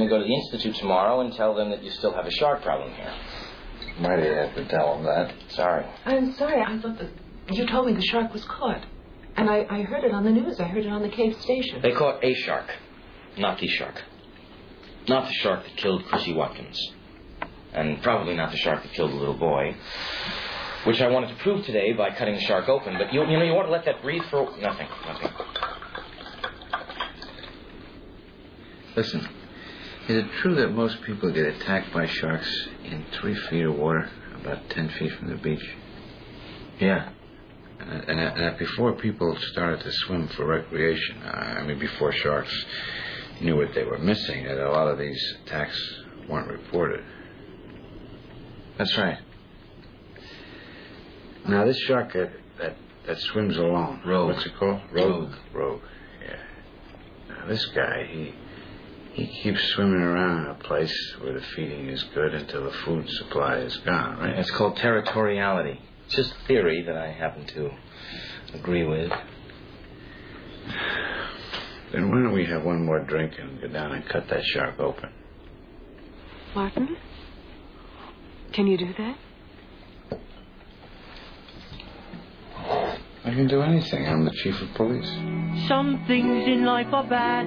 going to go to the Institute tomorrow and tell them that you still have a shark problem here. Might have to tell them that. Sorry. I'm sorry. I thought that you told me the shark was caught. And I, I heard it on the news. I heard it on the Cave station. They caught a shark, not the shark. Not the shark that killed Chrissy Watkins. And probably not the shark that killed the little boy. Which I wanted to prove today by cutting the shark open. But you, you know, you want to let that breathe for nothing. Nothing. Listen, is it true that most people get attacked by sharks in three feet of water, about ten feet from the beach? Yeah. And, and, that- and before people started to swim for recreation, uh, I mean, before sharks knew what they were missing, that a lot of these attacks weren't reported. That's right. Now, this shark that, that, that swims alone, Rogue. what's it called? Rogue. Rogue, yeah. Now, this guy, he, he keeps swimming around a place where the feeding is good until the food supply is gone, right? It's called territoriality. It's just a theory that I happen to agree with. Then why don't we have one more drink and go down and cut that shark open? Martin? Can you do that? I can do anything. I'm the chief of police. Some things in life are bad,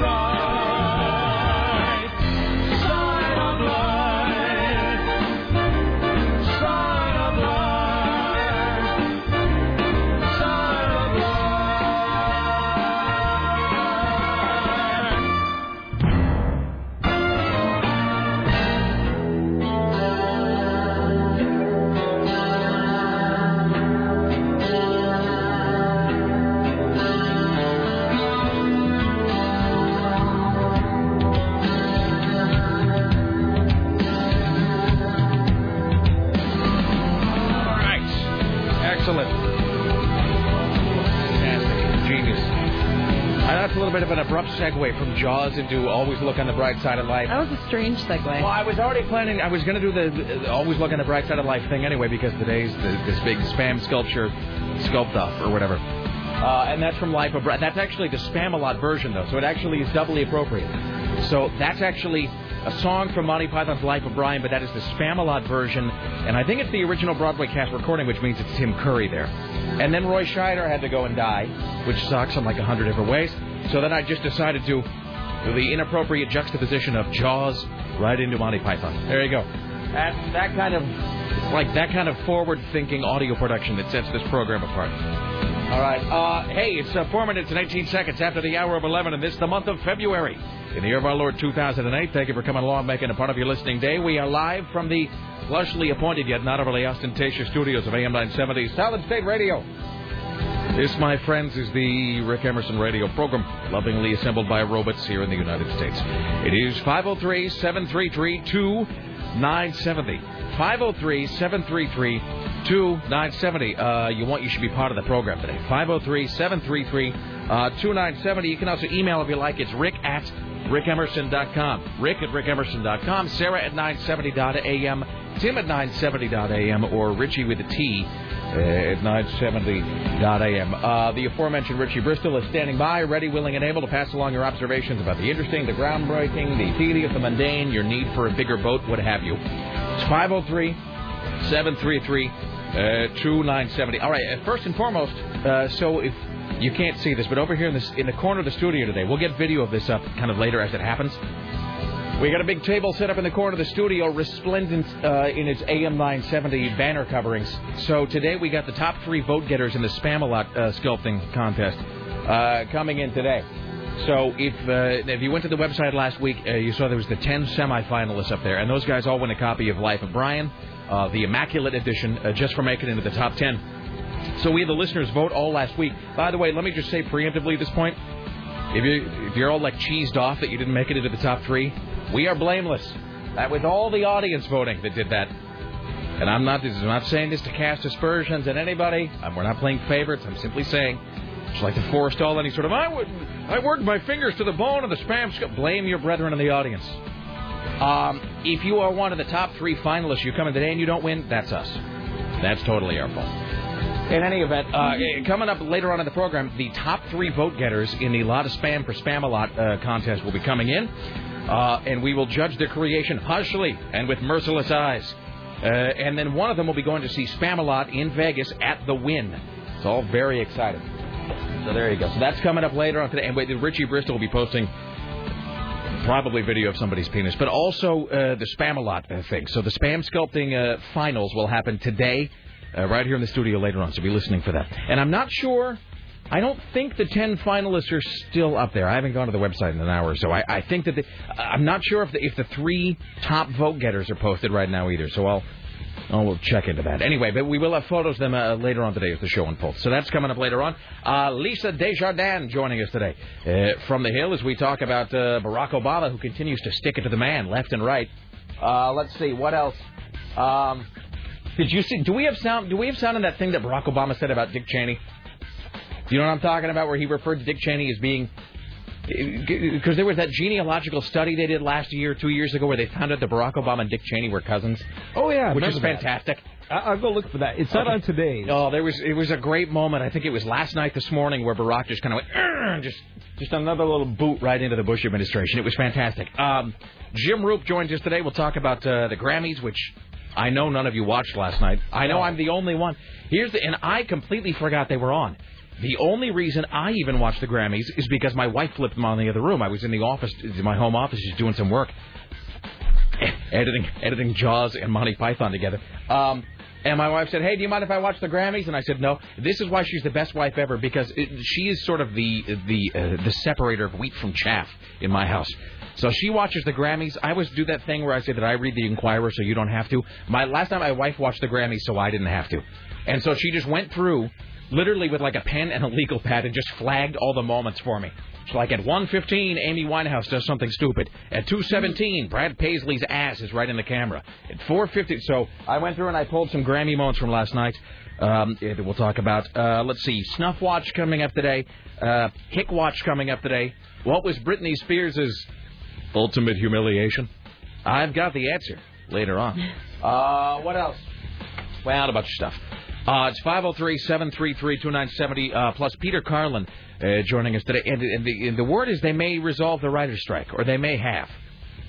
the that's a little bit of an abrupt segue from Jaws into Always Look on the Bright Side of Life. That was a strange segue. Well, I was already planning. I was going to do the, the Always Look on the Bright Side of Life thing anyway because today's the, this big spam sculpture, sculpt off or whatever. Uh, and that's from Life of Brian. That's actually the Spam-A-Lot version, though, so it actually is doubly appropriate. So that's actually a song from Monty Python's Life of Brian, but that is the Spam-A-Lot version, and I think it's the original Broadway cast recording, which means it's Tim Curry there. And then Roy Scheider had to go and die, which sucks in like a hundred different ways. So then I just decided to do the inappropriate juxtaposition of Jaws right into Monty Python. There you go. That's that kind of it's like that kind of forward-thinking audio production that sets this program apart. All right. Uh, hey, it's uh, four minutes and 18 seconds after the hour of 11, and this is the month of February. In the year of our Lord 2008, thank you for coming along, making a part of your listening day. We are live from the lushly appointed yet not overly ostentatious studios of AM 970 Solid State Radio. This, my friends, is the Rick Emerson radio program, lovingly assembled by robots here in the United States. It is 503 733 2970. 503 733 2970. Uh, you want, you should be part of the program today. 503 733 2970. You can also email if you like. It's rick at rickemerson.com. Rick at rickemerson.com. Sarah at 970.am. Tim at 970.am. Or Richie with a T at 970.am. Uh, the aforementioned Richie Bristol is standing by, ready, willing, and able to pass along your observations about the interesting, the groundbreaking, the tedious, the mundane, your need for a bigger boat, what have you. It's 503 733 2970. All right, uh, first and foremost, uh, so if you can't see this, but over here in, this, in the corner of the studio today, we'll get video of this up kind of later as it happens. We got a big table set up in the corner of the studio, resplendent uh, in its AM 970 banner coverings. So today we got the top three vote getters in the Spam-A-Lot uh, sculpting contest uh, coming in today. So if uh, if you went to the website last week, uh, you saw there was the 10 semifinalists up there, and those guys all win a copy of Life of Brian, uh, the Immaculate Edition, uh, just for making it into the top 10. So we had the listeners vote all last week. By the way, let me just say preemptively at this point, If you if you're all like cheesed off that you didn't make it into the top three, we are blameless. That was all the audience voting that did that. And I'm not I'm not saying this to cast aspersions at anybody. Um, we're not playing favorites. I'm simply saying, just like to forestall any sort of I would I worked my fingers to the bone of the spam. sc-" Blame your brethren in the audience. Um, if you are one of the top three finalists, you come in today and you don't win, that's us. That's totally our fault. In any event, uh, coming up later on in the program, the top three vote getters in the Lot of Spam for Spam a Lot uh, contest will be coming in, uh, and we will judge their creation harshly and with merciless eyes. Uh, and then one of them will be going to see Spam a Lot in Vegas at the Wynn. It's all very exciting. So there you go. So that's coming up later on today. And wait, Richie Bristol will be posting probably video of somebody's penis, but also uh, the Spam-A-Lot uh, thing. So the spam sculpting uh, finals will happen today, uh, right here in the studio later on. So be listening for that. And I'm not sure. I don't think the ten finalists are still up there. I haven't gone to the website in an hour, so I, I think that the, I'm not sure if the, if the three top vote getters are posted right now either. So I'll we'll check into that. Anyway, but we will have photos of them uh, later on today as the show unfolds. So that's coming up later on. Uh, Lisa Desjardins joining us today uh, from the Hill as we talk about uh, Barack Obama, who continues to stick it to the man left and right. Uh, let's see what else. Um, did you see? Do we have sound? Do we have sound on that thing that Barack Obama said about Dick Cheney? You know what I'm talking about? Where he referred to Dick Cheney as being because there was that genealogical study they did last year, two years ago, where they found out that Barack Obama and Dick Cheney were cousins. Oh yeah, which is remember that. fantastic. I- I'll go look for that. It's not Okay. on today. Oh, there was it was a great moment. I think it was last night, this morning, where Barack just kind of went, just just another little boot right into the Bush administration. It was fantastic. Um, Jim Roop joins us today. We'll talk about uh, the Grammys, which I know none of you watched last night. I know I'm the only one. Here's the and I completely forgot they were on. The only reason I even watched the Grammys is because my wife flipped them on the other room. I was in the office, my home office, just doing some work editing editing Jaws and Monty Python together. Um, and my wife said, "Hey, do you mind if I watch the Grammys?" And I said, "No. This is why she's the best wife ever because it, she is sort of the the uh, the separator of wheat from chaff in my house." So she watches the Grammys. I always do that thing where I say that I read the Enquirer so you don't have to. My last time my wife watched the Grammys so I didn't have to, and so she just went through literally with like a pen and a legal pad and just flagged all the moments for me. So like at 1:15, Amy Winehouse does something stupid. At 2:17, Brad Paisley's ass is right in the camera. At 4:50, so I went through and I pulled some Grammy moments from last night. Um, we'll talk about. Uh, let's see, Snuff Watch coming up today. Uh, Hick Watch coming up today. What was Britney Spears' ultimate humiliation? I've got the answer later on. Uh, what else? Well, a bunch of stuff. Uh, it's 503-733-2970, uh, plus Peter Carlin uh, joining us today. And, and, the, and the word is they may resolve the writer's strike, or they may have.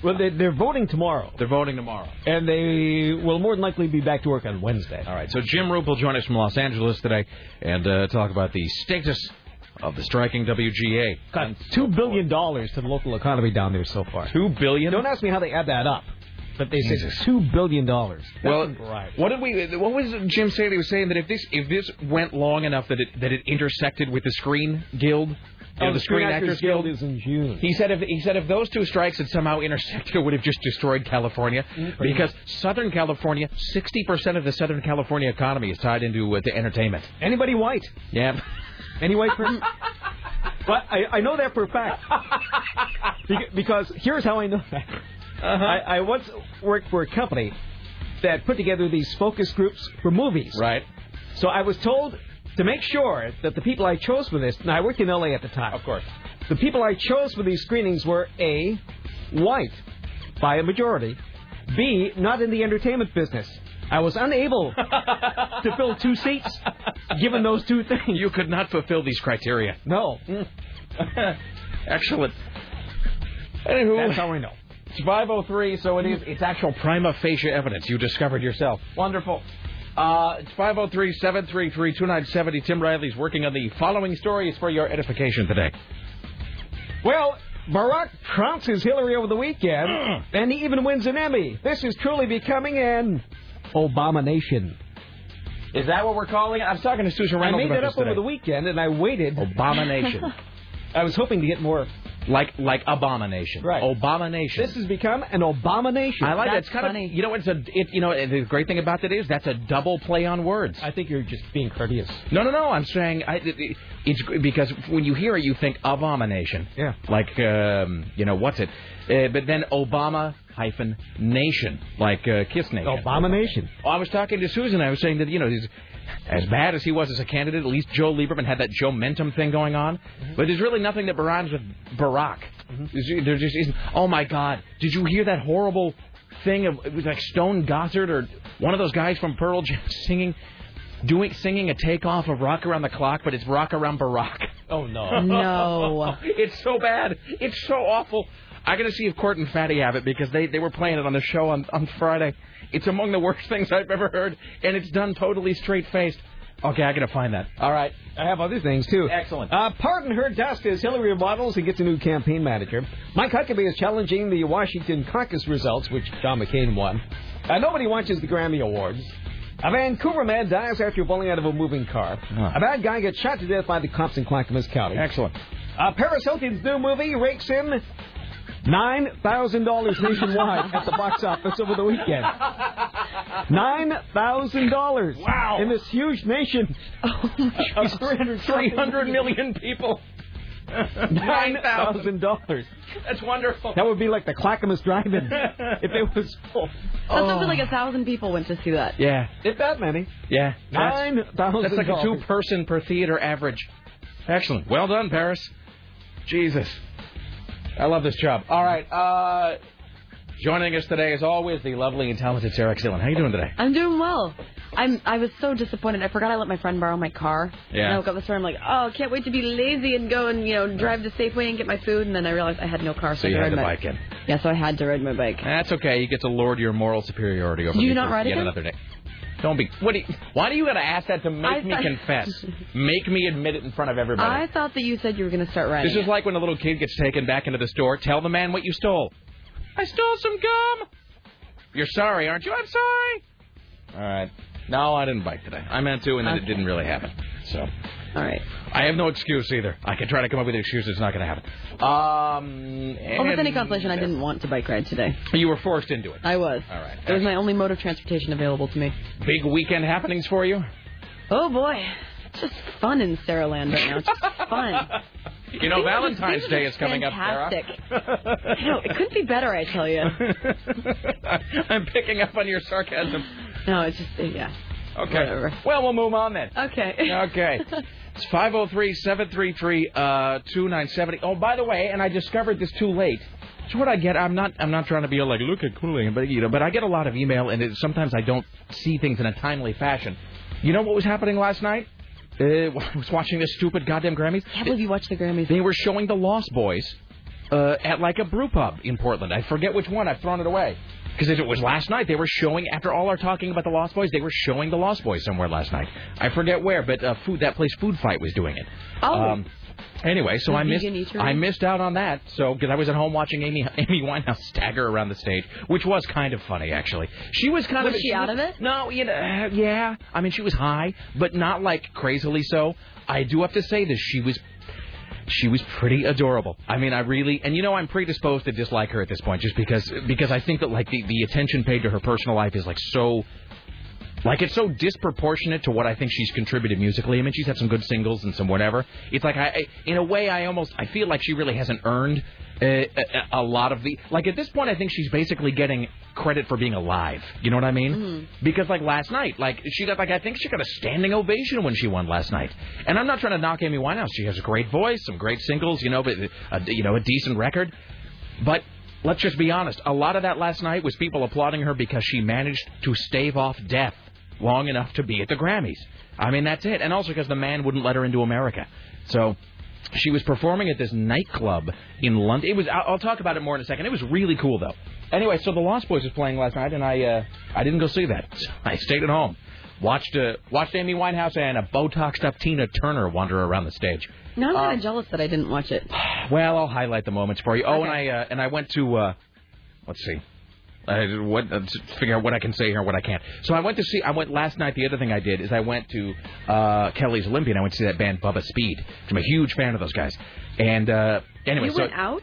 Well, they, they're voting tomorrow, They're voting tomorrow. and they will more than likely be back to work on Wednesday. All right, so Jim Roop will join us from Los Angeles today and uh, talk about the status of the striking WGA. Got two billion dollars to the local economy down there so far. 2 billion? Don't ask me how they add that up, but they say Jesus. two billion dollars. Well, right. what did we? What was Jim saying? He was saying that if this if this went long enough that it that it intersected with the Screen Guild, know, Oh, the Screen Actors Guild, is in June. He said if he said if those two strikes had somehow intersected, it would have just destroyed California because Southern California, sixty percent of the Southern California economy is tied into uh, to entertainment. Anybody white? Yeah. Any white person? but I, I know that for a fact. Beca- Because here's how I know that. Uh-huh. I, I once worked for a company that put together these focus groups for movies. Right. So I was told to make sure that the people I chose for this, and I worked in LA at the time. Of course. The people I chose for these screenings were A, white, by a majority, B, not in the entertainment business. I was unable to fill two seats given those two things. You could not fulfill these criteria. No. Excellent. Anywho, That's how I know. It's 503, so it is. It's actual prima facie evidence you discovered yourself. Wonderful. Uh, it's 503 733 2970. Tim Riley's working on the following stories for your edification today. Well, Barack trounces Hillary over the weekend, and he even wins an Emmy. This is truly becoming an Obamination. Is that what we're calling it? I was talking to Susan I made that up over the weekend, and I waited. Abomination. I was hoping to get more. Like like abomination. Right. Abomination. This has become an abomination. I like that. It's kind funny. of you know it's a it, you know the great thing about that is that's a double play on words. I think you're just being courteous. No, no, no. I'm saying I, it, it- it's because when you hear it, you think abomination. Yeah. Like um, you know what's it? Uh, but then Obama hyphen nation, like uh, Kiss Nation. Abomination. Oh, I was talking to Susan. I was saying that you know he's as bad as he was as a candidate. At least Joe Lieberman had that Joementum thing going on. But there's really nothing that rhymes with Barack. There's- There just isn't. Oh my God! Did you hear that horrible thing of it was like Stone Gossard or one of those guys from Pearl Jam singing? Doing singing a takeoff of Rock Around the Clock, but it's Rock Around Barack. Oh no. No. it's so bad. It's so awful. I gotta see if Court and Fatty have it because they, they were playing it on the show on, on Friday. It's among the worst things I've ever heard, and it's done totally straight faced. Okay, I gotta find that. All right. I have other things too. Excellent. Uh, pardon her dust as Hillary models and gets a new campaign manager. Mike Huckabee is challenging the Washington caucus results, which John McCain won. Uh, nobody watches the Grammy Awards. A Vancouver man dies after falling out of a moving car. A bad guy gets shot to death by the cops in Clackamas County. Excellent. Uh, Paris Hilton's new movie rakes in nine thousand dollars nationwide at the box office over the weekend. Nine thousand dollars. Wow. In this huge nation oh of three hundred 300 million people. Nine thousand dollars. That's wonderful. That would be like the Clackamas Drive-In if it was full. That's something like a oh. thousand people went to see that. Yeah, If that many. yeah. That's- Nine thousand. That's like a two person per theater average. Excellent. Well done, Paris. Jesus. I love this job. All right. Uh, joining us today, as always, the lovely and talented Sarah Xillen. How are you doing today? I'm doing well. I'm. I was so disappointed. I forgot I let my friend borrow my car. Yeah. And I woke up this morning. I'm like, oh, can't wait to be lazy and go and you know drive to Safeway and get my food. And then I realized I had no car, so, So you I had to my bike in. Yeah, so I had to ride my bike. That's okay. You get to lord your moral superiority over Do me you not ride yet again? another day. Don't be. What? Do you, why do you got to ask that to make I me thought- confess? make me admit it in front of everybody. I thought that you said you were going to start riding. This is it. like when a little kid gets taken back into the store. Tell the man what you stole. I stole some gum. You're sorry, aren't you? I'm sorry. All right. No, I didn't bike today. I meant to, and then it didn't really happen. So All right. I have no excuse either. I can try to come up with an excuse. It's not going to happen. Um. Well, with any consolation, I didn't want to bike ride today. You were forced into it. I was. All right. It was my only mode of transportation available to me. Big weekend happenings for you. Oh boy, it's just fun in Sarah Land right now. It's just fun. You know, Valentine's Day is coming up, Sarah. fantastic. Know it couldn't be better. I tell you. I'm picking up on your sarcasm. No, it's just yeah. Okay. Whatever. Well, we'll move on then. Okay. Okay. It's 503 733 2970. Oh, by the way, and I discovered this too late. So what I get, I'm not, I'm not trying to be like, look at cooling, but you know, but I get a lot of email, and it, sometimes I don't see things in a timely fashion. You know what was happening last night? Uh, I was watching this stupid goddamn Grammys. can't believe you watched the Grammys. They were showing the Lost Boys uh, at like a brew pub in Portland. I forget which one. I've thrown it away. Because if it was last night. They were showing, after all our talking about the Lost Boys, they were showing the Lost Boys somewhere last night. I forget where, but uh, food that place, Food Fight, was doing it. Oh. Um, anyway, so The I missed, eatery? I missed out on that. So because I was at home watching Amy Amy Winehouse stagger around the stage, which was kind of funny actually. She was kind Was of she out of it? No, you know, uh, yeah. I mean, she was high, but not like crazily so. I do have to say this: she was she was pretty adorable. I mean, I really, and you know, I'm predisposed to dislike her at this point, just because because I think that like the, the attention paid to her personal life is like so. Like it's so disproportionate to what I think she's contributed musically. I mean, she's had some good singles and some whatever. It's like I, I in a way, I almost I feel like she really hasn't earned uh, a, a lot of the like at this point. I think she's basically getting credit for being alive. You know what I mean? Because like last night, like she got like I think she got a standing ovation when she won last night. And I'm not trying to knock Amy Winehouse. She has a great voice, some great singles, you know, but a, you know a decent record. But let's just be honest. A lot of that last night was people applauding her because she managed to stave off death long enough to be at the Grammys. I mean, that's it. And also because the man wouldn't let her into America. So she was performing at this nightclub in London. It was. I'll, I'll talk about it more in a second. It was really cool though. Anyway, so the Lost Boys was playing last night, and I uh, I didn't go see that. I stayed at home. Watched uh, watched Amy Winehouse and a Botoxed up Tina Turner wander around the stage. Now I'm kind of jealous that I didn't watch it. Well, I'll highlight the moments for you. Oh, and I uh, and I went to uh, let's see. I, what uh, to figure out what I can say here and what I can't. So I went to see. I went last night. The other thing I did is I went to uh, Kelly's Olympian. I went to see that band Bubba Speed. I'm a huge fan of those guys. And uh, anyway, you so went out?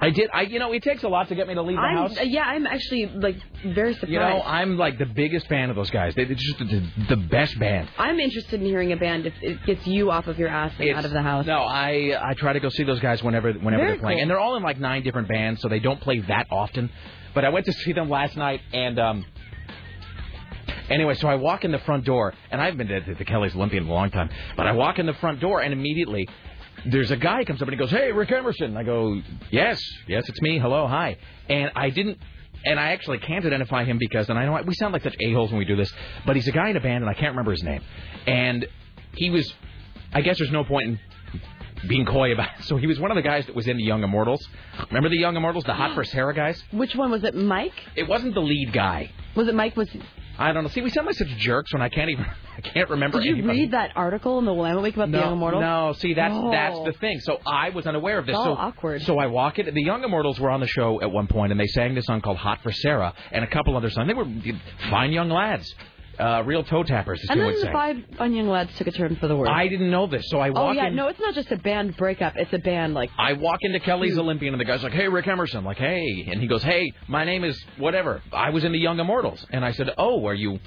I did. I you know it takes a lot to get me to leave the I'm, house. uh, yeah, I'm actually like very surprised. You know, I'm like the biggest fan of those guys. They- They're just the, the best band. I'm interested in hearing a band if it gets you off of your ass and out of the house. No, I I try to go see those guys whenever whenever Very they're playing, cool. and they're all in like nine different bands, so they don't play that often. But I went to see them last night, and um. Anyway, so I walk in the front door, and I've been to the Kelly's Olympian in a long time, but I walk in the front door, and immediately there's a guy comes up and he goes, "Hey, Rick Emerson." I go, "Yes, yes, it's me. Hello, hi." And I didn't, and I actually can't identify him because, and I know we sound like such a holes when we do this, but he's a guy in a band, and I can't remember his name. And he was, I guess, there's no point in being coy about it. So he was one of the guys that was in the Young Immortals. Remember the Young Immortals, the Hot for Sarah guys? Which one was it? Mike? It wasn't the lead guy. Was it Mike? Was I don't know. See, we sound like such jerks when I can't even, I can't remember. did you anybody. read that article in the Willamette Week about the Young No, Immortals? no. See, that's Oh. that's the thing. So I was unaware of this. It's so awkward. So I walk it. The Young Immortals were on the show at one point, and they sang this song called "Hot for Sarah" and a couple other songs. They were fine young lads, uh, real toe tappers, as And you then would the say. five on Young Lads took a turn for the worse. I didn't know this, so I walked oh yeah, in. no, it's not just a band breakup. It's a band like I walk into Kelly's Olympian and the guy's like, "Hey, Rick Emerson." I'm like, "Hey," and he goes, "Hey, my name is whatever. I was in the Young Immortals." And I said, "Oh, are you,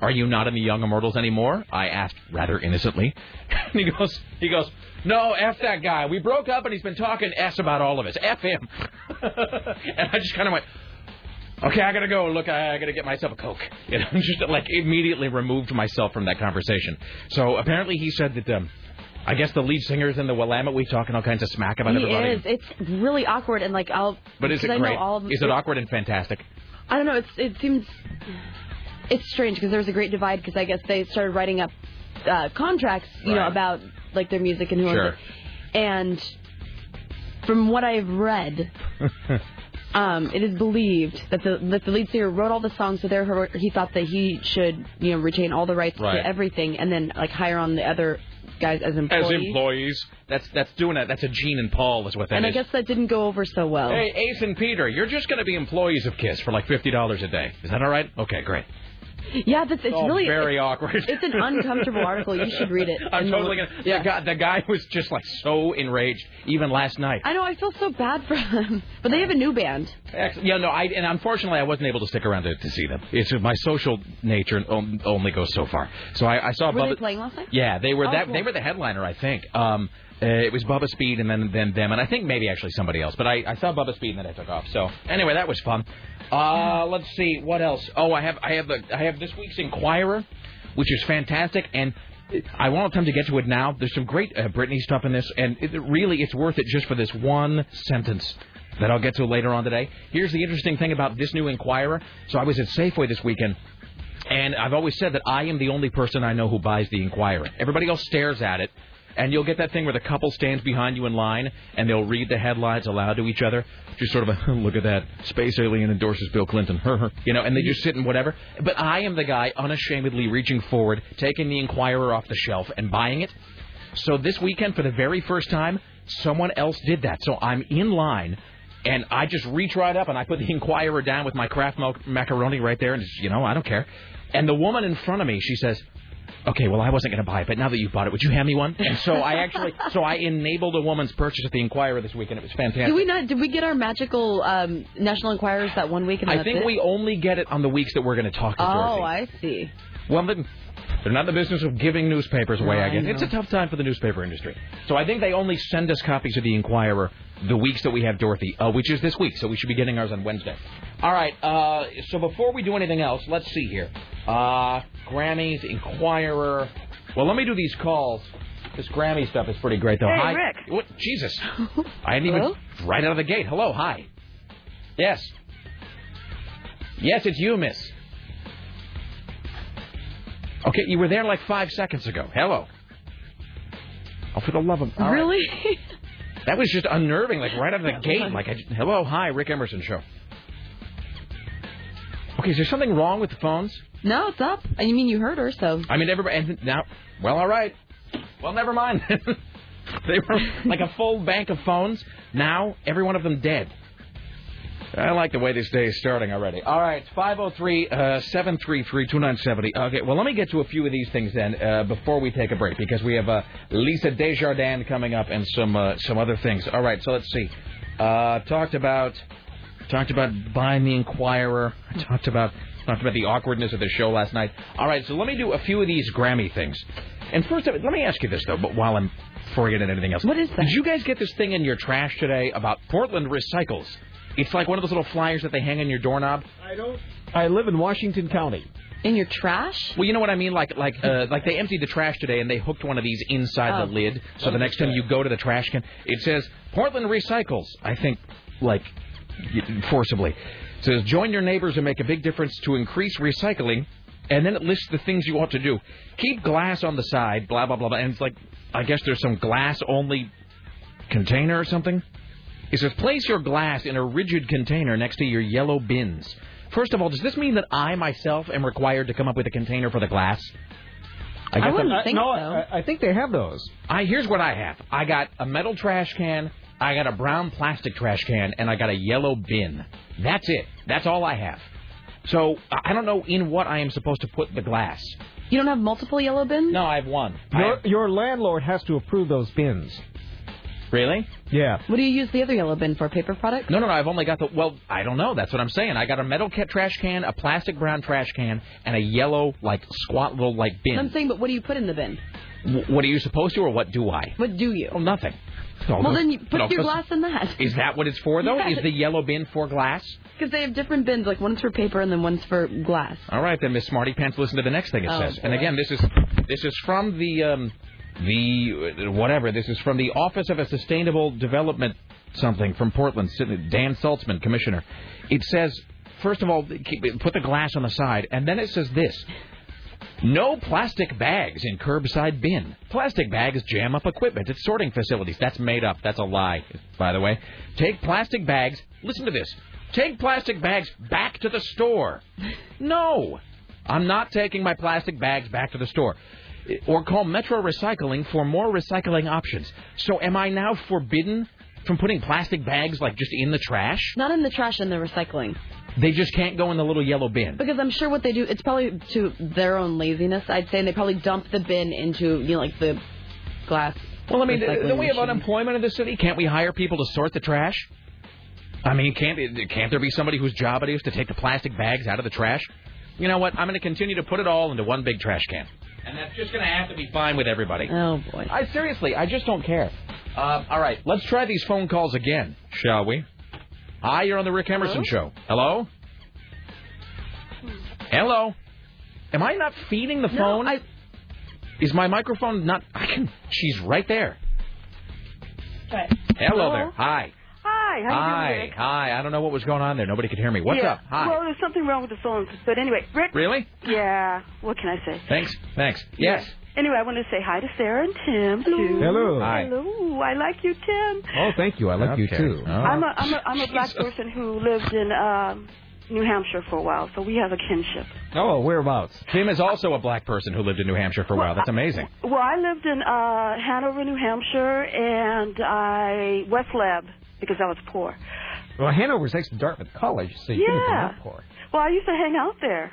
are you not in the Young Immortals anymore?" I asked rather innocently. and he goes, he goes, "No, f that guy. We broke up and he's been talking s about all of us. F him." and I just kind of went. Okay, I gotta go. Look, I, I gotta get myself a coke. You know, just like immediately removed myself from that conversation. So apparently, he said that. Um, I guess the lead singer's in the Willamette Week talking all kinds of smack about he everybody. is. It's really awkward and like I'll. But is it I great? All of, is it awkward and fantastic? I don't know. It's it seems it's strange because there was a great divide because I guess they started writing up uh, contracts, you know, about like their music and who Sure. it. And from what I've read, um, it is believed that the that the lead singer wrote all the songs, so therefore he thought that he should you know retain all the rights Right. to everything, and then like hire on the other guys as employees. As employees, that's that's doing it. That's a Gene and Paul, is what that is. and I guess that didn't go over so well. Hey, Ace and Peter, you're just going to be employees of Kiss for like fifty dollars a day. Is that all right? Okay, great. Yeah, that's it's Oh, really very it's, awkward. It's an uncomfortable article. You should read it. I'm And the- totally gonna. Yeah. The guy, the guy was just like so enraged, even last night. I know. I feel so bad for them, but they have a new band. Yeah, no, I and unfortunately I wasn't able to stick around to, to see them. It's my social nature only goes so far. So I, I saw Were Bubba. they playing last night? Yeah, they were Oh, that. cool. They were the headliner, I think. Um, uh, it was Bubba Speed and then then them, and I think maybe actually somebody else. But I, I saw Bubba Speed and then I took off. So anyway, that was fun. Uh, let's see what else. Oh, I have I have the I have this week's Enquirer, which is fantastic, and I won't have time to get to it now. There's some great uh, Britney stuff in this, and it, really it's worth it just for this one sentence that I'll get to later on today. Here's the interesting thing about this new Enquirer. So I was at Safeway this weekend. And I've always said that I am the only person I know who buys the Enquirer. Everybody else stares at it, and you'll get that thing where the couple stands behind you in line, and they'll read the headlines aloud to each other. Just sort of a look at that space alien endorses Bill Clinton, you know, and they just sit and whatever. But I am the guy unashamedly reaching forward, taking the Enquirer off the shelf and buying it. So this weekend, for the very first time, someone else did that. So I'm in line, and I just reach right up and I put the Enquirer down with my Kraft macaroni right there, and just, you know, I don't care. And the woman in front of me, she says, "Okay, well, I wasn't going to buy it, but now that you've bought it, would you hand me one?" And so I actually, so I enabled a woman's purchase at the Enquirer this weekend. It was fantastic. Did we not? Did we get our magical um, National Enquirers that one week? And I think it? we only get it on the weeks that we're going to talk to Oh, Dorothy. I see. Well, then, they're not in the business of giving newspapers away, No, I I guess. know. It's a tough time for the newspaper industry. So I think they only send us copies of the Enquirer the weeks that we have Dorothy, uh, which is this week, so we should be getting ours on Wednesday. All right, uh, so before we do anything else, let's see here. Uh, Grammys, Enquirer. Well, let me do these calls. This Grammy stuff is pretty great, though. Hey, hi. Rick. What? Jesus. I didn't even. Right out of the gate. Hello, hi. Yes. Yes, it's you, miss. Okay, you were there like five seconds ago. Hello. Oh, for the love of all right. Really? That was just unnerving, like right out of the gate. Like, I, hello, hi, Rick Emerson show. Okay, is there something wrong with the phones? no, it's up. You mean you heard her? So I mean, everybody. And now, well, all right. Well, never mind. they were like a full bank of phones. Now, every one of them dead. I like the way this day is starting already. All right, 503 uh, 733 2970. Okay, well, let me get to a few of these things then uh, before we take a break because we have uh, Lisa Desjardins coming up and some uh, some other things. All right, so let's see. Uh, talked about talked about buying the Enquirer. I talked about talked about the awkwardness of the show last night. All right, so let me do a few of these Grammy things. And first, of- let me ask you this though, but while I'm before we get into anything else, what is that? Did you guys get this thing in your trash today about Portland Recycles? It's like one of those little flyers that they hang on your doorknob. I don't. I live in Washington County. In your trash? Well, you know what I mean. Like, like, uh, like they emptied the trash today, and they hooked one of these inside Oh. the lid. So the next time you go to the trash can, it says Portland Recycles. I think, like, y- forcibly, it says join your neighbors and make a big difference to increase recycling. And then it lists the things you ought to do. Keep glass on the side, blah blah blah. blah. And it's like, I guess there's some glass only container or something. It says place your glass in a rigid container next to your yellow bins. First of all, does this mean that I myself am required to come up with a container for the glass? guess I'm- no, I, I think they have those. I here's what I have. I got a metal trash can, I got a brown plastic trash can, and I got a yellow bin. That's it. That's all I have. So I I don't know in what I am supposed to put the glass. You don't have multiple yellow bins? No, I have one. Your, your landlord has to approve those bins. Really? Yeah. What do you use the other yellow bin for? Paper products? No, no, no. I've only got the. Well, I don't know. That's what I'm saying. I got a metal ca- trash can, a plastic brown trash can, and a yellow, like squat little like bin. I'm saying, but what do you put in the bin? W- what are you supposed to, or what do I? What do you? Oh, nothing. Well, then you put your glass in that. Is that what it's for, though? Yes. Is the yellow bin for glass? Because they have different bins, like one's for paper and then one's for glass. All right, then, Miss Smarty Pants. Listen to the next thing it Oh, says. And again, this is this is from the um, the uh, whatever. This is from the Office of a Sustainable Development something from Portland. Dan Saltzman, Commissioner. It says first of all, put the glass on the side, and then it says this. No plastic bags in curbside bin. Plastic bags jam up equipment at sorting facilities. That's made up. That's a lie, by the way. Take plastic bags. Listen to this. Take plastic bags back to the store. No. I'm not taking my plastic bags back to the store. Eh, or call Metro Recycling for more recycling options. So am I now forbidden from putting plastic bags like just in the trash? Not in the trash, in the recycling. They just can't go in the little yellow bin. Because I'm sure what they do, it's probably to their own laziness, I'd say, and they probably dump the bin into, you know, like the glass. Well, I mean, don't we have unemployment in the city? Can't we hire people to sort the trash? I mean, can't can't there be somebody whose job it is to take the plastic bags out of the trash? You know what? I'm going to continue to put it all into one big trash can, and that's just going to have to be fine with everybody. Oh boy! I seriously, I just don't care. Um, all right, let's try these phone calls again, shall we? Hi, you're on the Rick Emerson show. Hello. Hello. Am I not feeding the phone? I... Is my microphone not? I can. She's right there. Hello, Hello? there. Hi. Hi, Hi. doing? Hi. I don't know what was going on there. Nobody could hear me. What's yeah. up? Hi. Well, there's something wrong with the phone. But anyway, Rick. Really? Yeah. What can I say? Thanks. Thanks. Yes. Anyway, I want to say hi to Sarah and Tim too. Hello. Hi. Hello. I like you, Tim. Oh, thank you. I like you too. Oh. I'm a I'm a I'm a black person who lived in um, New Hampshire for a while, so we have a kinship. Oh, whereabouts? Tim is also a black person who lived in New Hampshire for a while. That's amazing. Well, I lived in uh, Hanover, New Hampshire, and I West Lab because I was poor. Well, Hanover's next to Dartmouth College, so you couldn't have Yeah. been that poor. Well, I used to hang out there.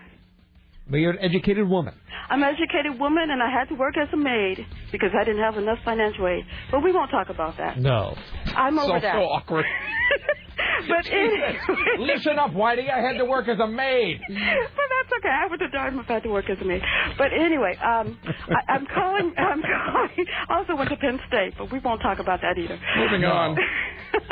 But you're an educated woman. I'm an educated woman, and I had to work as a maid because I didn't have enough financial aid. But we won't talk about that. No. I'm over so, that. so awkward. But anyway, Listen up, Whitey. I had to work as a maid. but that's okay. I went to Dartmouth. I had to work as a maid. But anyway, um, I, I'm calling. I'm calling. I also went to Penn State, but we won't talk about that either. Moving on.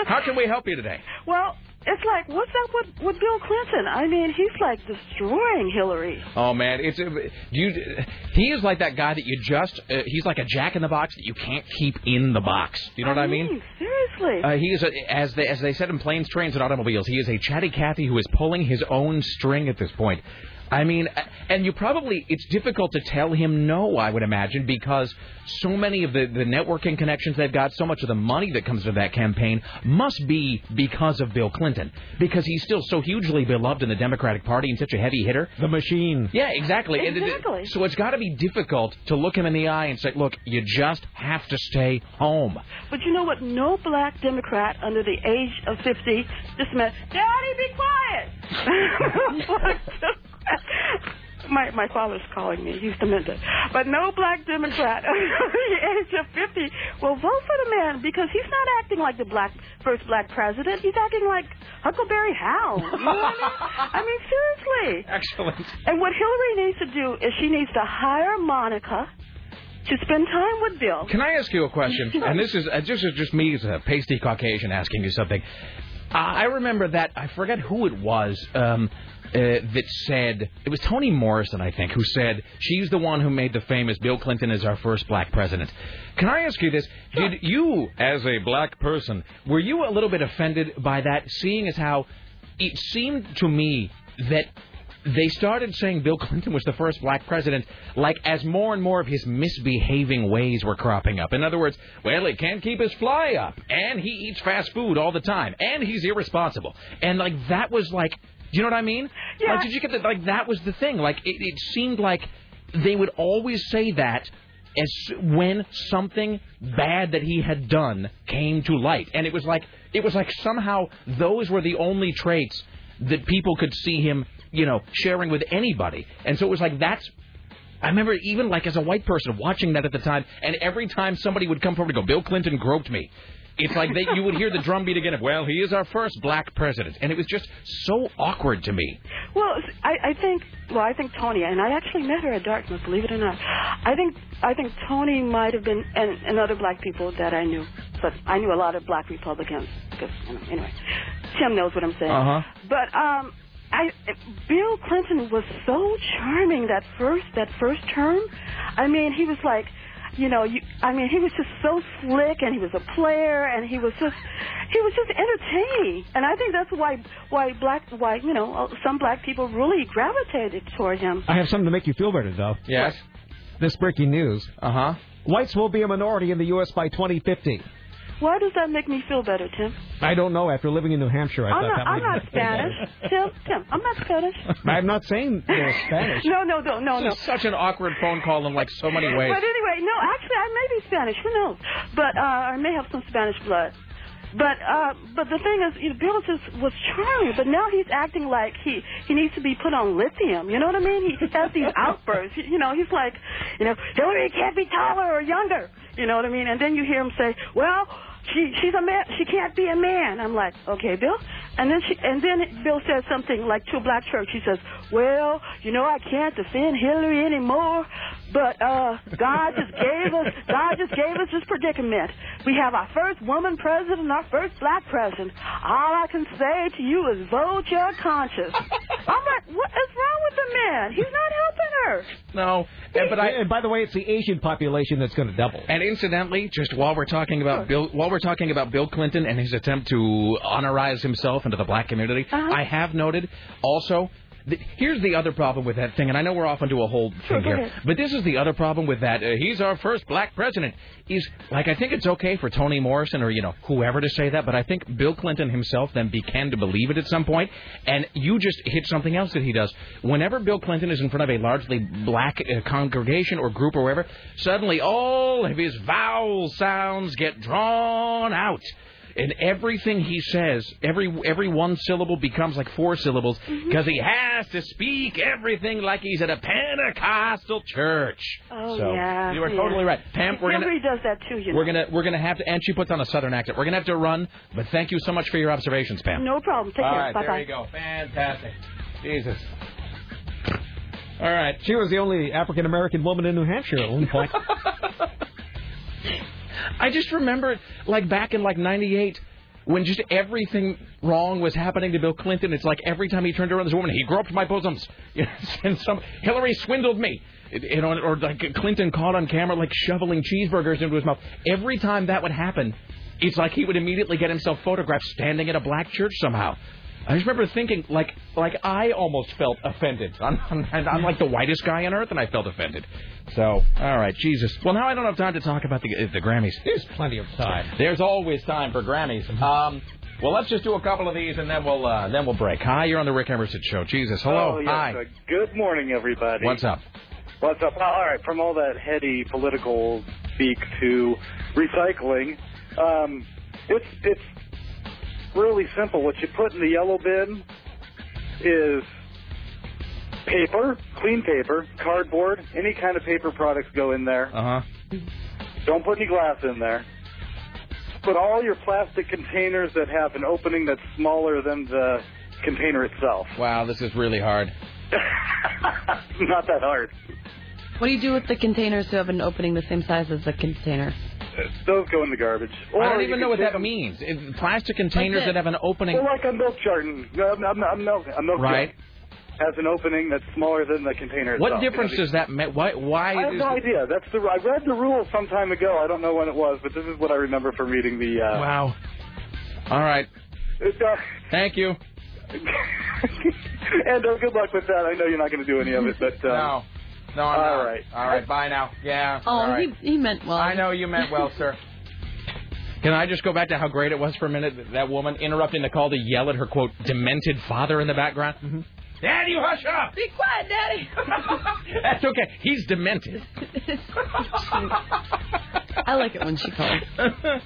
How can we help you today? Well, it's like, what's up with with Bill Clinton? I mean, he's like destroying Hillary. Oh man, it's uh, do you? He is like that guy that you just. Uh, he's like a jack in the box that you can't keep in the box. Do you know what I mean? Seriously. Uh, he is, a, as they as they said in planes, trains, and automobiles. He is a chatty Cathy who is pulling his own string at this point. I mean, and you probably, it's difficult to tell him no, I would imagine, because so many of the, the networking connections they've got, so much of the money that comes to that campaign must be because of Bill Clinton. Because he's still so hugely beloved in the Democratic Party and such a heavy hitter. The machine. Yeah, exactly. And it- Exactly. so it's got to be difficult to look him in the eye and say, look, you just have to stay home. But you know what? No black Democrat under the age of 50 just meant, Daddy, be quiet. my my father's calling me. He's demented. But no black Democrat under the age of 50 will vote for the man because he's not acting like the black first black president. He's acting like Huckleberry Hound. You know what I mean? I mean, seriously. Excellent. And what Hillary needs to do is she needs to hire Monica to spend time with Bill. Can I ask you a question? And this is uh, this is just me as a pasty Caucasian asking you something. I remember that I forget who it was um, uh, that said it was Toni Morrison, I think, who said she's the one who made the famous Bill Clinton is our first black president. Can I ask you this? Did you, as a black person, were you a little bit offended by that, seeing as how it seemed to me that they started saying Bill Clinton was the first black president, like as more and more of his misbehaving ways were cropping up. In other words, well, he can't keep his fly up, and he eats fast food all the time, and he's irresponsible, and like that was like, do you know what I mean? Yeah. Like, did you get that? Like that was the thing. Like it, it seemed like they would always say that. As when something bad that he had done came to light, and it was like it was like somehow those were the only traits that people could see him, you know, sharing with anybody. And so it was like that's. I remember even like as a white person watching that at the time, and every time somebody would come forward and go, "Bill Clinton groped me," it's like they, you would hear the drumbeat again of, "Well, he is our first black president," and it was just so awkward to me. Well, I, I think well, I think Toni, and I actually met her at Dartmouth, believe it or not. I think I think Toni might have been, and, and other black people that I knew, but I knew a lot of black Republicans. Because you know, anyway, Tim knows what I'm saying. Uh-huh. But um, I Bill Clinton was so charming that first that first term. I mean, he was like. You know, you, I mean, he was just so slick, and he was a player, and he was just, he was just entertaining, and I think that's why, why black, why you know, some black people really gravitated toward him. I have something to make you feel better, though. Yes. This breaking news. Uh huh. Whites will be a minority in the U.S. by 2050. Why does that make me feel better, Tim? I don't know. After living in New Hampshire, I I'm thought not, that I'm not Spanish. Tim, Tim, I'm not Spanish. I'm not saying you're Spanish. No, no, no, no, no. This is such an awkward phone call in like so many ways. But anyway, no, actually, I may be Spanish. Who knows? But uh, I may have some Spanish blood. But uh, but the thing is, you know, Bill just was charming, but now he's acting like he he needs to be put on lithium. You know what I mean? He has these outbursts. You know, he's like, you know, Hillary can't be taller or younger. You know what I mean? And then you hear him say, well. She she's a man. She can't be a man. I'm like, okay, Bill. And then she and then Bill says something like to a black church. He says, well, you know, I can't defend Hillary anymore, but uh, God just gave us God just gave us this predicament. We have our first woman president, and our first black president. All I can say to you is vote your conscience. I'm like, what is wrong with the man? He's not helping her. No, and- but I. and by the way, it's the Asian population that's going to double. And incidentally, just while we're talking about Bill, while we're talking about Bill Clinton and his attempt to honorize himself into the black community, I have noted also. Th- Here's the other problem with that thing, and I know we're off into a whole thing here, but this is the other problem with that. Uh, he's our first black president. Is like I think it's okay for Toni Morrison or you know whoever to say that, but I think Bill Clinton himself then began to believe it at some point, and you just hit something else that he does. Whenever Bill Clinton is in front of a largely black uh, congregation or group or wherever, suddenly all of his vowel sounds get drawn out. And everything he says, every every one syllable becomes like four syllables Mm-hmm. because he has to speak everything like he's at a Pentecostal church. Oh so yeah, you are yeah. totally right, Pam. We're gonna does that too. You know. we're gonna we're gonna have to, and she puts on a southern accent. We're gonna have to run, but thank you so much for your observations, Pam. No problem. Take All care. right, bye there bye. you go. Fantastic. Jesus. All right. She was the only African American woman in New Hampshire at one point. I just remember, like back in like '98, when just everything wrong was happening to Bill Clinton. It's like every time he turned around, this woman, he groped my bosoms. And some Hillary swindled me. You know, or like Clinton caught on camera like shoveling cheeseburgers into his mouth. Every time that would happen, it's like he would immediately get himself photographed standing at a black church somehow. I just remember thinking, like, like I almost felt offended. I'm, I'm, I'm like the whitest guy on earth, and I felt offended. So, all right, Jesus. Well, now I don't have time to talk about the the Grammys. There's plenty of time. There's always time for Grammys. Um, well, let's just do a couple of these, and then we'll uh, then we'll break. Hi, you're on the Rick Emerson Show. Jesus, hello. Oh, yes. Hi. Uh, good morning, everybody. What's up? What's up? All right, from all that heady political speak to recycling, um, it's it's really simple. What you put in the yellow bin is paper, clean paper, cardboard, any kind of paper products go in there. Uh huh. Don't put any glass in there. Put all your plastic containers that have an opening that's smaller than the container itself. Wow, this is really hard. Not that hard. What do you do with the containers who have an opening the same size as the container? Those go in the garbage. I don't even know what that them- means. It, plastic containers Like that have an opening. Well, like a milk carton, a, a, a milk, a milk Right. jug has an opening that's smaller than the container What itself. difference You know, does that make? Why? Why? I have is no the- idea. That's the I read the rules some time ago. I don't know when it was, but this is what I remember from reading the. Uh, Wow. All right. It, uh, Thank you. and uh, good luck with that. I know you're not going to do any of it, but uh, No. No, I'm All not. right. All right. Bye now. Yeah. Oh, all right. he, he meant well. I know you meant well, sir. Can I just go back to how great it was for a minute? That woman interrupting the call to yell at her quote demented father in the background. Mm-hmm. Dad, you hush up. Be quiet, Daddy. That's okay. He's demented. I like it when she calls.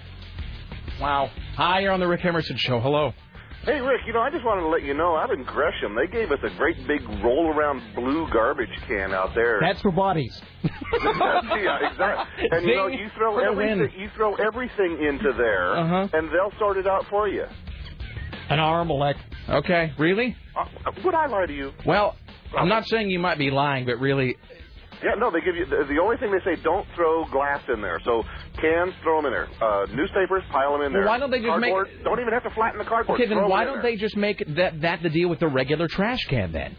wow. Hi, you're on the Rick Emerson Show. Hello. Hey, Rick, you know, I just wanted to let you know out in Gresham, they gave us a great big roll around blue garbage can out there. That's for bodies. yeah, exactly. And you know, you throw for the win. everything you throw everything into there Uh-huh. and they'll sort it out for you. An arm, leg. Okay. Really? Uh, would I lie to you? Well, I'm not saying you might be lying, but really, Yeah, no, they give you the, the only thing they say don't throw glass in there. So cans, throw them in there. Uh, newspapers, pile them in Well, there. why don't they just make- Don't even have to flatten the cardboard. okay, then why don't they just make that that the deal with the regular trash can then?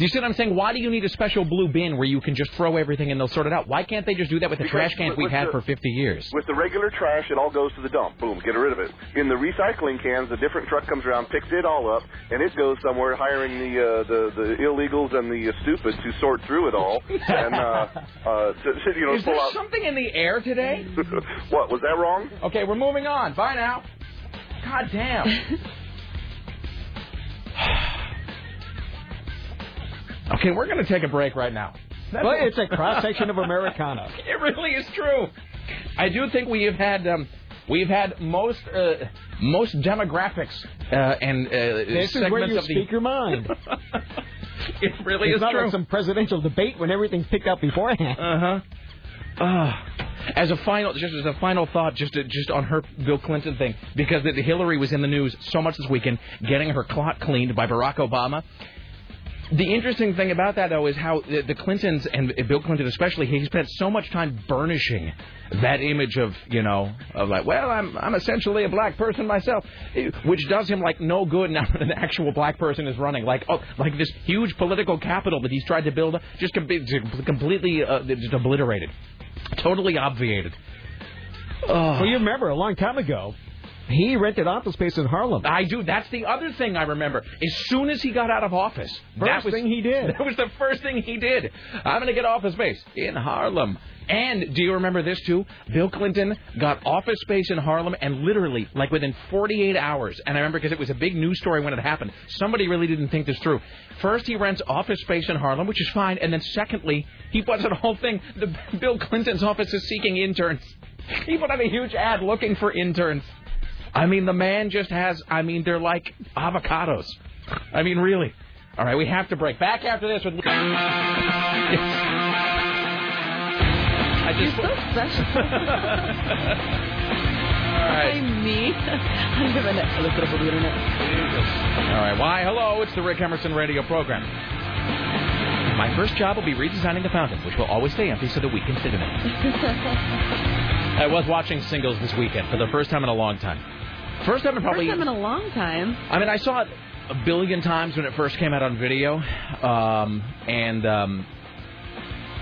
Do you see what I'm saying? Why do you need a special blue bin where you can just throw everything and they'll sort it out? Why can't they just do that with the Because trash cans with- we've with had the- for 50 years? With the regular trash, it all goes to the dump. Boom, get rid of it. In the recycling cans, a different truck comes around, picks it all up, and it goes somewhere, hiring the uh, the, the illegals and the uh, stupid to sort through it all, and uh, uh, to, to, you know Is pull there out. something in the air today? what was that wrong? Okay, we're moving on. Bye now. God damn. okay, we're going to take a break right now. Well, it's a cross section of Americana. It really is true. I do think we have had um, we've had most uh, most demographics uh, and uh, This is where you of the. speak your mind. it really it's is not true. like some presidential debate when everything's picked up beforehand. Uh huh. Uh, as a final, just as a final thought, just to, just on her Bill Clinton thing, because the, Hillary was in the news so much this weekend, getting her clot cleaned by Barack Obama. The interesting thing about that, though, is how the, Clintons and Bill Clinton, especially, he spent so much time burnishing that image of, you know, of like, well, I'm I'm essentially a black person myself, which does him like no good now that an actual black person is running, like oh, like this huge political capital that he's tried to build, just com- completely uh, just obliterated, totally obviated. Well, you remember a long time ago, he rented office space in Harlem. I do. That's the other thing I remember. As soon as he got out of office, that First was thing he did. That was the first thing he did. I'm going to get office space in Harlem. And do you remember this too? Bill Clinton got office space in Harlem, and literally, like within 48 hours, and I remember because it was a big news story when it happened. Somebody really didn't think this through. First, he rents office space in Harlem, which is fine, and then secondly, he puts out a whole thing. The Bill Clinton's office is seeking interns. He put out a huge ad looking for interns. I mean, the man just has, I mean, they're like avocados. I mean, really. All right, we have to break. Back after this with. I You're so special. All right. I'm me. I'm giving it a little bit of internet. All right. Why? Hello. It's the Rick Emerson radio program. My first job will be redesigning the fountain, which will always stay empty so that we can sit in it. I was watching singles this weekend for the first time in a long time. First time in probably. First time in a long time. I mean, I saw it a billion times when it first came out on video, um, and um,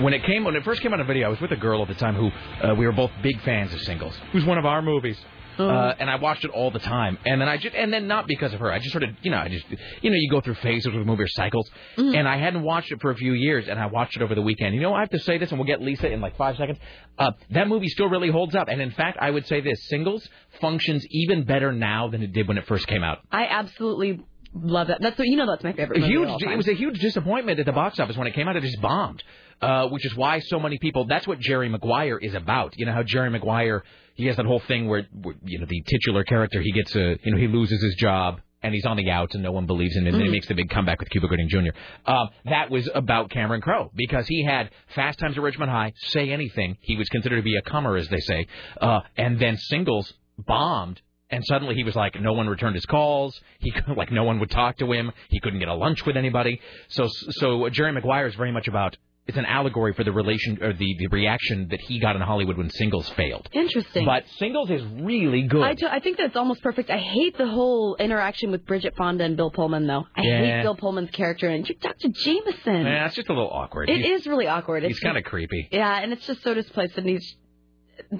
when it came when it first came out on video, I was with a girl at the time who uh, we were both big fans of Singles. It was one of our movies. Uh, and I watched it all the time. And then I just, and then not because of her. I just sort of, you know, I just, you know, you go through phases with movie or cycles. And I hadn't watched it for a few years, and I watched it over the weekend. You know, I have to say this, and we'll get Lisa in like five seconds. Uh, that movie still really holds up. And in fact, I would say this: Singles functions even better now than it did when it first came out. I absolutely love that. That's what you know. That's my favorite huge. It was a huge disappointment at the box office when it came out. It just bombed, uh, which is why so many people. That's what Jerry Maguire is about. You know how Jerry Maguire he has that whole thing where, where you know the titular character he gets a you know he loses his job and he's on the outs and no one believes in him and then he Mhm. makes the big comeback with Cuba Gooding Jr. Um, that was about Cameron Crowe because he had Fast Times at Ridgemont High, Say Anything. He was considered to be a comer as they say, uh, and then Singles bombed and suddenly he was like, no one returned his calls. He like no one would talk to him. He couldn't get a lunch with anybody. So so Jerry Maguire is very much about. It's an allegory for the relation or the, the reaction that he got in Hollywood when Singles failed. Interesting. But Singles is really good. I, I think that's almost perfect. I hate the whole interaction with Bridget Fonda and Bill Pullman, though. I Yeah. hate Bill Pullman's character and Dr. Jameson. yeah, it's just a little awkward. It he's, is really awkward. It's He's kind of creepy. Yeah, and it's just so displaced, and he's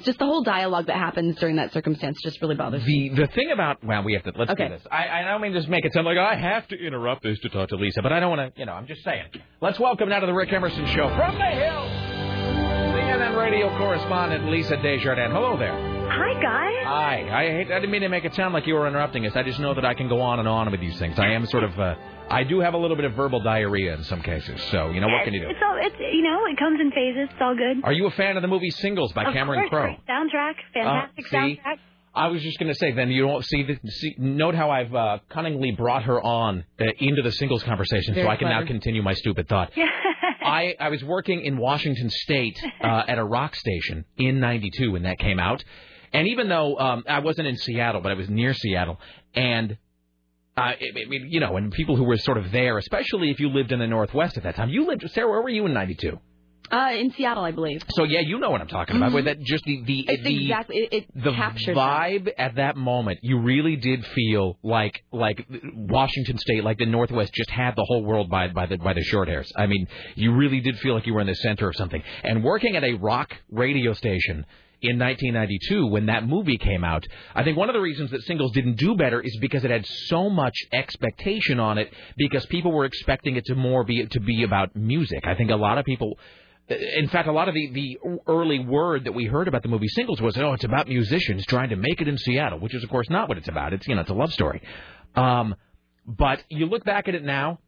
just the whole dialogue that happens during that circumstance just really bothers me. The the thing about well, we have to let's Okay. do this. I, I don't mean to just make it sound like I have to interrupt this to talk to Lisa, but I don't want to. You know, I'm just saying. Let's welcome now to the Rick Emerson Show from the Hill, CNN radio correspondent Lisa Desjardins. Hello there. Hi, guys. Hi. I hate. I didn't mean to make it sound like you were interrupting us. I just know that I can go on and on with these things. I am sort of. Uh, I do have a little bit of verbal diarrhea in some cases. So you know what can you do? It's all it's you know it comes in phases. It's all good. Are you a fan of the movie Singles by of Cameron course, Crowe? great soundtrack, fantastic Uh, see? soundtrack. I was just going to say, then you don't see the see, note how I've uh, cunningly brought her on uh, into the singles conversation, Very so I can now continue my stupid thought. I I was working in Washington State uh, at a rock station in '92 when that came out, and even though um, I wasn't in Seattle, but I was near Seattle, and uh, I mean, you know, and people who were sort of there, especially if you lived in the Northwest at that time. You lived, Sarah, where were you in '92? Uh, in Seattle, I believe. So yeah, you know what I'm talking about. With that, just the the It's the exactly it, it the vibe at that moment, you really did feel like like Washington State, like the Northwest, just had the whole world by by the by the short hairs. I mean, you really did feel like you were in the center of something. And working at a rock radio station in 1992 when that movie came out, I think one of the reasons that Singles didn't do better is because it had so much expectation on it because people were expecting it to more be to be about music. I think a lot of people in fact, a lot of the, the early word that we heard about the movie Singles was, oh, it's about musicians trying to make it in Seattle, which is, of course, not what it's about. It's, you know, it's a love story. Um, but you look back at it now,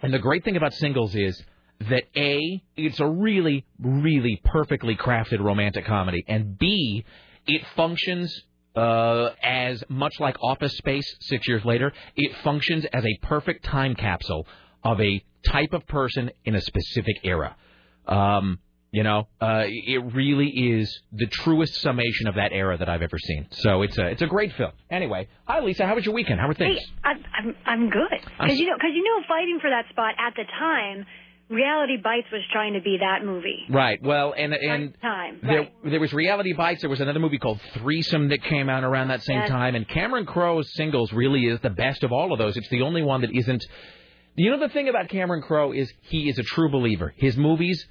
and the great thing about Singles is that A, it's a really, really perfectly crafted romantic comedy, and B, it functions uh, as much like Office Space six years later, it functions as a perfect time capsule of a type of person in a specific era. Um, you know, uh, it really is the truest summation of that era that I've ever seen. So it's a it's a great film. Anyway, hi Lisa, how was your weekend? How were things? Hey, I, I'm I'm good because you know because you know fighting for that spot at the time, Reality Bites was trying to be that movie. Right. Well, and and Time. there Right. there was Reality Bites. There was another movie called Threesome that came out around that same Yes. time. And Cameron Crowe's Singles really is the best of all of those. It's the only one that isn't. You know the thing about Cameron Crowe is he is a true believer. His movies,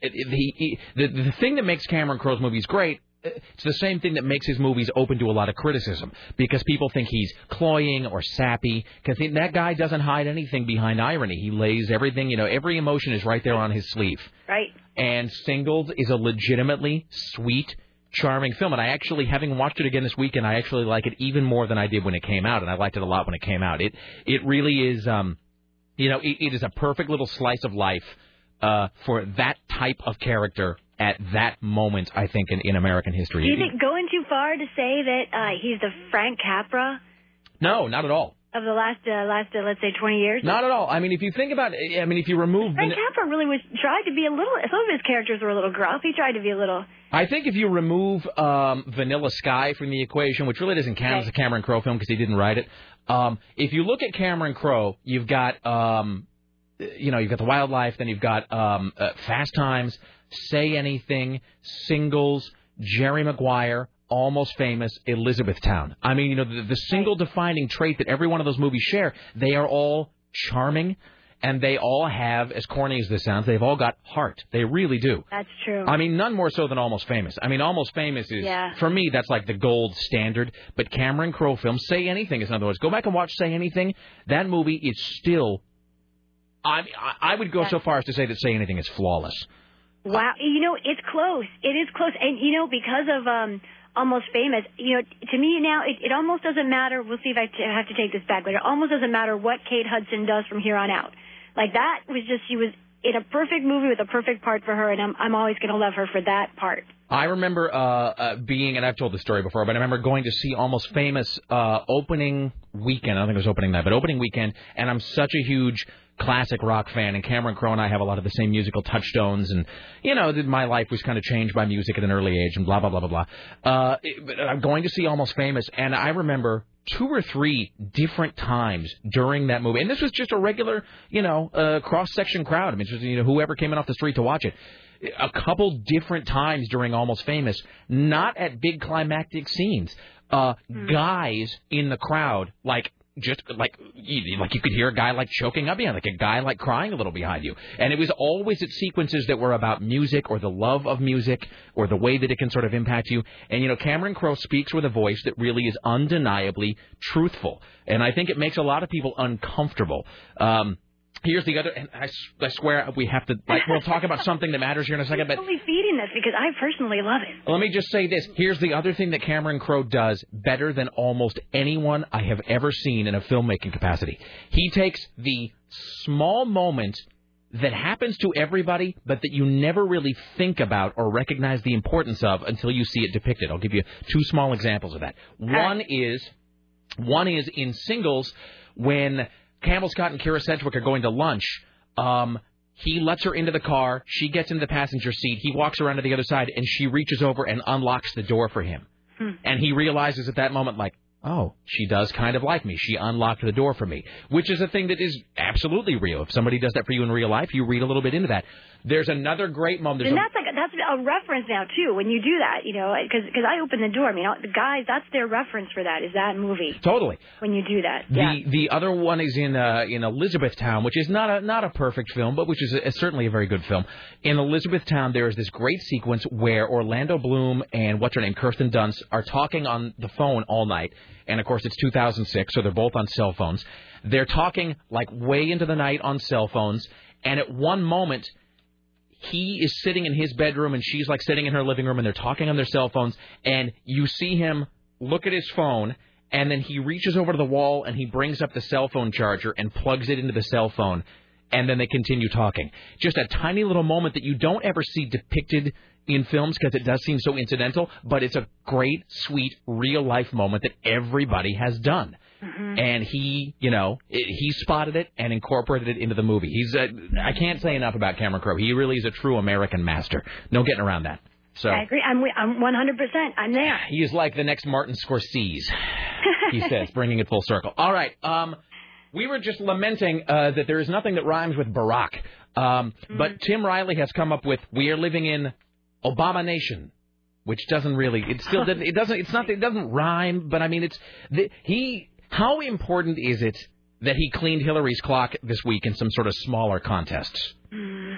it, it, he, he, the the thing that makes Cameron Crowe's movies great. It's the same thing that makes his movies open to a lot of criticism because people think he's cloying or sappy. Because that guy doesn't hide anything behind irony. He lays everything, you know, every emotion is right there on his sleeve Right. and Singles is a legitimately sweet, charming film. And I actually, having watched it again this weekend, I actually like it even more than I did when it came out, and I liked it a lot when it came out. It it really is, um, you know, it, it is a perfect little slice of life uh, for that type of character at that moment. I think in, in American history. Do you think going too far to say that uh, he's the Frank Capra no, not at all. of the last uh, last uh, let's say 20 years? Not at all. I mean, if you think about, it, I mean, if you remove Frank the, Capra really was tried to be a little. Some of his characters were a little gruff. He tried to be a little. I think if you remove um, Vanilla Sky from the equation, which really doesn't count as a Cameron Crowe film because he didn't write it, um, if you look at Cameron Crowe, you've got um, you know you've got the Wild Life, then you've got um, uh, Fast Times, Say Anything, Singles, Jerry Maguire. Almost famous Elizabethtown. I mean, you know, the, the single defining trait that every one of those movies share, they are all charming and they all have, as corny as this sounds, they've all got heart. They really do. That's true. I mean, none more so than Almost Famous. I mean, Almost Famous is, Yeah. for me, that's like the gold standard. But Cameron Crowe films, Say Anything is another one. Go back and watch Say Anything. That movie is still. I I I would go so far as to say that Say Anything is flawless. Wow, you know it's close. It is close, and you know because of um almost famous. You know, to me now it, it almost doesn't matter. We'll see if I t- have to take this back, but it almost doesn't matter what Kate Hudson does from here on out. Like that was just she was in a perfect movie with a perfect part for her, and I'm I'm always gonna love her for that part. I remember uh, uh, being, and I've told this story before, but I remember going to see Almost Famous uh, opening weekend. I don't think it was opening night, but opening weekend. And I'm such a huge classic rock fan, and Cameron Crowe and I have a lot of the same musical touchstones. And you know, my life was kind of changed by music at an early age, and blah blah blah blah blah. Uh, it- but I'm going to see Almost Famous, and I remember two or three different times during that movie, and this was just a regular, you know, uh, cross section crowd. I mean, just you know, whoever came in off the street to watch it a couple different times during Almost Famous, not at big climactic scenes. Uh, guys in the crowd, like just like like you could hear a guy like choking up, yeah, like a guy like crying a little behind you, and it was always at sequences that were about music or the love of music or the way that it can sort of impact you. And you know, Cameron Crowe speaks with a voice that really is undeniably truthful, and I think it makes a lot of people uncomfortable. Um, Here's the other, and I swear we have to, like, we'll talk about something that matters here in a second, but Totally feeding this because I personally love it. let me just say this. Here's the other thing that Cameron Crowe does better than almost anyone I have ever seen in a filmmaking capacity. He takes the small moment that happens to everybody, but that you never really think about or recognize the importance of until you see it depicted. I'll give you two small examples of that. One is one is in singles when Campbell Scott and Kyra Sedgwick are going to lunch. Um, he lets her into the car. She gets into the passenger seat. He walks around to the other side, and she reaches over and unlocks the door for him. And he realizes at that moment, like, oh, she does kind of like me. She unlocked the door for me, which is a thing that is absolutely real. If somebody does that for you in real life, you read a little bit into that. There's another great moment. There's and that's like that's a reference now too. When you do that, you know, because I open the door. I mean, the guys, that's their reference for that. Is that movie totally. when you do that? The yeah. the other one is in uh, in Elizabethtown, which is not a not a perfect film, but which is a, certainly a very good film. In Elizabethtown, there is this great sequence where Orlando Bloom and what's her name, Kirsten Dunst, are talking on the phone all night, and of course it's 2006, so they're both on cell phones. They're talking like way into the night on cell phones, and at one moment he is sitting in his bedroom and she's like sitting in her living room and they're talking on their cell phones and you see him look at his phone and then he reaches over to the wall and he brings up the cell phone charger and plugs it into the cell phone and then they continue talking. Just a tiny little moment that you don't ever see depicted in films because it does seem so incidental but it's a great sweet real life moment that everybody has done and he, you know, it, he spotted it and incorporated it into the movie. He's, I can't say enough about Cameron Crowe. He really is a true American master. No getting around that. So I agree. I'm I'm 100. percent I'm there. he is like the next Martin Scorsese. He says, bringing it full circle. All right. Um, we were just lamenting uh, that there is nothing that rhymes with Barack, um, but Tim Riley has come up with "We are living in Obama Nation." Which doesn't really, it still doesn't, it doesn't, it's not, it doesn't rhyme, but I mean, it's, the, he, how important is it that he cleaned Hillary's clock this week in some sort of smaller contests? Mm.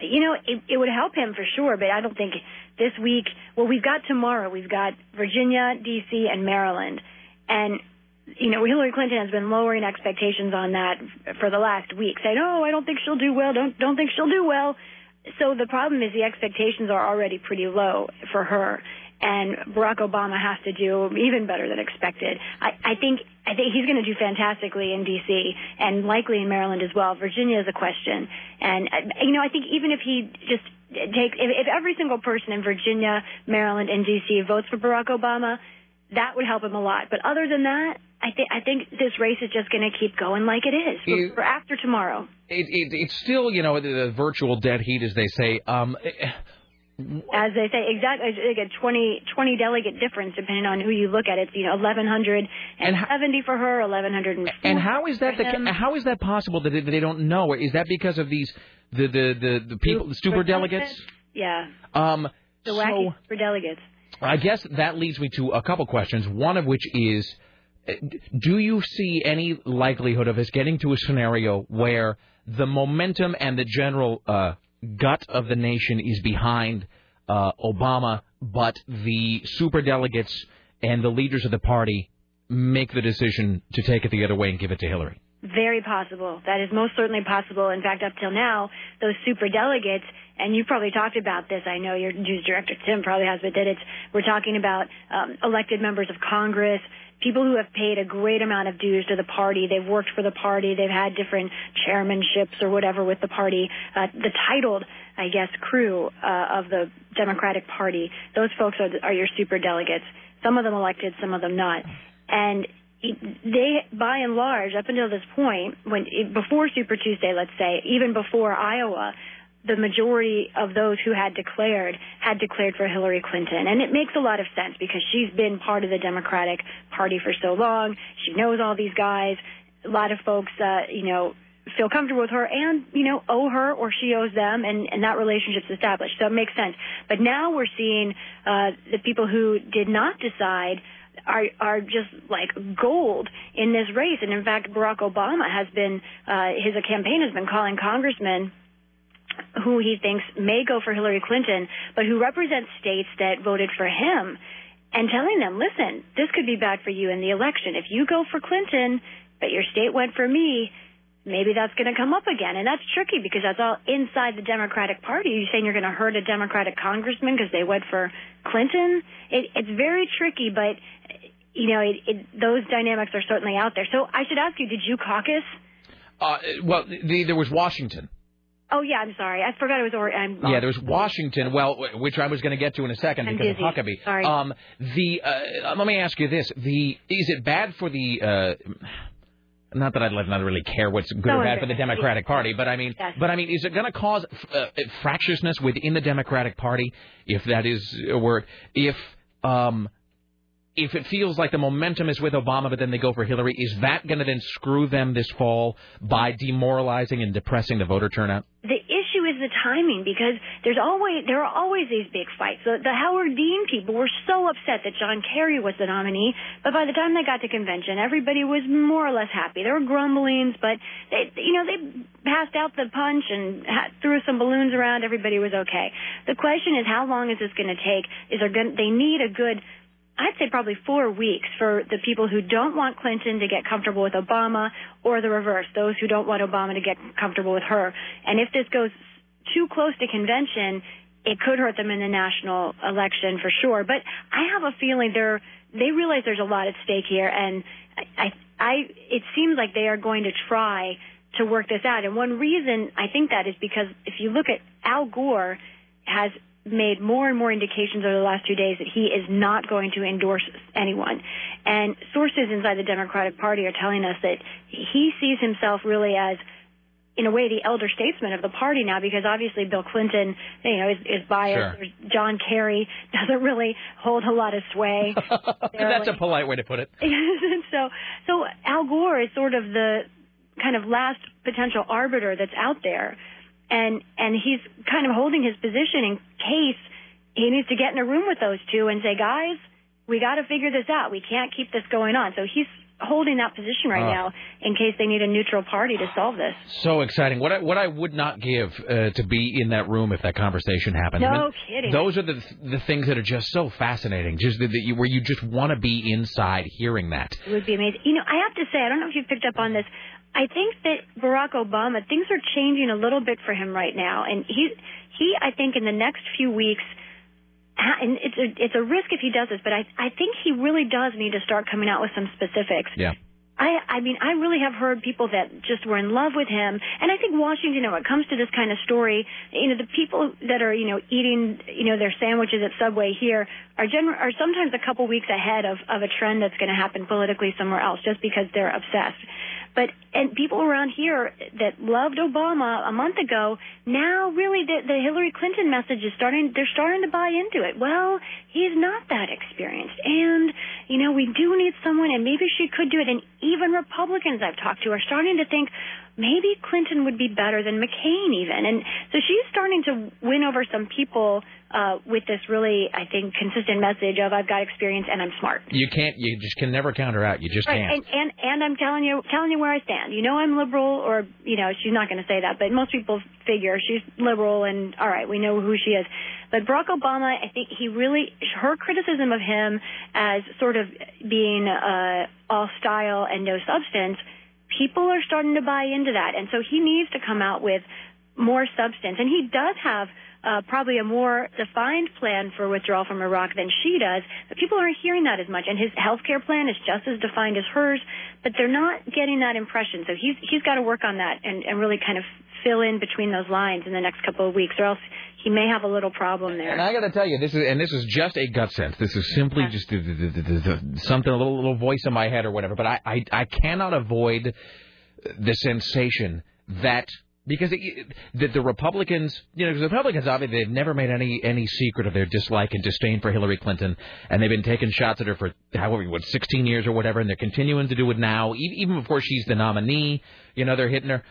You know, it, it would help him for sure, but I don't think this week. Well, we've got tomorrow. We've got Virginia, D.C., and Maryland, and you know Hillary Clinton has been lowering expectations on that for the last week, saying, "Oh, I don't think she'll do well. Don't don't think she'll do well." So the problem is the expectations are already pretty low for her, and Barack Obama has to do even better than expected. I, I think I think he's going to do fantastically in D.C. and likely in Maryland as well. Virginia is a question, and uh, you know I think even if he just takes if, if every single person in Virginia, Maryland, and D.C. votes for Barack Obama, that would help him a lot. But other than that, I think I think this race is just going to keep going like it is for, for after tomorrow. It, it, it's still, you know, the, the virtual dead heat, as they say. Um, As they say, exactly like a 20, 20 delegate difference depending on who you look at. It's you know eleven hundred and seventy for her, eleven hundred and. And how is that the, how is that possible that they, they don't know? Is that because of these the the the, the people the super delegates? Yeah, Um, the so wacky super delegates. I guess that leads me to a couple questions. One of which is, do you see any likelihood of us getting to a scenario where the momentum and the general uh, gut of the nation is behind uh, Obama, but the superdelegates and the leaders of the party make the decision to take it the other way and give it to Hillary? Very possible. That is most certainly possible. In fact, up till now, those super delegates, and you probably talked about this. I know your news director Tim probably has, but that it's we're talking about um, elected members of Congress, people who have paid a great amount of dues to the party. They've worked for the party. They've had different chairmanships or whatever with the party. Uh, the titled, I guess, crew uh, of the Democratic Party. Those folks are, are your super delegates. Some of them elected, some of them not. And they, by and large, up until this point, when before Super Tuesday, let's say, even before Iowa, the majority of those who had declared had declared for Hillary Clinton. And it makes a lot of sense because she's been part of the Democratic Party for so long. She knows all these guys. A lot of folks, uh, you know, feel comfortable with her and, you know, owe her or she owes them and, and that relationship's established. So it makes sense. But now we're seeing uh, the people who did not decide are are just like gold in this race. And in fact, Barack Obama has been uh, his campaign has been calling congressmen who he thinks may go for Hillary Clinton, but who represent states that voted for him, and telling them, listen, this could be bad for you in the election. If you go for Clinton, but your state went for me, maybe that's going to come up again. And that's tricky because that's all inside the Democratic Party. You're you saying you're going to hurt a Democratic congressman because they went for Clinton? It, it's very tricky, but you know, it, it, those dynamics are certainly out there. So I should ask you, did you caucus? Uh, well, the, there was Washington. Oh yeah, I'm sorry. I forgot it was. Or- I'm yeah, there was Washington. Well, which I was going to get to in a 2nd I'm because of Huckabee. Sorry. Um, the uh, let me ask you this: the is it bad for the? Uh, not that I'd not really care what's good No, or bad for the. Democratic Party, but I mean, Yes. but I mean, is it going to cause uh, fractiousness within the Democratic Party, if that is a word? If um, if it feels like the momentum is with Obama, but then they go for Hillary, is that going to then screw them this fall by demoralizing and depressing the voter turnout? the issue is the timing because there's always there are always these big fights. The, the Howard Dean people were so upset that John Kerry was the nominee, but by the time they got to convention, everybody was more or less happy. There were grumblings, but they, you know, they passed out the punch and threw some balloons around. Everybody was okay. The question is, how long is this going to take? Is there going? They need a good I'd say probably four weeks for the people who don't want Clinton to get comfortable with Obama or the reverse, those who don't want Obama to get comfortable with her. And if this goes too close to convention, it could hurt them in the national election for sure. But I have a feeling they're, they realize there's a lot at stake here and I, I, it seems like they are going to try to work this out. And one reason I think that is because if you look at Al Gore has made more and more indications over the last two days that he is not going to endorse anyone. And sources inside the Democratic Party are telling us that he sees himself really as in a way the elder statesman of the party now because obviously Bill Clinton, you know, is, is biased. Sure. John Kerry doesn't really hold a lot of sway. That's a polite way to put it. so so Al Gore is sort of the kind of last potential arbiter that's out there and and he's kind of holding his position in case he needs to get in a room with those two and say, guys, we got to figure this out. We can't keep this going on. So he's holding that position right Oh. now in case they need a neutral party to solve this. So exciting! What I, what I would not give uh, to be in that room if that conversation happened. No I mean, kidding. Those are the the things that are just so fascinating. Just that, that you, where you just want to be inside hearing that. It would be amazing. You know, I have to say, I don't know if you picked up on this. I think that Barack Obama, things are changing a little bit for him right now, and he, he, I think, in the next few weeks, and it's a, it's a risk if he does this, but I, I think he really does need to start coming out with some specifics. Yeah. I, I mean, I really have heard people that just were in love with him, and I think Washington, when it comes to this kind of story, you know, the people that are, you know, eating, you know, their sandwiches at Subway here are gener- are sometimes a couple weeks ahead of of a trend that's going to happen politically somewhere else, just because they're obsessed. But and people around here that loved Obama a month ago, now really the, the Hillary Clinton message is starting. They're starting to buy into it. Well, he's not that experienced, and you know we do need someone, and maybe she could do it. And even Republicans I've talked to are starting to think, maybe Clinton would be better than McCain even. And so she's starting to win over some people uh, with this really, I think, consistent message of I've got experience and I'm smart. You can't. You just can never counter her out. You just Right, can't. and, and and I'm telling you, telling you where I stand. You know, I'm liberal, or you know, she's not going to say that, but most people figure she's liberal, and all right, we know who she is. But Barack Obama, I think he really her criticism of him as sort of being uh, all style and no substance, people are starting to buy into that, and so he needs to come out with more substance, and he does have uh, probably a more defined plan for withdrawal from Iraq than she does, but people aren't hearing that as much. And his health care plan is just as defined as hers, but they're not getting that impression. So he's he's got to work on that and, and really kind of fill in between those lines in the next couple of weeks, or else he may have a little problem there. And I got to tell you, this is and this is just a gut sense. This is simply just the, the, the, the, the, something a little little voice in my head or whatever. But I I, I cannot avoid the sensation that because it, that the Republicans, you know, because the Republicans obviously they've never made any any secret of their dislike and disdain for Hillary Clinton, and they've been taking shots at her for however what 16 years or whatever, and they're continuing to do it now, even before she's the nominee. You know, they're hitting her.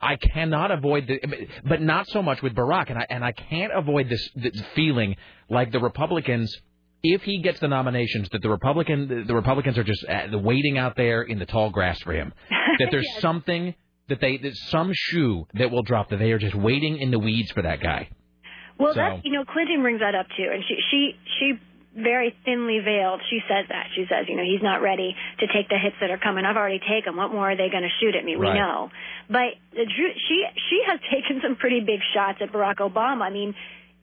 I cannot avoid the, but not so much with Barack, and I and I can't avoid this, this feeling like the Republicans. If he gets the nominations, that the Republican the Republicans are just uh, waiting out there in the tall grass for him. That there's something that they that some shoe that will drop that they are just waiting in the weeds for that guy. Well, So- that you know, Clinton brings that up too, and she she she very thinly veiled. She says that she says, you know, he's not ready to take the hits that are coming. I've already taken. What more are they going to shoot at me? We know, but the truth, she she has taken some pretty big shots at Barack Obama. I mean,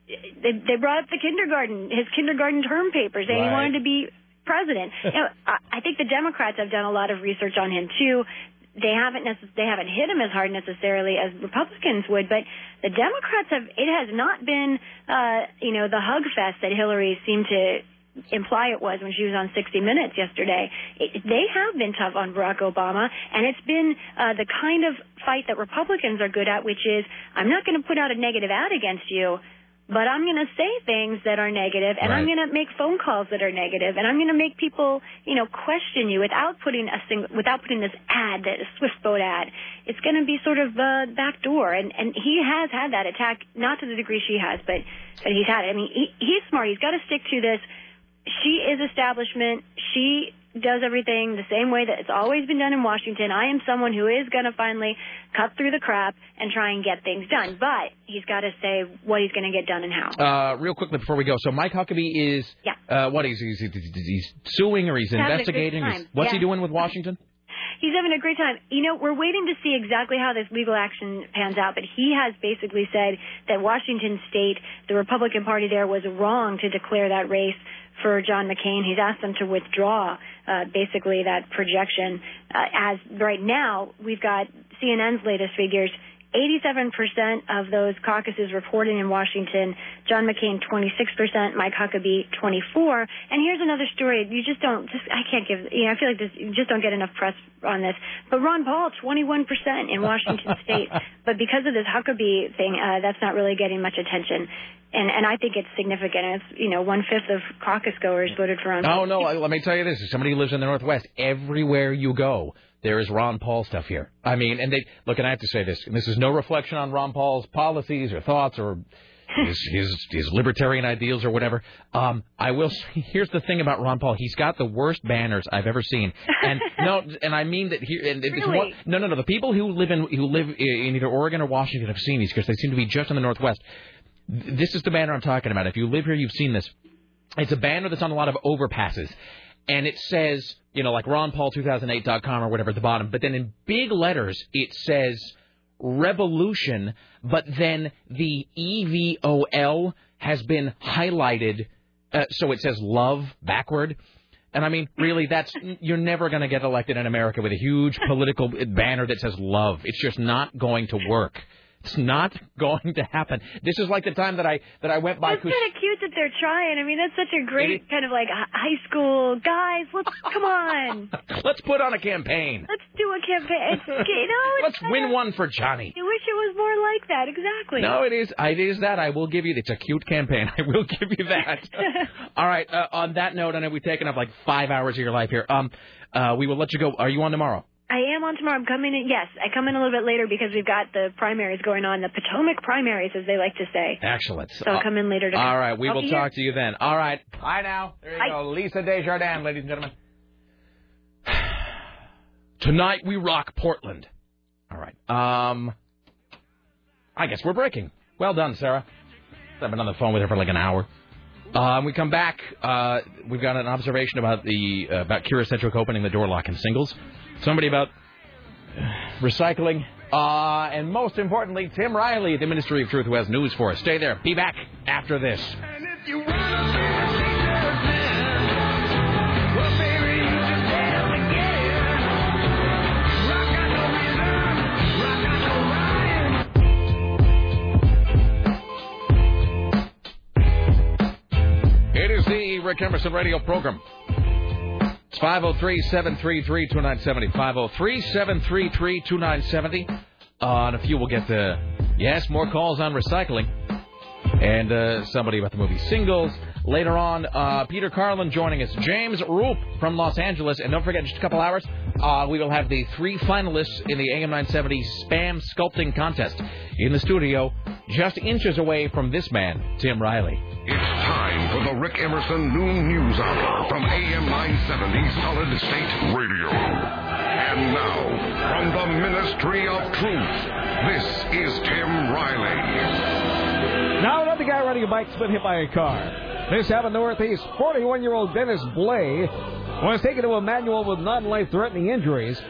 they they brought up the kindergarten, his kindergarten term papers, he Right. wanted to be president. you know, I, I think the Democrats have done a lot of research on him too. They haven't necess- they haven't hit him as hard necessarily as Republicans would, but the Democrats have. It has not been, uh, you know, the hug fest that Hillary seemed to imply it was when she was on 60 Minutes yesterday. It, they have been tough on Barack Obama, and it's been uh, the kind of fight that Republicans are good at, which is I'm not going to put out a negative ad against you. But I'm going to say things that are negative, and I'm going to make phone calls that are negative, and I'm going to make people, you know, question you without putting a sing- without putting this ad, that a Swift boat ad. It's going to be sort of uh, back door, and and he has had that attack, not to the degree she has, but but he's had it. I mean, he, he's smart. He's got to stick to this. She is establishment. She does everything the same way that it's always been done in Washington. I am someone who is going to finally cut through the crap and try and get things done. But he's got to say what he's going to get done and how. Uh, real quickly before we go, so Mike Huckabee is Yeah. uh, what is he's, he's, he's suing or he's good investigating? He's- What's he doing with Washington? He's having a great time. You know, we're waiting to see exactly how this legal action pans out, but he has basically said that Washington State, the Republican Party there, was wrong to declare that race for John McCain. He's asked them to withdraw uh, basically that projection. Uh, as right now, we've got CNN's latest figures. 87% of those caucuses reported in Washington. John McCain 26%, Mike Huckabee 24. And here's another story. You just don't just I can't give you know I feel like this you just don't get enough press on this. But Ron Paul 21% in Washington state. But because of this Huckabee thing, uh, that's not really getting much attention. And and I think it's significant. It's you know one fifth of caucus goers voted for Ron. Paul. Oh no! Let me tell you this: as somebody who lives in the Northwest, everywhere you go, there is Ron Paul stuff here. I mean, and they look. And I have to say this: and this is no reflection on Ron Paul's policies or thoughts or his his, his libertarian ideals or whatever. Um, I will. Here's the thing about Ron Paul: he's got the worst banners I've ever seen. And no, and I mean that here. And it's Really? one, no, no, no. The people who live in who live in either Oregon or Washington have seen these because they seem to be just in the Northwest. This is the banner I'm talking about. If you live here, you've seen this. It's a banner that's on a lot of overpasses. And it says, you know, like RonPaul2008.com or whatever at the bottom. But then in big letters, it says revolution. But then the EVOL has been highlighted. Uh, so it says love backward. And I mean, really, that's you're never going to get elected in America with a huge political banner that says love. It's just not going to work. It's not going to happen. This is like the time that I that I went by. It's kind of cute that they're trying. I mean, that's such a great kind of like high school guys. Let's come on. Let's put on a campaign. Let's do a campaign. It's, you know, it's Let's win one for Johnny. I wish it was more like that. Exactly. No, it is. It is that. I will give you. It's a cute campaign. I will give you that. All right. Uh, on that note, I know we've taken up like five hours of your life here. Um, uh, we will let you go. Are you on tomorrow? I am on tomorrow. I'm coming in. Yes, I come in a little bit later because we've got the primaries going on, the Potomac primaries, as they like to say. Excellent. So I'll come in later. To All right, we I'll will talk here. to you then. All right. Bye now. There you Bye. go. Lisa Desjardins, ladies and gentlemen. Tonight we rock Portland. All right. Um, I guess we're breaking. Well done, Sarah. I've been on the phone with her for like an hour. Um, we come back. Uh, we've got an observation about the uh, about Kyra Sedgwick opening the door lock in singles. Somebody about recycling. Uh, and most importantly, Tim Riley at the Ministry of Truth who has news for us. Stay there. Be back after this. It is the Rick Emerson radio program. It's 503 733 2970. 503 733 2970. And a few will get the, yes, more calls on recycling. And uh, somebody about the movie Singles. Later on, uh, Peter Carlin joining us. James Roop from Los Angeles. And don't forget, in just a couple hours, uh, we will have the three finalists in the AM 970 Spam Sculpting Contest in the studio, just inches away from this man, Tim Riley. It's time for the Rick Emerson Noon News Hour from AM 970 Solid State Radio. And now, from the Ministry of Truth, this is Tim Riley. Now another guy riding a bike's been hit by a car. This happened northeast. 41-year-old Dennis Blay was taken to a Emanuel with non-life-threatening injuries.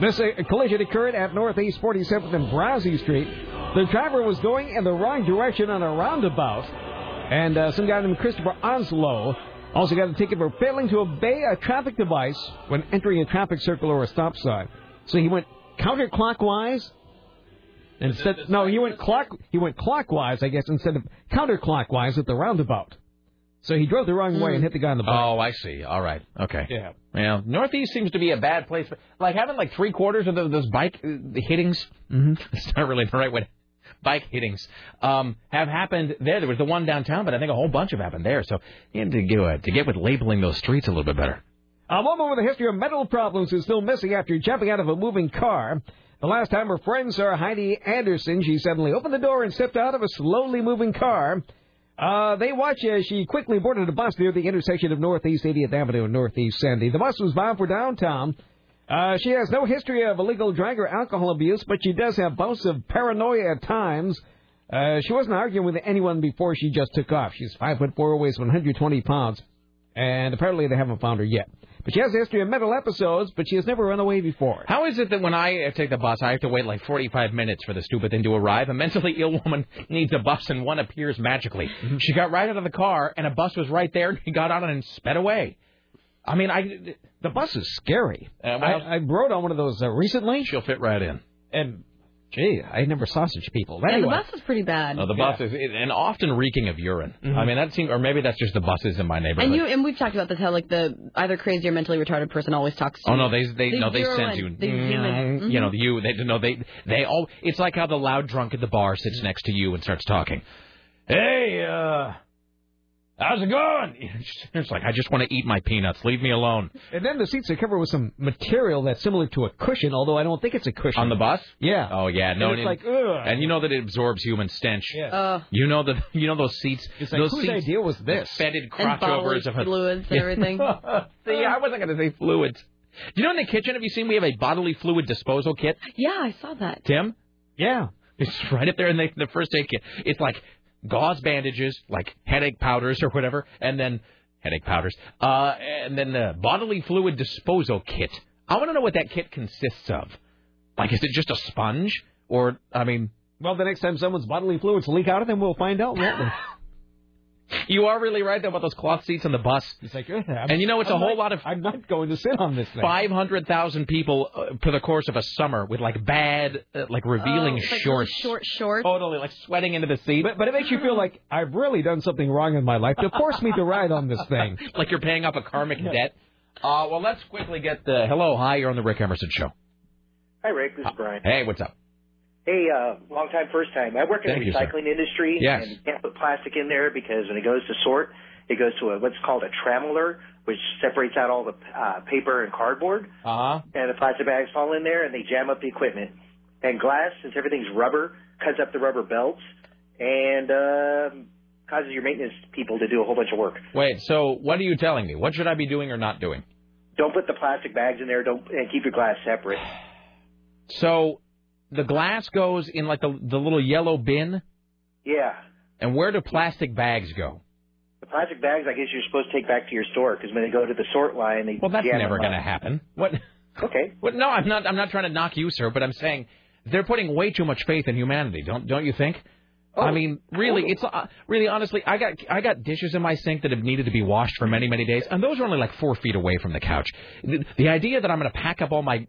This uh, collision occurred at Northeast 47th and Brazee Street. The driver was going in the wrong direction on a roundabout, and uh, some guy named Christopher Onslow also got a ticket for failing to obey a traffic device when entering a traffic circle or a stop sign. So he went counterclockwise. Instead, no, he went clock. He went clockwise, I guess, instead of counterclockwise at the roundabout. So he drove the wrong way and hit the guy in the bike. Oh, I see. All right. Okay. Yeah. Well, Northeast seems to be a bad place. For, like having like three quarters of the, those bike uh, the hittings. Mm-hmm. It's not really the right way. Bike hittings um, have happened there. There was the one downtown, but I think a whole bunch have happened there. So you need to get, uh, to get with labeling those streets a little bit better. A woman with a history of mental problems is still missing after jumping out of a moving car. The last time her friend saw Heidi Anderson, she suddenly opened the door and stepped out of a slowly moving car. Uh, they watch as she quickly boarded a bus near the intersection of Northeast 80th Avenue and Northeast Sandy. The bus was bound for downtown. Uh, she has no history of illegal drug or alcohol abuse, but she does have bouts of paranoia at times. Uh, she wasn't arguing with anyone before she just took off. She's five foot four, weighs 120 pounds, and apparently they haven't found her yet. But she has a history of mental episodes, but she has never run away before. How is it that when I take the bus, I have to wait like 45 minutes for the stupid thing to arrive? A mentally ill woman needs a bus and one appears magically. She got right out of the car and a bus was right there and she got on it and sped away. I mean, I the bus is scary. Uh, well, I, I rode on one of those uh, recently. She'll fit right in. And gee, I never saw such people. But Yeah, anyway, the bus is pretty bad. No, the bus is and often reeking of urine. I mean, that seems, or maybe that's just the buses in my neighborhood. And you and we've talked about this how like the either crazy or mentally retarded person always talks to Oh you. no, they they, no they send in. you. They zoom in. You know Mhm. you they no they they all. It's like how the loud drunk at the bar sits next to you and starts talking. Hey, uh, how's it going? It's like I just want to eat my peanuts. Leave me alone. and then the seats are covered with some material that's similar to a cushion, although I don't think it's a cushion. On the bus? Yeah. Oh yeah, no. And it's and- like, ugh. and you know that it absorbs human stench. Yeah. Uh, You know that you know those seats. It's like, those whose seats, idea was this? Fetid and crotch bodily overs of a fluids and everything. See, I wasn't going to say fluids. Do you know, in the kitchen, have you seen we have a bodily fluid disposal kit, yeah, I saw that. Tim? Yeah. It's right up there in the, the first aid kit. It's like gauze bandages, like headache powders or whatever, and then headache powders, uh, and then the bodily fluid disposal kit. I want to know what that kit consists of. Like, is it just a sponge, or I mean, Well, the next time someone's bodily fluids leak out of them, we'll find out, won't we? you are really right though about those cloth seats on the bus. It's like, "Ugh, I'm- And you know, it's a I'm whole not- lot of I'm not going to sit on this thing. Five hundred thousand people uh, for the course of a summer with like bad, uh, like revealing Oh, it's like shorts. short shorts. Totally, like sweating into the seat. But, but it makes you feel like I've really done something wrong in my life to force me to ride on this thing. like you're paying off a karmic debt. Uh, well, let's quickly get the hello, hi. You're on the Rick Emerson show. Hi, Rick. This is Brian. Hey, what's up? Hey, uh, long time, first time. I work in Thank the you, recycling industry, Yes. and you can't put plastic in there because when it goes to sort, it goes to a, what's called a trammeler, which separates out all the uh, paper and cardboard. Uh huh. And the plastic bags fall in there, and they jam up the equipment. And glass, since everything's rubber, cuts up the rubber belts and um causes your maintenance people to do a whole bunch of work. Wait. So what are you telling me? What should I be doing or not doing? Don't put the plastic bags in there. Don't and keep your glass separate. So the glass goes in like the the little yellow bin, Yeah. and where do plastic bags go? The plastic bags, I guess you're supposed to take back to your store because when they go to the sort line, they Well, that's never going to happen. What? Okay. What? No, I'm not. I'm not trying to knock you, sir, but I'm saying they're putting way too much faith in humanity. Don't don't you think? I mean, really, it's uh, really honestly. I got I got dishes in my sink that have needed to be washed for many many days, and those are only like four feet away from the couch. The, the idea that I'm going to pack up all my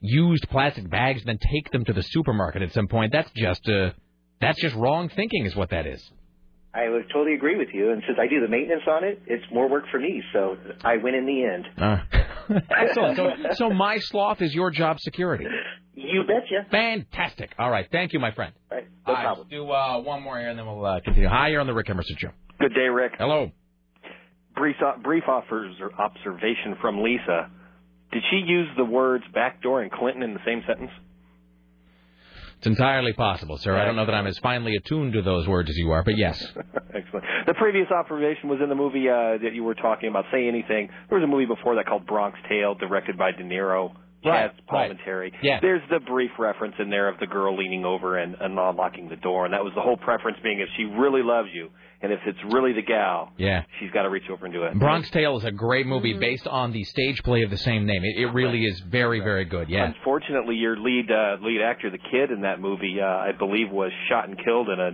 used plastic bags and then take them to the supermarket at some point that's just uh that's just wrong thinking, is what that is. I would totally agree with you. And since I do the maintenance on it, it's more work for me. So I win in the end. Uh, excellent. So, so my sloth is your job security. You betcha. Fantastic. All right. Thank you, my friend. Right. No problem. Let's do uh, one more here, and then we'll uh, continue. Hi, you're on the Rick Emerson Show. Good day, Rick. Hello. Brief, brief offers or observation from Lisa. Did she use the words backdoor and Clinton in the same sentence? It's entirely possible, sir. I don't know that I'm as finely attuned to those words as you are, but yes. Excellent. The previous observation was in the movie uh, that you were talking about. Say anything. There was a movie before that called Bronx Tale, directed by De Niro. Right, Chazz right. Palminteri. Yeah. There's the brief reference in there of the girl leaning over and, and unlocking the door, and that was the whole preference being if she really loves you, and if it's really the gal, Yeah. she's got to reach over and do it. Bronx Tale is a great movie Mm-hmm. based on the stage play of the same name. It, it really is very, very good. Yeah. Unfortunately, your lead uh, lead actor, the kid in that movie, uh, I believe, was shot and killed in a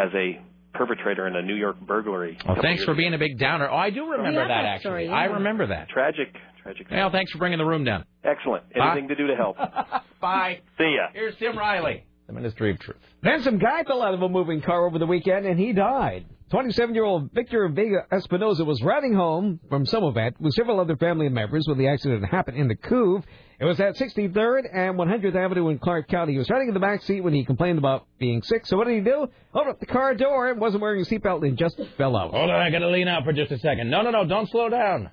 as a perpetrator in a New York burglary. Oh, thanks for being a big downer. Oh, I do remember Yeah, that that actually. story, yeah. I remember that. Tragic, tragic. Well, thanks for bringing the room down. Excellent. Bye. Anything to do to help. Bye. See ya. Here's Tim Riley, the Ministry of Truth. Then some guy fell out of a moving car over the weekend and he died. 27-year-old Victor Vega Espinoza was riding home from some event with several other family members when the accident happened in the Couve. It was at 63rd and 100th Avenue in Clark County. He was riding in the back seat when he complained about being sick. So what did he do? Opened up the car door and wasn't wearing a seatbelt and just fell out. Hold on, I got to lean out for just a second. No, no, no, don't slow down.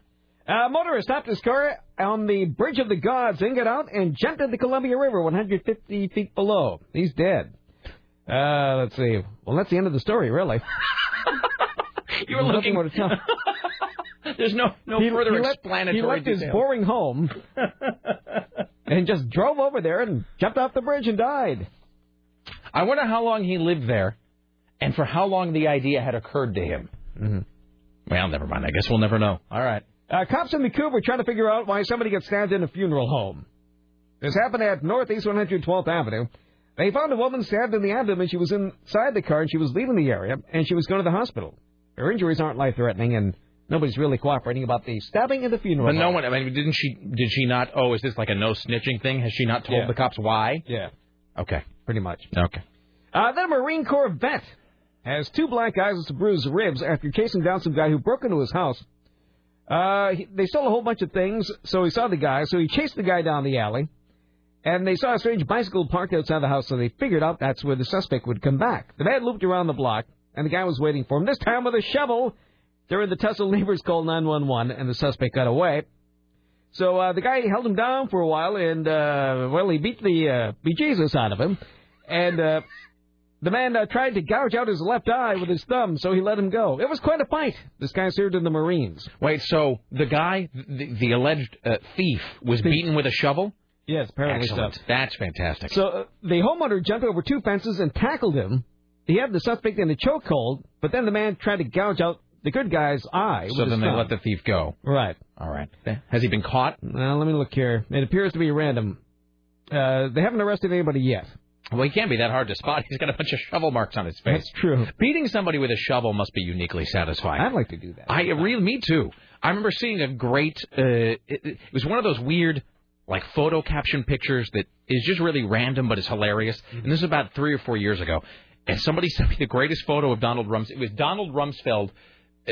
A motorist stopped his car on the Bridge of the Gods and got out and jumped in the Columbia River 150 feet below. He's dead. Uh, let's see. Well, that's the end of the story, really. You were looking more to tell. There's no no He- further he left- explanatory He left his boring home and just drove over there and jumped off the bridge and died. I wonder how long he lived there, and for how long the idea had occurred to him. Mm-hmm. Well, never mind. I guess we'll never know. All right. Uh, cops in were trying to figure out why somebody got stabbed in a funeral home. This happened at Northeast 112th Avenue. They found a woman stabbed in the abdomen. She was inside the car and she was leaving the area, and she was going to the hospital. Her injuries aren't life-threatening, and nobody's really cooperating about the stabbing in the funeral But no home. one. I mean, didn't she? Did she not? Oh, is this like a no snitching thing? Has she not told Yeah. the cops why? Yeah. Okay. Pretty much. Okay. Uh, then a Marine Corps vet has two black eyes and some bruised ribs after chasing down some guy who broke into his house. Uh, he, they stole a whole bunch of things, so he saw the guy, so he chased the guy down the alley. And they saw a strange bicycle parked outside the house, so they figured out that's where the suspect would come back. The man looped around the block, and the guy was waiting for him, this time with a shovel. During the tussle, neighbors called 911, and the suspect got away. So uh, the guy held him down for a while, and, uh, well, he beat the uh, beat Jesus out of him. And uh, the man uh, tried to gouge out his left eye with his thumb, so he let him go. It was quite a fight. This guy served in the Marines. Wait. So the guy, the, the alleged uh, thief, was beaten with a shovel. Yes, apparently Excellent. so. That's fantastic. So uh, the homeowner jumped over two fences and tackled him. He had the suspect in a chokehold, but then the man tried to gouge out the good guy's eye. So with his then they thumb. let the thief go. Right. All right. Has he been caught? Let me look here. It appears to be random. Uh, they haven't arrested anybody yet. Well, he can't be that hard to spot. He's got a bunch of shovel marks on his face. That's true. Beating somebody with a shovel must be uniquely satisfying. I'd like to do that. I really, me too. I remember seeing a great. Uh, it, it was one of those weird, like photo caption pictures that is just really random, but is hilarious. And this is about three or four years ago. And somebody sent me the greatest photo of Donald Rumsfeld. It was Donald Rumsfeld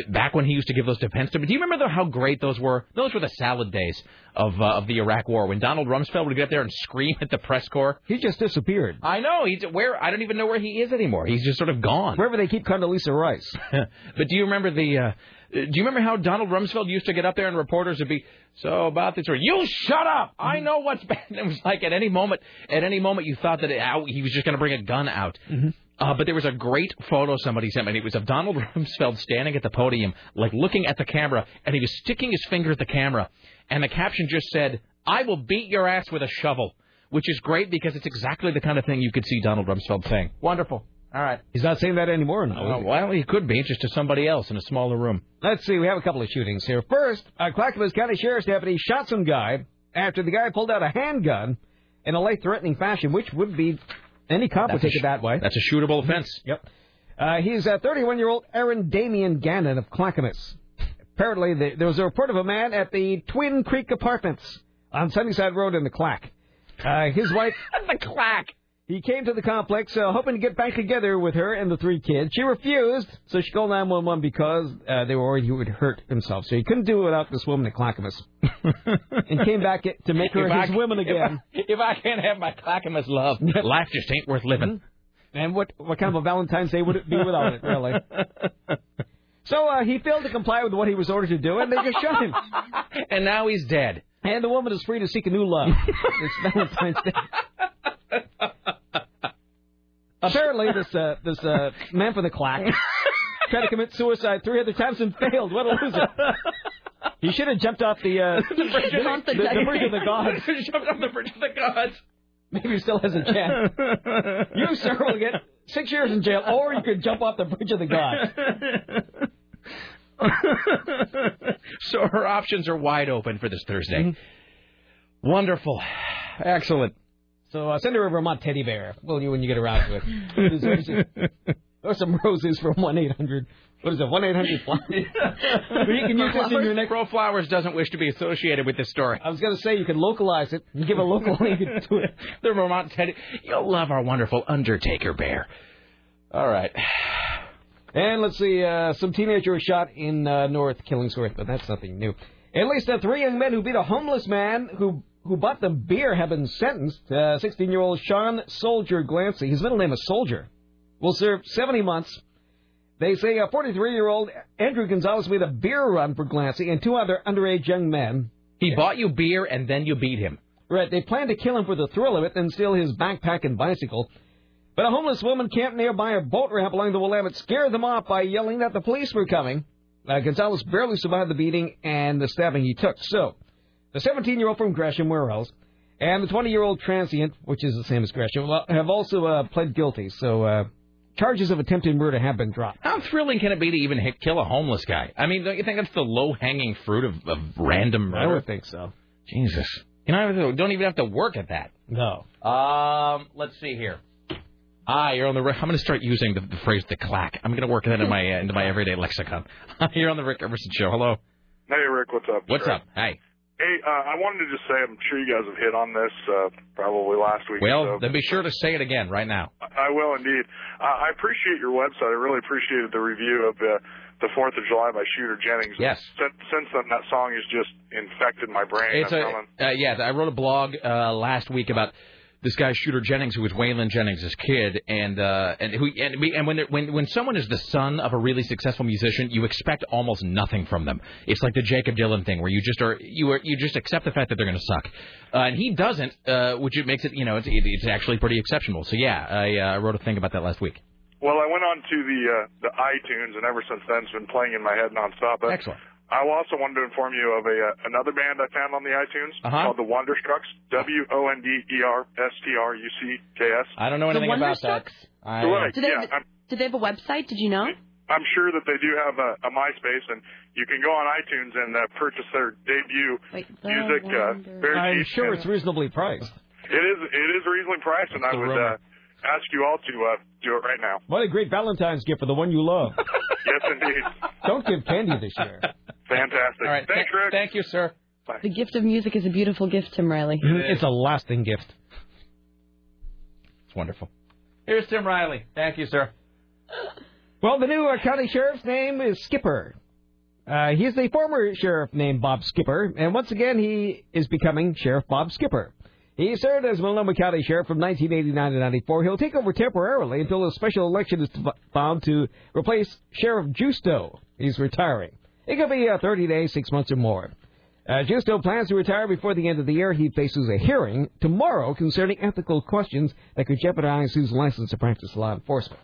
back when he used to give those defense to. Do you remember though how great those were? Those were the salad days of uh, of the Iraq War when Donald Rumsfeld would get up there and scream at the press corps. He just disappeared. I know he's where I don't even know where he is anymore. He's just sort of gone. Wherever they keep Condoleezza Rice. but do you remember the? Uh, do you remember how Donald Rumsfeld used to get up there and reporters would be so about this or you shut up I know what's bad. It was like at any moment, at any moment you thought that it, he was just going to bring a gun out. Uh, but there was a great photo somebody sent me. and It was of Donald Rumsfeld standing at the podium, like looking at the camera, and he was sticking his finger at the camera, and the caption just said, "I will beat your ass with a shovel," which is great because it's exactly the kind of thing you could see Donald Rumsfeld saying. Wonderful. All right. He's not saying that anymore now. Uh, well, he could be just to somebody else in a smaller room. Let's see. We have a couple of shootings here. First, a Clackamas County Sheriff's deputy shot some guy after the guy pulled out a handgun in a life-threatening fashion, which would be any cop would That's a take it that way. That's a shootable offense. Yep. Uh, he's a 31-year-old Aaron Damian Gannon of Clackamas. Apparently, the, there was a report of a man at the Twin Creek Apartments on Sunnyside Road in the Clack. Uh, his wife... the Clack! He came to the complex uh, hoping to get back together with her and the three kids. She refused, so she called 911 because uh, they were worried he would hurt himself. So he couldn't do it without this woman at Clackamas. and came back to make her If his I- woman if again. I, if I can't have my Clackamas love, life just ain't worth living. And what what kind of a Valentine's Day would it be without it, really? So uh, he failed to comply with what he was ordered to do, and they just shot him. and now he's dead. And the woman is free to seek a new love. it's Valentine's Day. Apparently, this uh, this uh, man from the clack tried to commit suicide three other times and failed. What a loser! He should have jumped off the uh, The bridge of the, the, the bridge of the gods. Jumped off the bridge of the gods. Maybe he still has a chance. You, sir, will get six years in jail, or you could jump off the bridge of the gods. so her options are wide open for this Thursday. Mm-hmm. Wonderful. Excellent. So uh, send her a Vermont teddy bear, will you, when you get around to it? or some roses from 1 800. What is it, 1 800 flowers? you can use this in your next. Pro Flowers doesn't wish to be associated with this story. I was going to say you can localize it and give a local link to it. The Vermont Teddy. You'll love our wonderful Undertaker bear. All right. And let's see, uh, some teenager was shot in uh, North Killingsworth, but that's nothing new. At least uh, three young men who beat a homeless man who who bought them beer have been sentenced. 16-year-old Sean Soldier Glancy, his middle name is Soldier, will serve 70 months. They say a 43-year-old Andrew Gonzalez made a beer run for Glancy and two other underage young men. He bought you beer and then you beat him. Right, they planned to kill him for the thrill of it, and steal his backpack and bicycle. But a homeless woman camped nearby a boat ramp along the Willamette scared them off by yelling that the police were coming. Uh, Gonzalez barely survived the beating and the stabbing he took. So, the 17-year-old from Gresham, where else, and the 20-year-old transient, which is the same as Gresham, have also uh, pled guilty. So, uh, charges of attempted murder have been dropped. How thrilling can it be to even hit, kill a homeless guy? I mean, don't you think that's the low-hanging fruit of, of random murder? I would think so. Jesus. You know, don't even have to work at that. No. Um, let's see here. Ah, you're on the. I'm going to start using the, the phrase "the clack." I'm going to work that in my uh, into my everyday lexicon. you're on the Rick Emerson show. Hello. Hey, Rick, what's up? What's sir? up? Hey. Hey, uh, I wanted to just say, I'm sure you guys have hit on this uh, probably last week. Well, so. then be sure to say it again right now. I will indeed. Uh, I appreciate your website. I really appreciated the review of the the Fourth of July by Shooter Jennings. Yes. Since, since then, that song has just infected my brain. It's I'm a uh, yeah. I wrote a blog uh, last week about this guy Shooter Jennings, who was Waylon Jennings' kid, and uh, and who and, and when when when someone is the son of a really successful musician, you expect almost nothing from them. It's like the Jakob Dylan thing, where you just are you are you just accept the fact that they're going to suck, uh, and he doesn't, uh, which it makes it you know it's it's actually pretty exceptional. So yeah, I, uh, I wrote a thing about that last week. Well, I went on to the uh, the iTunes, and ever since then, it's been playing in my head nonstop. Excellent. I also wanted to inform you of a uh, another band I found on the iTunes Uh-huh. called the Wonderstrucks. W O N D E R S T R U C K S. I don't know The anything about that. Wonderstrucks? I, Correct. Do they, yeah, have, do they have a website? Did you know? I'm sure that they do have a, a MySpace, and you can go on iTunes and uh, purchase their debut Wait, the music. Uh, very I'm cheap. sure it's reasonably priced. It is. It is reasonably priced, and I would uh, ask you all to uh, do it right now. What a great Valentine's gift for the one you love. yes, indeed. Don't give candy this year. Fantastic. All right. Thanks, th- Rick. Thank you, sir. The gift of music is a beautiful gift, Tim Riley. It's a lasting gift. It's wonderful. Here's Tim Riley. Thank you, sir. Well, the new uh, county sheriff's name is Skipper. Uh, he's the former sheriff named Bob Skipper, and once again he is becoming Sheriff Bob Skipper. He served as Multnomah County Sheriff from 1989 to 94. He'll take over temporarily until a special election is found to replace Sheriff Giusto. He's retiring. It could be uh, 30 days, six months, or more. Uh, Giusto plans to retire before the end of the year. He faces a hearing tomorrow concerning ethical questions that could jeopardize his license to practice law enforcement.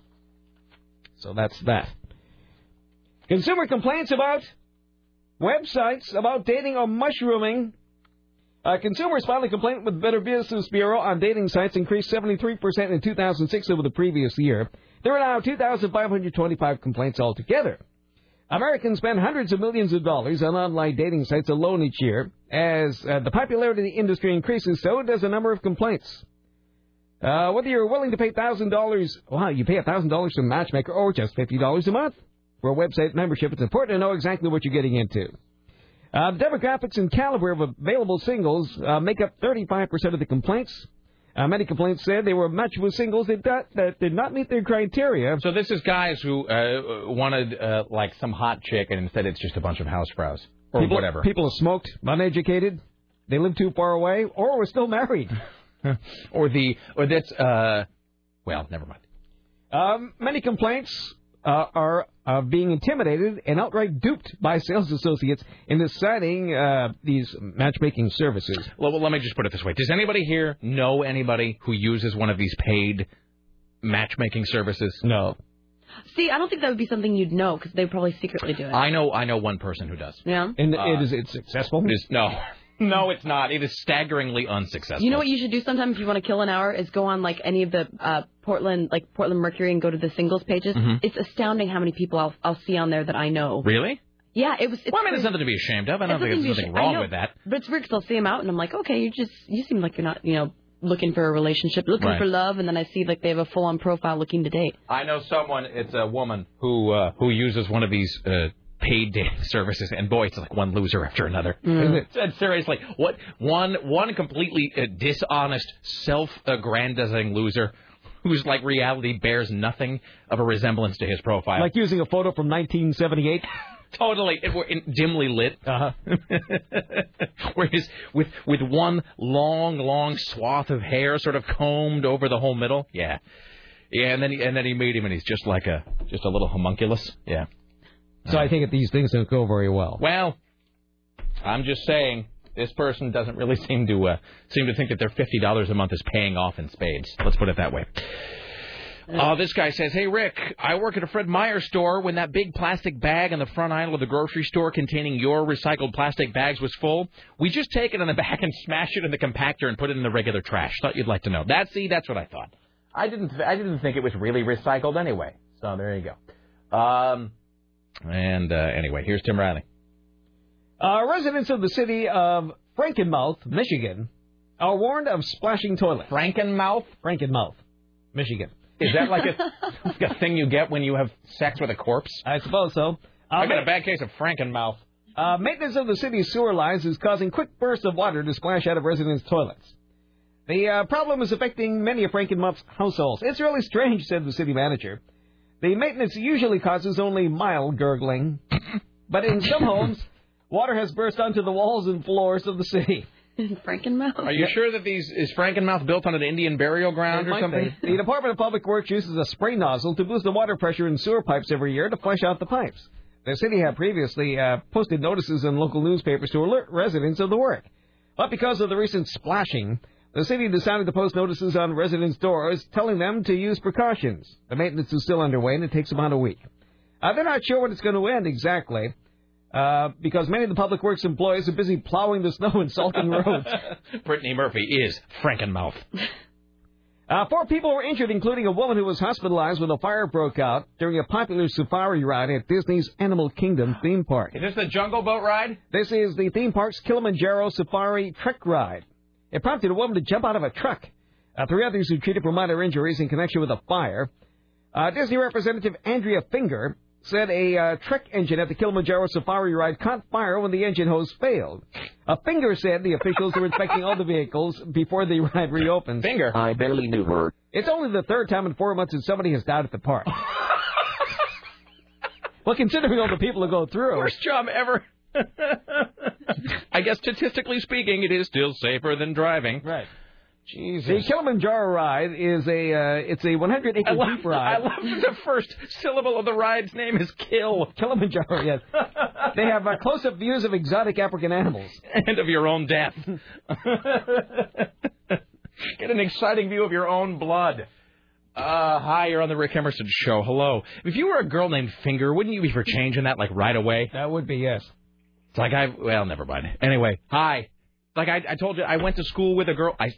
So that's that. Consumer complaints about websites about dating or mushrooming. Uh, consumers filed a complaint with Better Business Bureau on dating sites increased 73% in 2006 over the previous year. There are now 2,525 complaints altogether. Americans spend hundreds of millions of dollars on online dating sites alone each year. As uh, the popularity of the industry increases, so does the number of complaints. Uh, whether you're willing to pay thousand dollars, wow, you pay thousand dollars to a matchmaker, or just fifty dollars a month for a website membership, it's important to know exactly what you're getting into. Uh, demographics and caliber of available singles uh, make up 35% of the complaints. Uh, many complaints said they were matched with singles that, that, that did not meet their criteria. So this is guys who uh, wanted uh, like some hot chick, and instead it's just a bunch of housebrows or people, whatever. People have smoked, uneducated, they live too far away, or were still married. or the or that's uh, well, never mind. Um, many complaints uh, are uh, being intimidated and outright duped by sales associates into signing uh, these matchmaking services. Well, well, let me just put it this way: Does anybody here know anybody who uses one of these paid matchmaking services? No. See, I don't think that would be something you'd know because they probably secretly do it. I know, I know one person who does. Yeah. And Uh, it is it successful? It is no, no, it's not. It is staggeringly unsuccessful. You know what you should do sometime if you want to kill an hour is go on like any of the uh, Portland like Portland Mercury and go to the singles pages. Mhm. It's astounding how many people I'll I'll see on there that I know. Really? Yeah, it was. It's Well, I mean, there's nothing to be ashamed of. I don't think there's nothing ashamed- wrong know, with that. But it's weird 'cause I'll see them out and I'm like, okay, you just you seem like you're not you know looking for a relationship, looking Right. for love, and then I see like they have a full on profile looking to date. I know someone. It's a woman who uh, who uses one of these uh, paid dating services, and boy, it's like one loser after another. Mm. It's seriously, what one one completely uh, dishonest, self-aggrandizing loser whose like reality bears nothing of a resemblance to his profile. Like using a photo from 1978. totally it, were in, dimly lit. Uh-huh. Whereas with with one long, long swath of hair sort of combed over the whole middle. Yeah. Yeah, and then he, and then he meet him and he's just like a just a little homunculus. Yeah. So I think that these things don't go very well. Well, I'm just saying this person doesn't really seem to uh, seem to think that their fifty dollars a month is paying off in spades. Let's put it that way. Uh, this guy says, "Hey Rick, I work at a Fred Meyer store. When that big plastic bag in the front aisle of the grocery store containing your recycled plastic bags was full, we just take it in the back and smash it in the compactor and put it in the regular trash. Thought you'd like to know. That see, that's what I thought. I didn't. I didn't think it was really recycled anyway. So there you go. Um, and uh, anyway, here's Tim Riley. Uh, residents of the city of Frankenmouth, Michigan, are warned of splashing toilets. Frankenmouth? Frankenmouth, Michigan. Is that like a, like a thing you get when you have sex with a corpse? I suppose so. I got a bad case of Frankenmouth. Uh, maintenance of the city's sewer lines is causing quick bursts of water to splash out of residents' toilets. The uh, problem is affecting many of Frankenmuth's households. It's really strange, said the city manager. The maintenance usually causes only mild gurgling, but in some homes, water has burst onto the walls and floors of the city. Frankenmouth. Are you sure that these is Frankenmouth built on an Indian burial ground It or something? be. The Department of Public Works uses a spray nozzle to boost the water pressure in sewer pipes every year to flush out the pipes. The city had previously uh, posted notices in local newspapers to alert residents of the work. But because of the recent splashing, the city decided to post notices on residents' doors telling them to use precautions. The maintenance is still underway and it takes about a week. Uh, they're not sure when it's going to end exactly. Uh, because many of the public works employees are busy plowing the snow and salting roads. Brittany Murphy is Frankenmouth. Uh, four people were injured, including a woman who was hospitalized when a fire broke out during a popular safari ride at Disney's Animal Kingdom theme park. Is this the Jungle Boat ride? This is the theme park's Kilimanjaro Safari Trek Ride. It prompted a woman to jump out of a truck. Uh, three others who treated for minor injuries in connection with a fire. Uh, Disney representative Andrea Finger said a uh, Trek engine at the Kilimanjaro Safari ride caught fire when the engine hose failed. Uh, Finger said the officials were inspecting all the vehicles before the ride reopens. Finger? I barely knew her. It's only the third time in four months that somebody has died at the park. Well, considering all the people who go through. Worst job ever. I guess statistically speaking, it is still safer than driving. Right. Jesus. The Kilimanjaro ride is a uh, it's a 100 acre I love, jeep ride. I love the first syllable of the ride's name is kill. Kilimanjaro, yes. they have uh, close-up views of exotic African animals. And of your own death. Get an exciting view of your own blood. Uh, hi, you're on the Rick Emerson show. Hello. If you were a girl named Finger, wouldn't you be for changing that like right away? That would be yes. It's like I well, never mind. Anyway, hi. Like I, I told you, I went to school with a girl. I,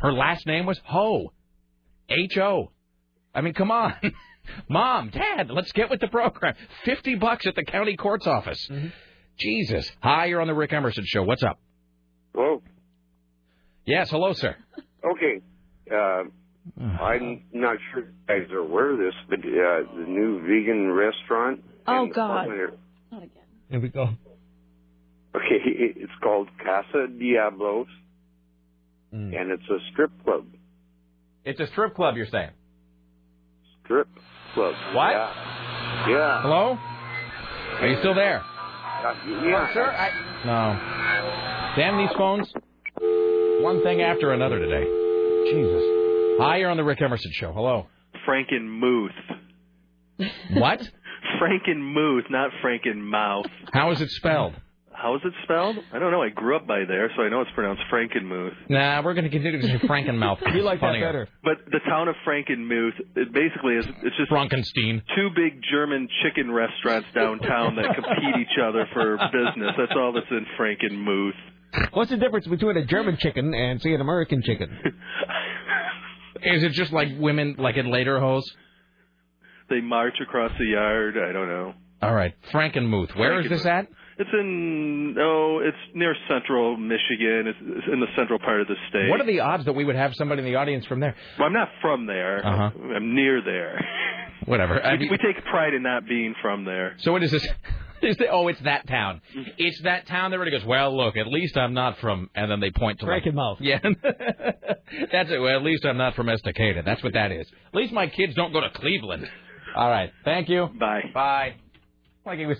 her last name was Ho, H O. I mean, come on, mom, dad, let's get with the program. Fifty bucks at the county court's office. Jesus. Hi, you're on the Rick Emerson show. What's up? Hello. Yes, hello, sir. Okay. Uh, I'm not sure you guys are aware of this, but uh, the new vegan restaurant. Oh, in Not again. Here we go. Okay, it's called Casa Diablos, Mm. and it's a strip club. It's a strip club, you're saying? Strip club. What? Yeah. Yeah. Hello? Are you still there? Uh, yeah. sir, I... No. Damn these phones. One thing after another today. Jesus. Hi, you're on the Rick Emerson show. Hello. Frankenmuth. What? Frankenmuth, not Frankenmouth. How is it spelled? How is it spelled? I don't know. I grew up by there, so I know it's pronounced Frankenmuth. Nah, we're going to continue to say Frankenmouth. You like that better. But the town of Frankenmuth, it basically is it's just Frankenstein. two big German chicken restaurants downtown that compete each other for business. That's all that's in Frankenmuth. What's the difference between a German chicken and say an American chicken? Is it just like women, like in later hose? They march across the yard. I don't know. All right, Frankenmuth. Where is this at? It's in oh, it's near central Michigan. It's, it's in the central part of the state. What are the odds that we would have somebody in the audience from there? Well, I'm not from there. Uh-huh. I'm near there. Whatever. I we, mean- we take pride in not being from there. So what is this? Is the, oh, it's that town. It's that town that really goes, well, look, at least I'm not from, and then they point to like, Frankenmouth. Yeah. That's it. Well, at least I'm not from Estacada. That's what that is. At least my kids don't go to Cleveland. All right. Thank you. Bye. Bye. Like he was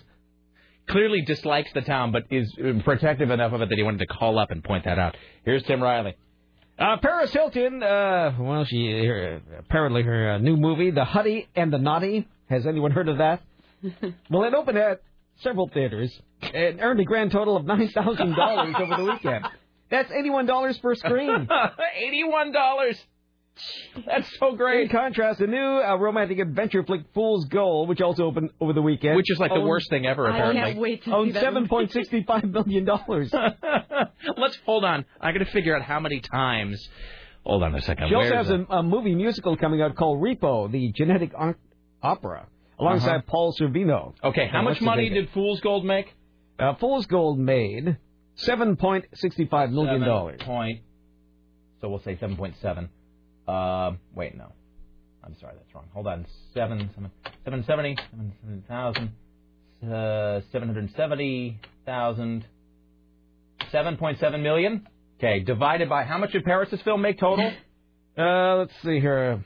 clearly dislikes the town, but is uh, protective enough of it that he wanted to call up and point that out. Here's Tim Riley. Uh, Paris Hilton, uh, well, she her, apparently her uh, new movie, The Hottie and the Nottie. Has anyone heard of that? well, it opened at several theaters and earned a grand total of nine thousand dollars over the weekend. That's eighty-one dollars per screen. Eighty-one dollars. That's so great. In contrast, the new uh, romantic adventure flick Fool's Gold, which also opened over the weekend, Which is like the worst thing ever, I apparently. can't wait to see owned that seven movie. point sixty-five million dollars. Let's hold on. I got to figure out how many times. Hold on a second. She also has a, a movie musical coming out called Repo, the genetic o- opera, alongside Uh-huh. Paul Sorvino. Okay, how much money did Fool's Gold make? Uh, Fool's Gold made seven point sixty-five million dollars. Seven Point. So we'll say seven point seven. Uh, wait, no. I'm sorry, that's wrong. Hold on. Seven, seven, seven seventy, seven seventy thousand, uh, seven hundred seventy thousand, seven point seven million. Okay, divided by how much did Paris' film make total? Uh, let's see here.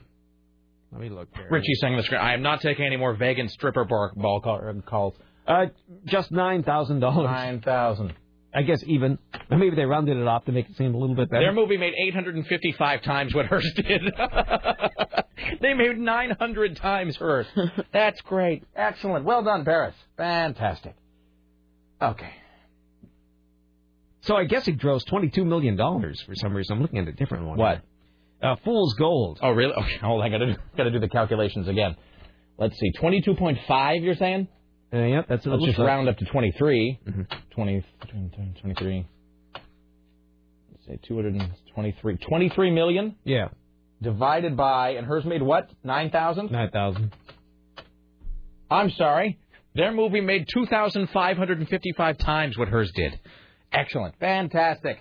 Let me look here. Richie sang the screen. I am not taking any more vegan stripper bar, ball call, uh, calls. Uh, just nine thousand dollars. Nine thousand. I guess even. Maybe they rounded it off to make it seem a little bit better. Their movie made 855 times what hers did. they made 900 times hers. That's great. Excellent. Well done, Paris. Fantastic. Okay. So I guess it grows twenty-two million dollars for some reason. I'm looking at a different one. What? Uh, Fool's Gold. Oh, really? Okay, hold on. I gotta, gotta do the calculations again. Let's see. 22.5, you're saying? Uh, yep, that's Let's just like. round up to 23. Mm-hmm. 20, 20, 23. Let's say 223. 23 million Yeah, divided by, and hers made what? 9,000? nine thousand. I'm sorry. Their movie made 2,555 times what hers did. Excellent. Fantastic.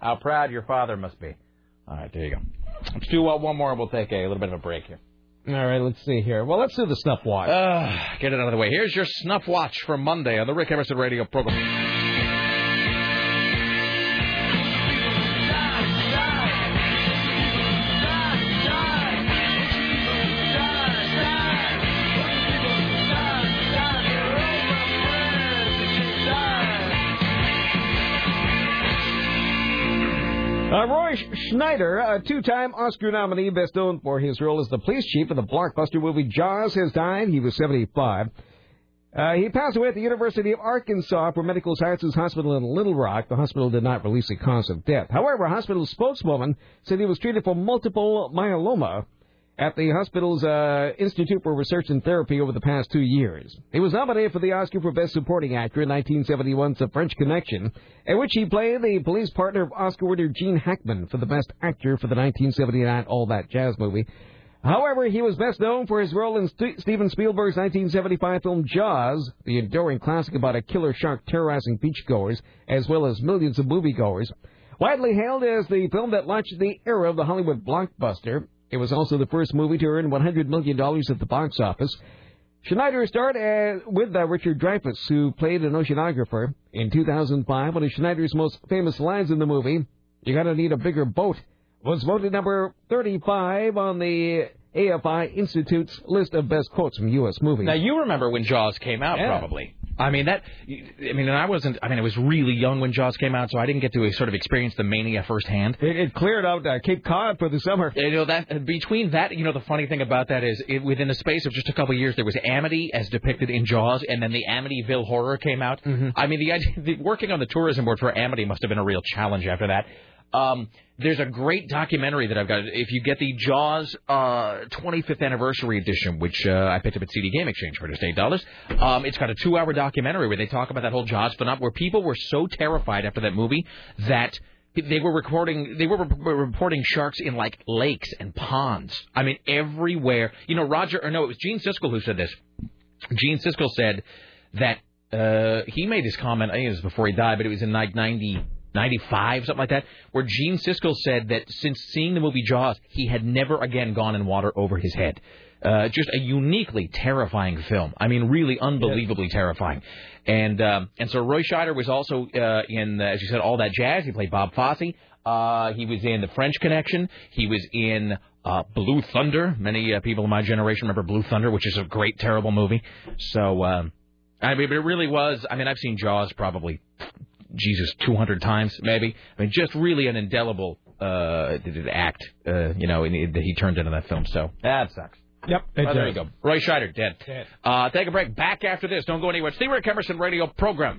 How proud your father must be. All right, there you go. Let's do uh, one more and we'll take a, little bit of a break here. All right, let's see here. Well, let's do the snuff watch. Uh, get it out of the way. Here's your snuff watch for Monday on the Rick Emerson Radio program. Scheider, a two-time Oscar nominee, best known for his role as the police chief in the blockbuster movie Jaws, has died. He was 75. Uh, he passed away at the University of Arkansas for Medical Sciences Hospital in Little Rock. The hospital did not release the cause of death. However, a hospital spokeswoman said he was treated for multiple myeloma at the hospital's uh, Institute for Research and Therapy over the past two years. He was nominated for the Oscar for Best Supporting Actor in 1971's The French Connection, in which he played the police partner of Oscar winner Gene Hackman for the Best Actor for the 1979 All That Jazz movie. However, he was best known for his role in St- Steven Spielberg's 1975 film Jaws, the enduring classic about a killer shark terrorizing beachgoers, as well as millions of moviegoers. Widely hailed as the film that launched the era of the Hollywood blockbuster, it was also the first movie to earn $100 million at the box office. Scheider starred uh, with uh, Richard Dreyfuss, who played an oceanographer. In 2005, one of Scheider's most famous lines in the movie, You gotta need a bigger boat, was voted number 35 on the AFI Institute's list of best quotes from U.S. movies. Now you remember when Jaws came out, Yeah. probably. I mean that. I mean, and I wasn't. I mean, I was really young when Jaws came out, so I didn't get to sort of experience the mania firsthand. It, it cleared out uh, Cape Cod for the summer. You know that between that, you know, the funny thing about that is, it, within the space of just a couple of years, there was Amity as depicted in Jaws, and then the Amityville horror came out. I mean, the, idea, the working on the tourism board for Amity must have been a real challenge after that. Um, there's a great documentary that I've got. If you get the Jaws uh, 25th anniversary edition, which uh, I picked up at CD Game Exchange for just eight dollars, um, it's got a two-hour documentary where they talk about that whole Jaws phenomenon, where people were so terrified after that movie that they were recording they were, reporting sharks in like lakes and ponds. I mean everywhere. You know roger or no it was gene siskel who said this. Gene siskel said that uh he made this comment i think it was before he died but it was in like 90 95 something like that where gene siskel said that since seeing the movie jaws he had never again gone in water over his head uh, just a uniquely terrifying film. I mean, really unbelievably terrifying. And um, and so Roy Scheider was also uh, in, uh, as you said, all that jazz. He played Bob Fosse. Uh, he was in The French Connection. He was in uh, Blue Thunder. Many uh, people in my generation remember Blue Thunder, which is a great, terrible movie. So, um, I mean, but it really was. I mean, I've seen Jaws probably, Jesus, 200 times maybe. I mean, just really an indelible uh, act, uh, you know, in, that he turned into that film. So that sucks. Yep. Well, there you go. Roy Scheider, dead. Uh, take a break. Back after this. Don't go anywhere. It's the Rick Emerson Radio program.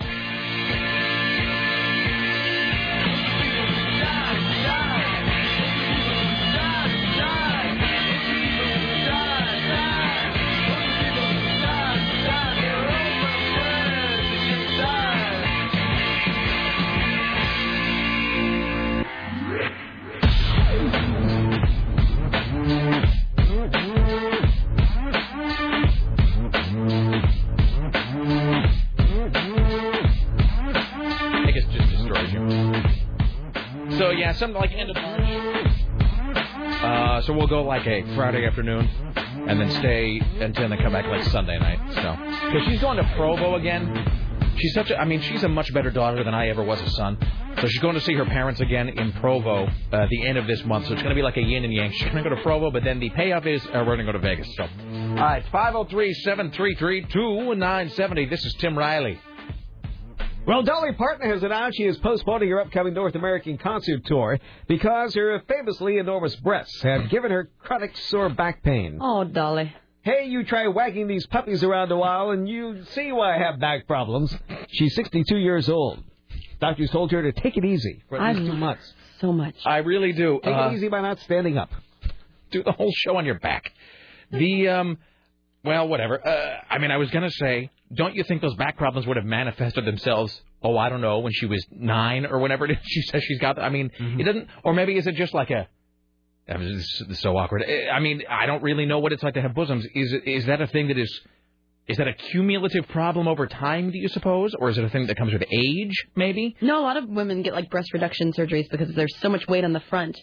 So yeah, something like end of March. Uh, so we'll go like a Friday afternoon, and then stay until they come back like Sunday night. So because she's going to Provo again. She's such a, I mean, she's a much better daughter than I ever was a son. So she's going to see her parents again in Provo uh, the end of this month. So it's going to be like a yin and yang. She's going to go to Provo, but then the payoff is uh, we're going to go to Vegas. So, all right, 503 733 2970. This is Tim Riley. Well, Dolly Parton has announced she is postponing her upcoming North American concert tour because her famously enormous breasts have given her chronic sore back pain. Oh, Dolly. Hey, you try wagging these puppies around a while and you see why I have back problems. She's 62 years old. Doctors told her to take it easy for at least two months. So much. I really do. Take Uh, it easy by not standing up. do the whole show on your back. The um, well, whatever. Uh, I mean, I was gonna say, don't you think those back problems would have manifested themselves? Oh, I don't know, when she was nine or whenever it is she says she's got. That? I mean, it doesn't. Or maybe is it just like a? I mean, this is so awkward. Uh, I mean, I don't really know what it's like to have bosoms. Is it- is that a thing that is? Is that a cumulative problem over time? Do you suppose, or is it a thing that comes with age? Maybe. No, a lot of women get like breast reduction surgeries because there's so much weight on the front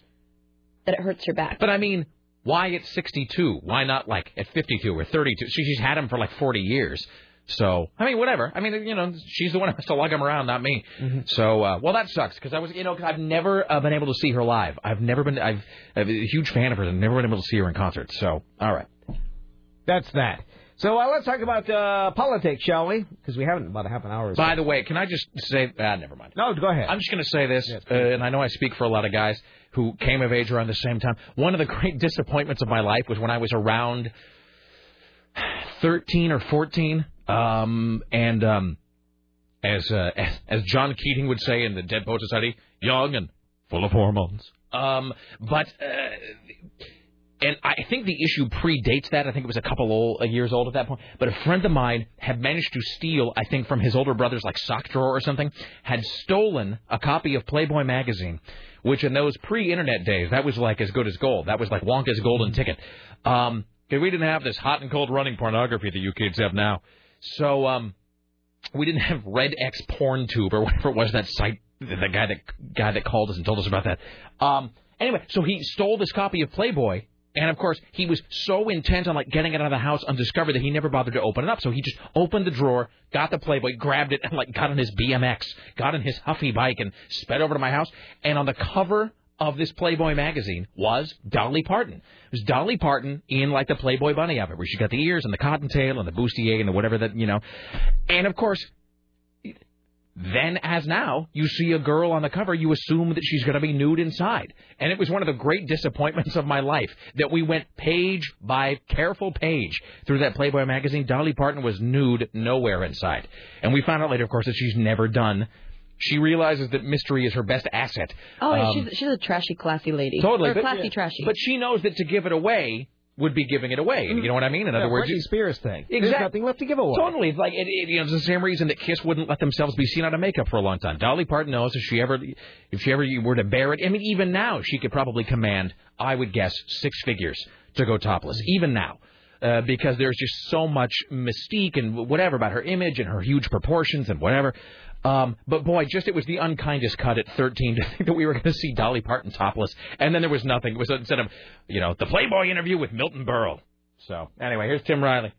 that it hurts your back. But I mean, why at 62? Why not like at 52 or 32? She, she's had them for like 40 years. So, I mean, whatever. I mean, you know, she's the one who has to lug him around, not me. So, uh, well, that sucks because I was, you know, 'cause I've never uh, been able to see her live. I've never been, I've, I'm a huge fan of hers. I've never been able to see her in concert. So, all right. That's that. So uh, let's talk about uh, politics, shall we? Because we haven't about a half an hour. Or so. By the way, can I just say, ah, never mind. No, go ahead. I'm just going to say this, uh, and I know I speak for a lot of guys who came of age around the same time. One of the great disappointments of my life was when I was around 13 or 14, um, and um, as, uh, as John Keating would say in the Dead Poet Society, young and full of hormones. Um, but uh, and I think the issue predates that. I think it was a couple old, uh, years old at that point. But a friend of mine had managed to steal, I think, from his older brother's like sock drawer or something, had stolen a copy of Playboy magazine, which in those pre-internet days, that was like as good as gold. That was like Wonka's golden ticket. Um, we didn't have this hot and cold running pornography that you kids have now. So um, we didn't have Red X Porn Tube or whatever it was that site. The guy that guy that called us and told us about that. Um, anyway, so he stole this copy of Playboy. And of course, he was so intent on like getting it out of the house undiscovered that he never bothered to open it up. So he just opened the drawer, got the Playboy, grabbed it, and like got on his BMX, got on his Huffy bike, and sped over to my house. And on the cover of this Playboy magazine was Dolly Parton. It was Dolly Parton in like the Playboy bunny outfit, where she got the ears and the cottontail and the bustier and the whatever that you know. And of course, then as now, you see a girl on the cover, you assume that she's going to be nude inside. And it was one of the great disappointments of my life that we went page by careful page through that Playboy magazine. Dolly Parton was nude nowhere inside. And we found out later, of course, that she's never done. She realizes that mystery is her best asset. Oh, yeah, Um, she's she's a trashy, classy lady. Totally, Or but- classy, yeah. trashy. But she knows that to give it away would be giving it away. You know what I mean? In Yeah, other words, Britney you- Spears thing. Exactly. There's nothing left to give away. Totally. It's like it, it, you know, it's the same reason that Kiss wouldn't let themselves be seen out of makeup for a long time. Dolly Parton knows if she ever, if she ever were to bear it. I mean, even now she could probably command, I would guess, six figures to go topless. Even now. Uh, because there's just so much mystique and whatever about her image and her huge proportions and whatever. Um, but boy, just it was the unkindest cut at 13 to think that we were going to see Dolly Parton topless, and then there was nothing. It was instead of, you know, the Playboy interview with Milton Berle. So anyway, here's Tim Riley.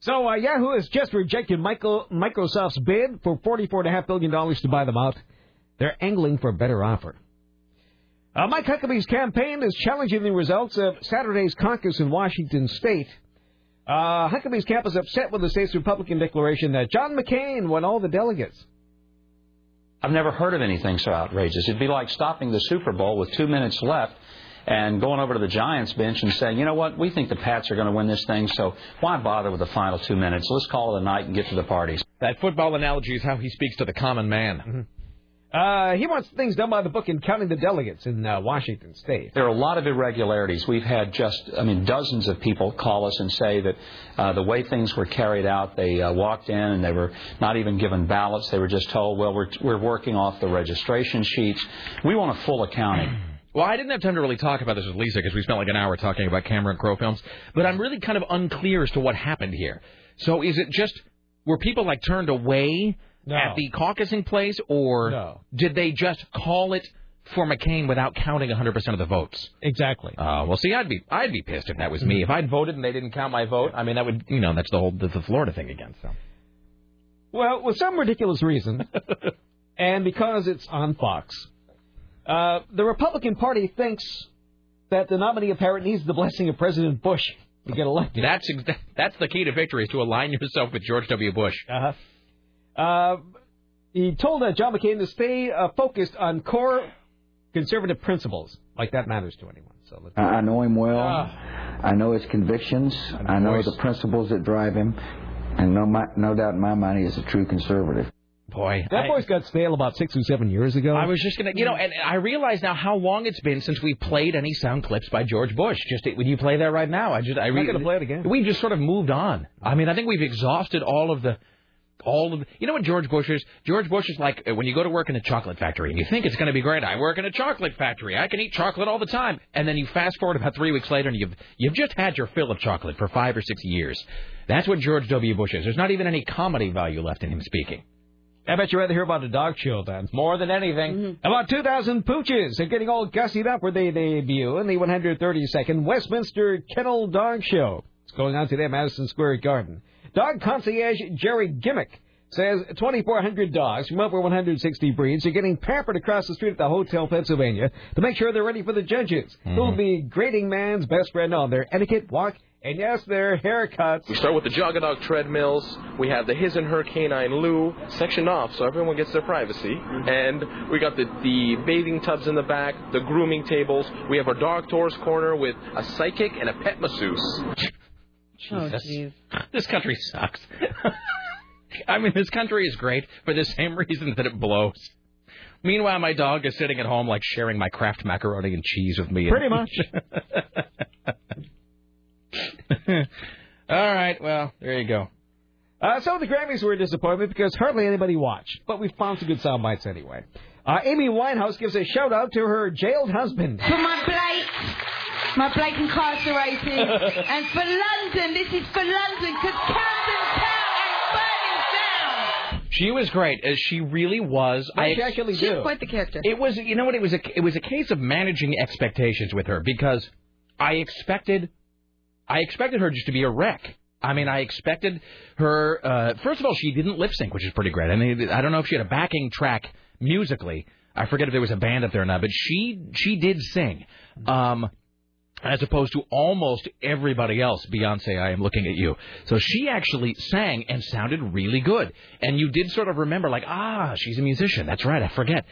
So uh, Yahoo has just rejected Michael, Microsoft's bid for $44.5 billion to buy them out. They're angling for a better offer. Uh, Mike Huckabee's campaign is challenging the results of Saturday's caucus in Washington State. Uh, Huckabee's camp is upset with the state's Republican declaration that John McCain won all the delegates. I've never heard of anything so outrageous. It'd be like stopping the Super Bowl with two minutes left and going over to the Giants bench and saying, you know what, we think the Pats are going to win this thing, so why bother with the final two minutes? Let's call it a night and get to the parties. That football analogy is how he speaks to the common man. Uh, he wants things done by the book in counting the delegates in uh, Washington State. There are a lot of irregularities. We've had just, I mean, dozens of people call us and say that uh, the way things were carried out, they uh, walked in and they were not even given ballots. They were just told, well, we're, we're working off the registration sheets. We want a full accounting. Well, I didn't have time to really talk about this with Lisa because we spent like an hour talking about Cameron Crowe films, but I'm really kind of unclear as to what happened here. So is it just were people like turned away at the caucusing place, or No. did they just call it for McCain without counting 100% of the votes? Exactly. Uh, well, see, I'd be I'd be pissed if that was me. If I'd voted and they didn't count my vote, I mean, that would you know that's the whole the, the Florida thing again. So Well, with some ridiculous reason, and because it's on Fox, uh, the Republican Party thinks that the nominee apparent needs the blessing of President Bush to get elected. that's ex- that's the key to victory is to align yourself with George W. Bush. Uh-huh. Uh, he told uh, John McCain to stay uh, focused on core conservative principles, like that matters to anyone. So let's I I know him well. Ah. I know his convictions. I know voice. the principles that drive him. And no, mi- no doubt in my mind, he is a true conservative. Boy, that I- voice got stale about six or seven years ago. I was just gonna, you know, and I realize now how long it's been since we played any sound clips by George Bush. Just would you play that right now? I just, I I'm not gonna play it again. We've just sort of moved on. I mean, I think we've exhausted all of the, all of. You know what George Bush is? George Bush is like uh, when you go to work in a chocolate factory and you think it's going to be great. I work in a chocolate factory. I can eat chocolate all the time. And then you fast forward about three weeks later and you've you've just had your fill of chocolate for five or six years. That's what George W. Bush is. There's not even any comedy value left in him speaking. I bet you'd rather hear about a dog show then. More than anything. About 2,000 pooches are getting all gussied up where they debut in the 132nd Westminster Kennel Dog Show. It's going on today at Madison Square Garden. Dog concierge Jerry Gimmick says 2,400 dogs from over 160 breeds are getting pampered across the street at the Hotel Pennsylvania to make sure they're ready for the judges, mm-hmm. who will be grading man's best friend on their etiquette, walk, And yes, their haircuts. We start with the Juggernaut treadmills. We have the his and her canine loo sectioned off so everyone gets their privacy. Mm-hmm. And we got the, the bathing tubs in the back, the grooming tables. We have our dog tours corner with a psychic and a pet masseuse. Oh, Jesus. This country sucks. I mean, this country is great for the same reason that it blows. Meanwhile, my dog is sitting at home, like sharing my Kraft macaroni and cheese with me. Pretty much. All right, well, there you go. Uh, some of the Grammys were a disappointment because hardly anybody watched, but we found some good sound bites anyway. Uh, Amy Winehouse gives a shout out to her jailed husband. For my blight, my Blake incarceration. and for London, this is for London, because Camden Town is burning down. She was great. as She really was. What I did she actually She's do? quite the character. It was, you know what? It was a, it was a case of managing expectations with her because I expected, I expected her just to be a wreck. I mean, I expected her. Uh, first of all, she didn't lip sync, which is pretty great. I mean, I don't know if she had a backing track musically. I forget if there was a band up there or not, but she she did sing. Um, as opposed to almost everybody else. Beyonce, I am looking at you. So she actually sang and sounded really good. And you did sort of remember, like, ah, she's a musician. That's right, I forget.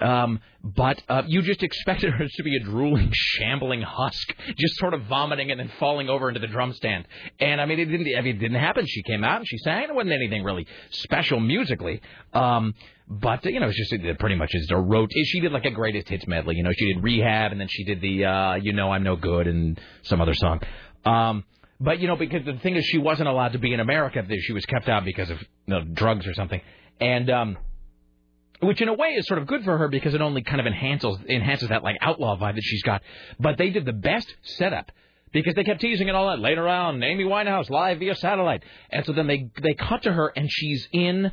Um, but uh, you just expected her to be a drooling, shambling husk, just sort of vomiting and then falling over into the drum stand. And I mean, it didn't. I mean, it didn't happen. She came out and she sang. It wasn't anything really special musically. Um, but you know, it's just it pretty much is a rot. She did like a greatest hits medley. You know, she did Rehab and then she did the uh, You Know I'm No Good and some other song. Um, but you know, because the thing is, she wasn't allowed to be in America. She was kept out because of you know, drugs or something. And um, which in a way is sort of good for her because it only kind of enhances enhances that like outlaw vibe that she's got. But they did the best setup because they kept teasing it all that later on. Amy Winehouse live via satellite, and so then they they cut to her and she's in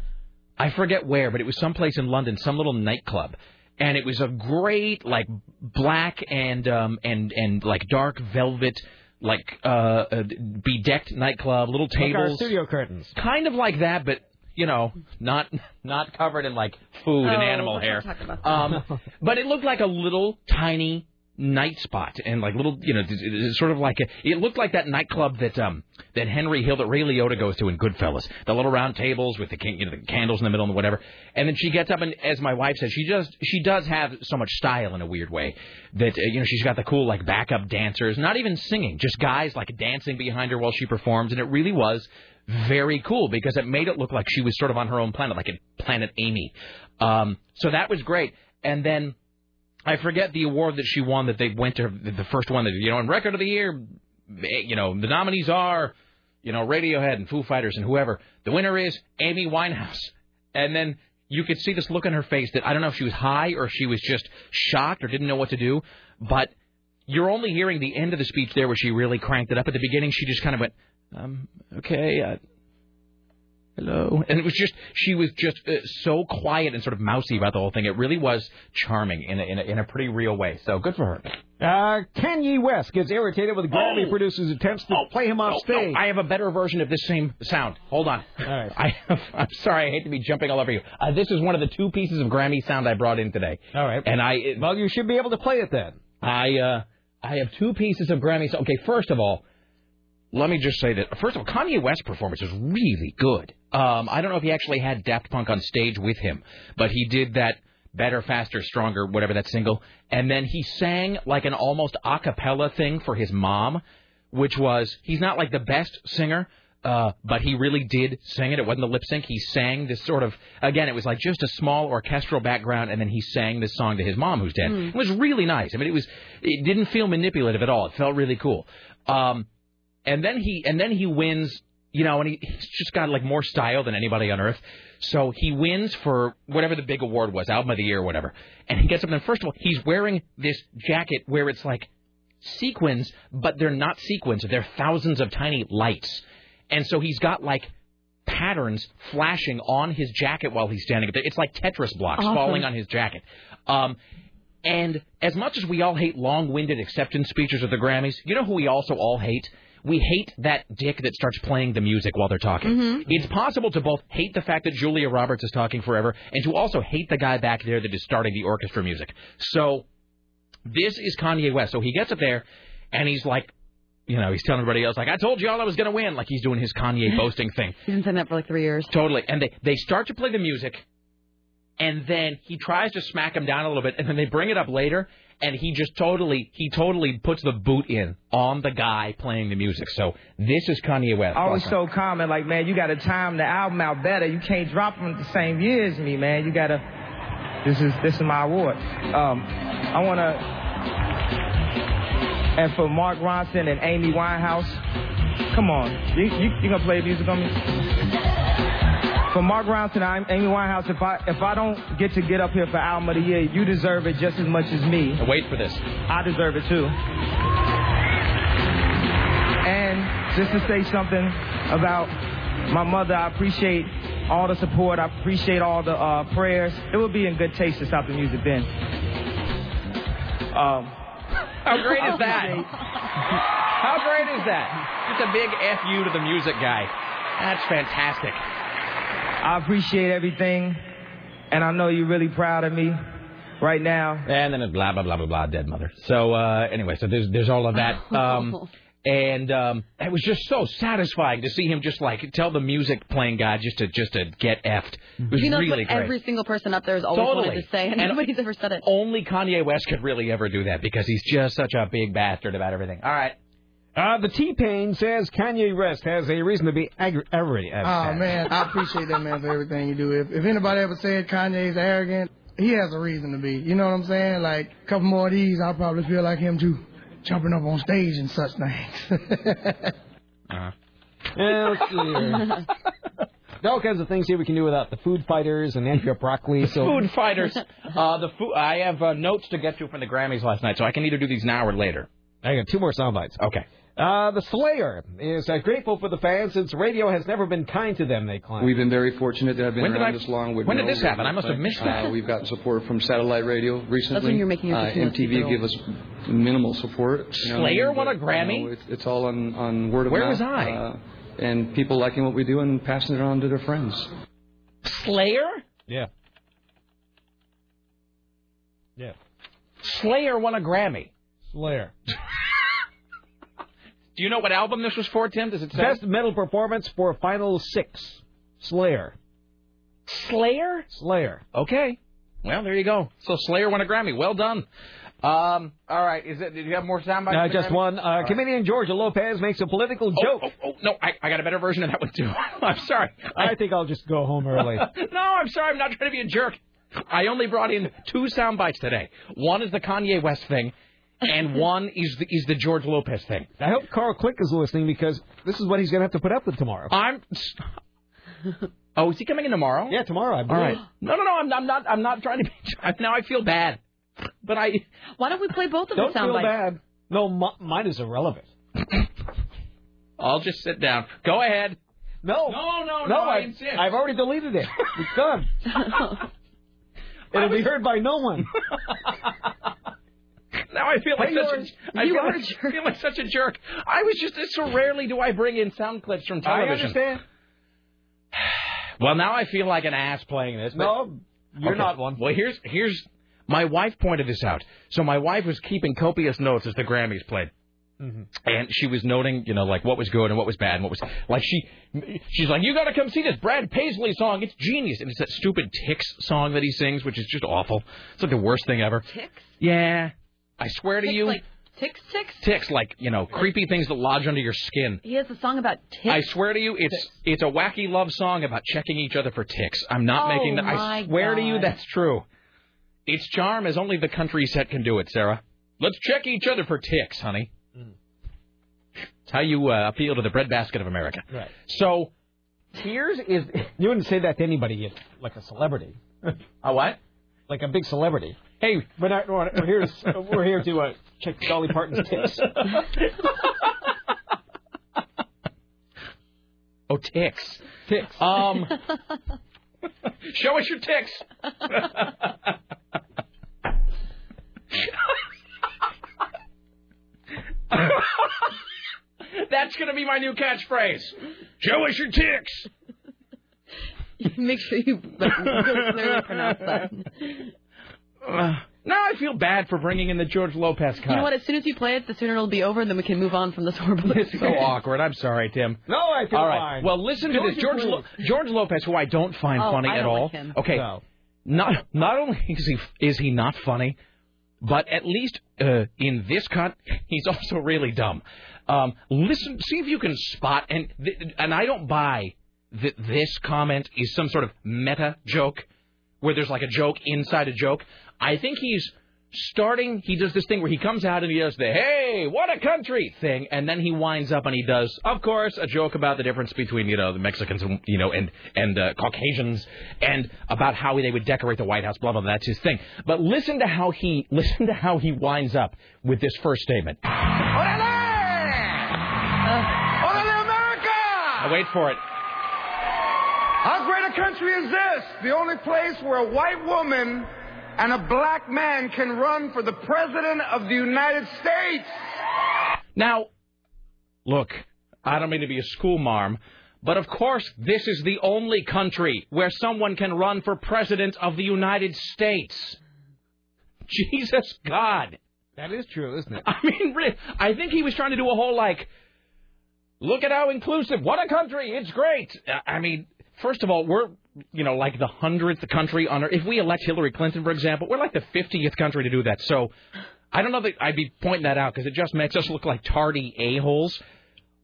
I forget where, but it was someplace in London, some little nightclub. And it was a great, like black and um and and like dark velvet, like uh, uh bedecked nightclub, little Like our tables, studio curtains. kind of like that, but you know, not not covered in like food and Oh, animal let's hair. talk about that. Um, but it looked like a little tiny night spot and like little, you know, sort of like a, it looked like that nightclub that um that Henry Hill that Ray Liotta goes to in Goodfellas, the little round tables with the you know the candles in the middle and whatever. And then she gets up and, as my wife says she just she does have so much style in a weird way that uh, you know she's got the cool like backup dancers, not even singing, just guys like dancing behind her while she performs, and it really was very cool because it made it look like she was sort of on her own planet, like a Planet Amy. Um, so that was great. And then I forget the award that she won that they went to the first one that you know in record of the year. eh, You know the nominees are you know Radiohead and Foo Fighters and whoever. The winner is Amy Winehouse. And then you could see this look on her face that I don't know if she was high or she was just shocked or didn't know what to do, but you're only hearing the end of the speech there where she really cranked it up. At the beginning, she just kind of went, um, okay, uh, hello. And it was just, she was just uh, so quiet and sort of mousy about the whole thing. It really was charming in a, in a, in a pretty real way. So good for her. Uh, Kanye West gets irritated with the Grammy producer's attempts to play him off Oh, stage. no, I have a better version of this same sound. Hold on. All right. I have, I'm sorry. I hate to be jumping all over you. Uh, this is one of the two pieces of Grammy sound I brought in today. All right. And I, well, you should be able to play it then. I, uh, I have two pieces of Grammy. sound. Okay, first of all, let me just say that first of all, Kanye West's performance was really good. Um, I don't know if he actually had Daft Punk on stage with him, but he did that better, faster, stronger, whatever that single, and then he sang like an almost a cappella thing for his mom, which was he's not like the best singer. Uh, but he really did sing it. It wasn't the lip sync. He sang this sort of again. It was like just a small orchestral background, and then he sang this song to his mom, who's dead. Hmm. It was really nice. I mean, it was. It didn't feel manipulative at all. It felt really cool. Um, and then he and then he wins you know and he, he's just got like more style than anybody on earth. So he wins for whatever the big award was album of the year or whatever. And he gets up and first of all he's wearing this jacket where it's like sequins but they're not sequins. They're thousands of tiny lights. And so he's got like patterns flashing on his jacket while he's standing up there. It's like tetris blocks Awesome. falling on his jacket. Um and as much as we all hate long-winded acceptance speeches at the Grammys, you know who we also all hate? We hate that dick that starts playing the music while they're talking. Mhm. It's possible to both hate the fact that Julia Roberts is talking forever and to also hate the guy back there that is starting the orchestra music. So this is Kanye West. So he gets up there and he's like you know, he's telling everybody else like, "I told you all I was going to win," like he's doing his Kanye boasting thing. He's been saying that for like three years. Totally. And they they start to play the music, and then he tries to smack him down a little bit, and then they bring it up later, and he just totally he totally puts the boot in on the guy playing the music. So this is Kanye West. Always so common, like man, you got to time the album out better. You can't drop them at the same year as me, man. You got to. This is this is my award. Um, I want to. And for Mark Ronson and Amy Winehouse, come on, you you, you gonna play music on me? For Mark Ronson and Amy Winehouse, if I if I don't get to get up here for album of the year, you deserve it just as much as me. Wait for this. I deserve it too. And just to say something about my mother, I appreciate all the support. I appreciate all the uh, prayers. It would be in good taste to stop the music then. Um, How great is that? How great is that? Just a big F you to the music guy. That's fantastic. I appreciate everything, and I know you're really proud of me right now. And then blah blah blah blah blah dead mother. So uh, anyway, so there's there's all of that. Um, and um, it was just so satisfying to see him just like tell the music playing guy just to just to get effed. It was He knows really what great. every single person up there has always Totally. wanted to say, and, And- nobody's ever said it. Only Kanye West could really ever do that because he's just such a big bastard about everything. All right. Uh, the T-Pain says Kanye West has a reason to be angry. angry at Oh man, I appreciate that man for everything you do. If if anybody ever said Kanye's arrogant, he has a reason to be. You know what I'm saying? Like a couple more of these, I'll probably feel like him too, jumping up on stage and such things. Uh-huh. Yeah, let's see here. There are all kinds of things here we can do without the food fighters and Andrea Broccoli. So Food fighters. Uh, the fo- I have uh, notes to get to from the Grammys last night, so I can either do these now or later. I got two more sound bites. Okay. Uh, the Slayer is uh, grateful for the fans since radio has never been kind to them. They claim. We've been very fortunate to have been When did around I- this long. With when did this happen? I must have missed that. Uh, we've gotten support from satellite radio recently. when you're making your uh, tequila MTV people. give us minimal support. you know, Slayer won a you Grammy? know, it's, it's all on, on word of Where mouth. was I? Uh, and people liking what we do and passing it on to their friends. Slayer? Yeah. Yeah. Slayer won a Grammy. Slayer. Do you know what album this was for, Tim? Does it say? Best metal performance for Final Six. Slayer. Slayer? Slayer. Okay. Well, there you go. So Slayer won a Grammy. Well done. Um, all right. Is it? Did you have more sound bites? Uh, just Grammy? one. Uh, All right. comedian George Lopez makes a political joke. Oh, oh, no, I, I got a better version of that one too. I'm sorry. I think I'll just go home early. no, I'm sorry. I'm not trying to be a jerk. I only brought in two sound bites today. One is the Kanye West thing, and one is the, is the George Lopez thing. I hope Carl Click is listening because this is what he's going to have to put up with tomorrow. I'm. Oh, is he coming in tomorrow? Yeah, tomorrow. I All believe. right. No, no, no. I'm, I'm not. I'm not trying to be. Now I feel bad, but I. Why don't we play both of them? Don't the sound feel bites? bad. No, m- mine is irrelevant. I'll just sit down. Go ahead. No. No, no, no. No, I I, insist. I've already deleted it. It's done. It'll be heard by no one. Now I feel like Hey, such George, a, I you feel, are a like, I feel like such a jerk. I was just so rarely do I bring in sound clips from television. I television. understand. Well, now I feel like an ass playing this. but- No, you're Okay. not one. Well, here's here's my wife pointed this out. So my wife was keeping copious notes as the Grammys played. Mm-hmm. And she was noting, you know, like what was good and what was bad and what was like she she's like, You gotta come see this Brad Paisley song, it's genius. And it's that stupid Ticks song that he sings, which is just awful. It's like the worst thing ever. Ticks? Yeah. I swear to Ticks you like ticks, ticks? ticks like, you know, creepy things that lodge under your skin. He has a song about ticks. I swear to you, it's it's a wacky love song about checking each other for ticks. I'm not Oh, making that. I my swear to you, that's true. Its charm is only the country set can do it, Sarah. Let's check each other for ticks, honey. It's how you uh, appeal to the breadbasket of America. Right. So, here's is You wouldn't say that to anybody, yet, like a celebrity. a what? Like a big celebrity. Hey, we're not. We're, we're here. To, we're here to uh, check Dolly Parton's tits. Oh, ticks. Ticks. Um, show us your ticks. That's going to be my new catchphrase. Show us your ticks. Make sure you really clearly pronounce that. Now I feel bad for bringing in the George Lopez cut. You know what? As soon as you play it, the sooner it'll be over, and then we can move on from this horrible. It's so awkward. I'm sorry, Tim. No, I feel all right. fine. Well, listen to George this. George Lo- George Lopez, who I don't find Oh, funny I at don't all. like him. Okay. No. Not not only is he is he not funny, but at least uh, in this cut, he's also really dumb. Um, listen, see if you can spot and th- and I don't buy that this comment is some sort of meta joke where there's like a joke inside a joke. I think he's starting. He does this thing where he comes out and he does the "Hey, what a country" thing, and then he winds up and he does, of course, a joke about the difference between you know the Mexicans and you know and and uh, Caucasians, and about how they would decorate the White House. Blah blah. blah. That's his thing. But listen to how he listen to how he winds up with this first statement. Orale America! Now, wait for it. How great country is this? The only place where a white woman and a black man can run for the president of the United States. Now, look, I don't mean to be a school marm, but of course, this is the only country where someone can run for president of the United States. Jesus God. That is true, isn't it? I mean, I think he was trying to do a whole, like, look at how inclusive. What a country. It's great. I- I mean, first of all, we're, you know, like the hundredth country on earth. If we elect Hillary Clinton, for example, we're like the 50th country to do that. So I don't know that I'd be pointing that out because it just makes us look like tardy a-holes.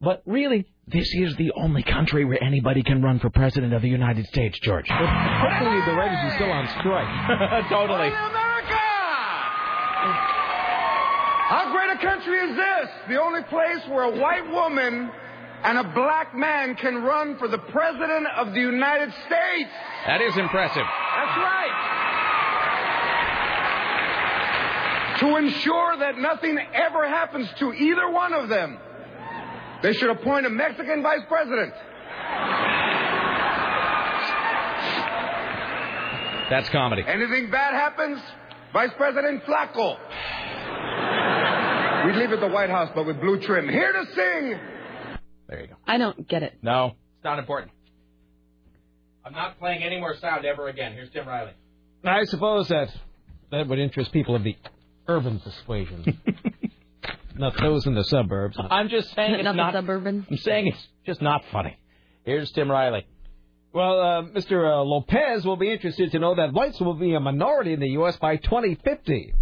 But really, this is the only country where anybody can run for president of the United States, George. Hopefully the writers are still on strike. totally. America! How great a country is this? The only place where a white woman and a black man can run for the president of the United States. That is impressive. That's right. To ensure that nothing ever happens to either one of them, they should appoint a Mexican vice president. That's comedy. Anything bad happens, Vice President Flacco. We'd leave at the White House, but with blue trim. Here to sing. There you go. I don't get it. No, it's not important. I'm not playing any more sound ever again. Here's Tim Riley. I suppose that that would interest people of the urban persuasion, not those in the suburbs. I'm just saying it's Not not. suburban. I'm saying it's just not funny. Here's Tim Riley. Well, uh, Mr. Uh, Lopez will be interested to know that whites will be a minority in the U.S. by 2050.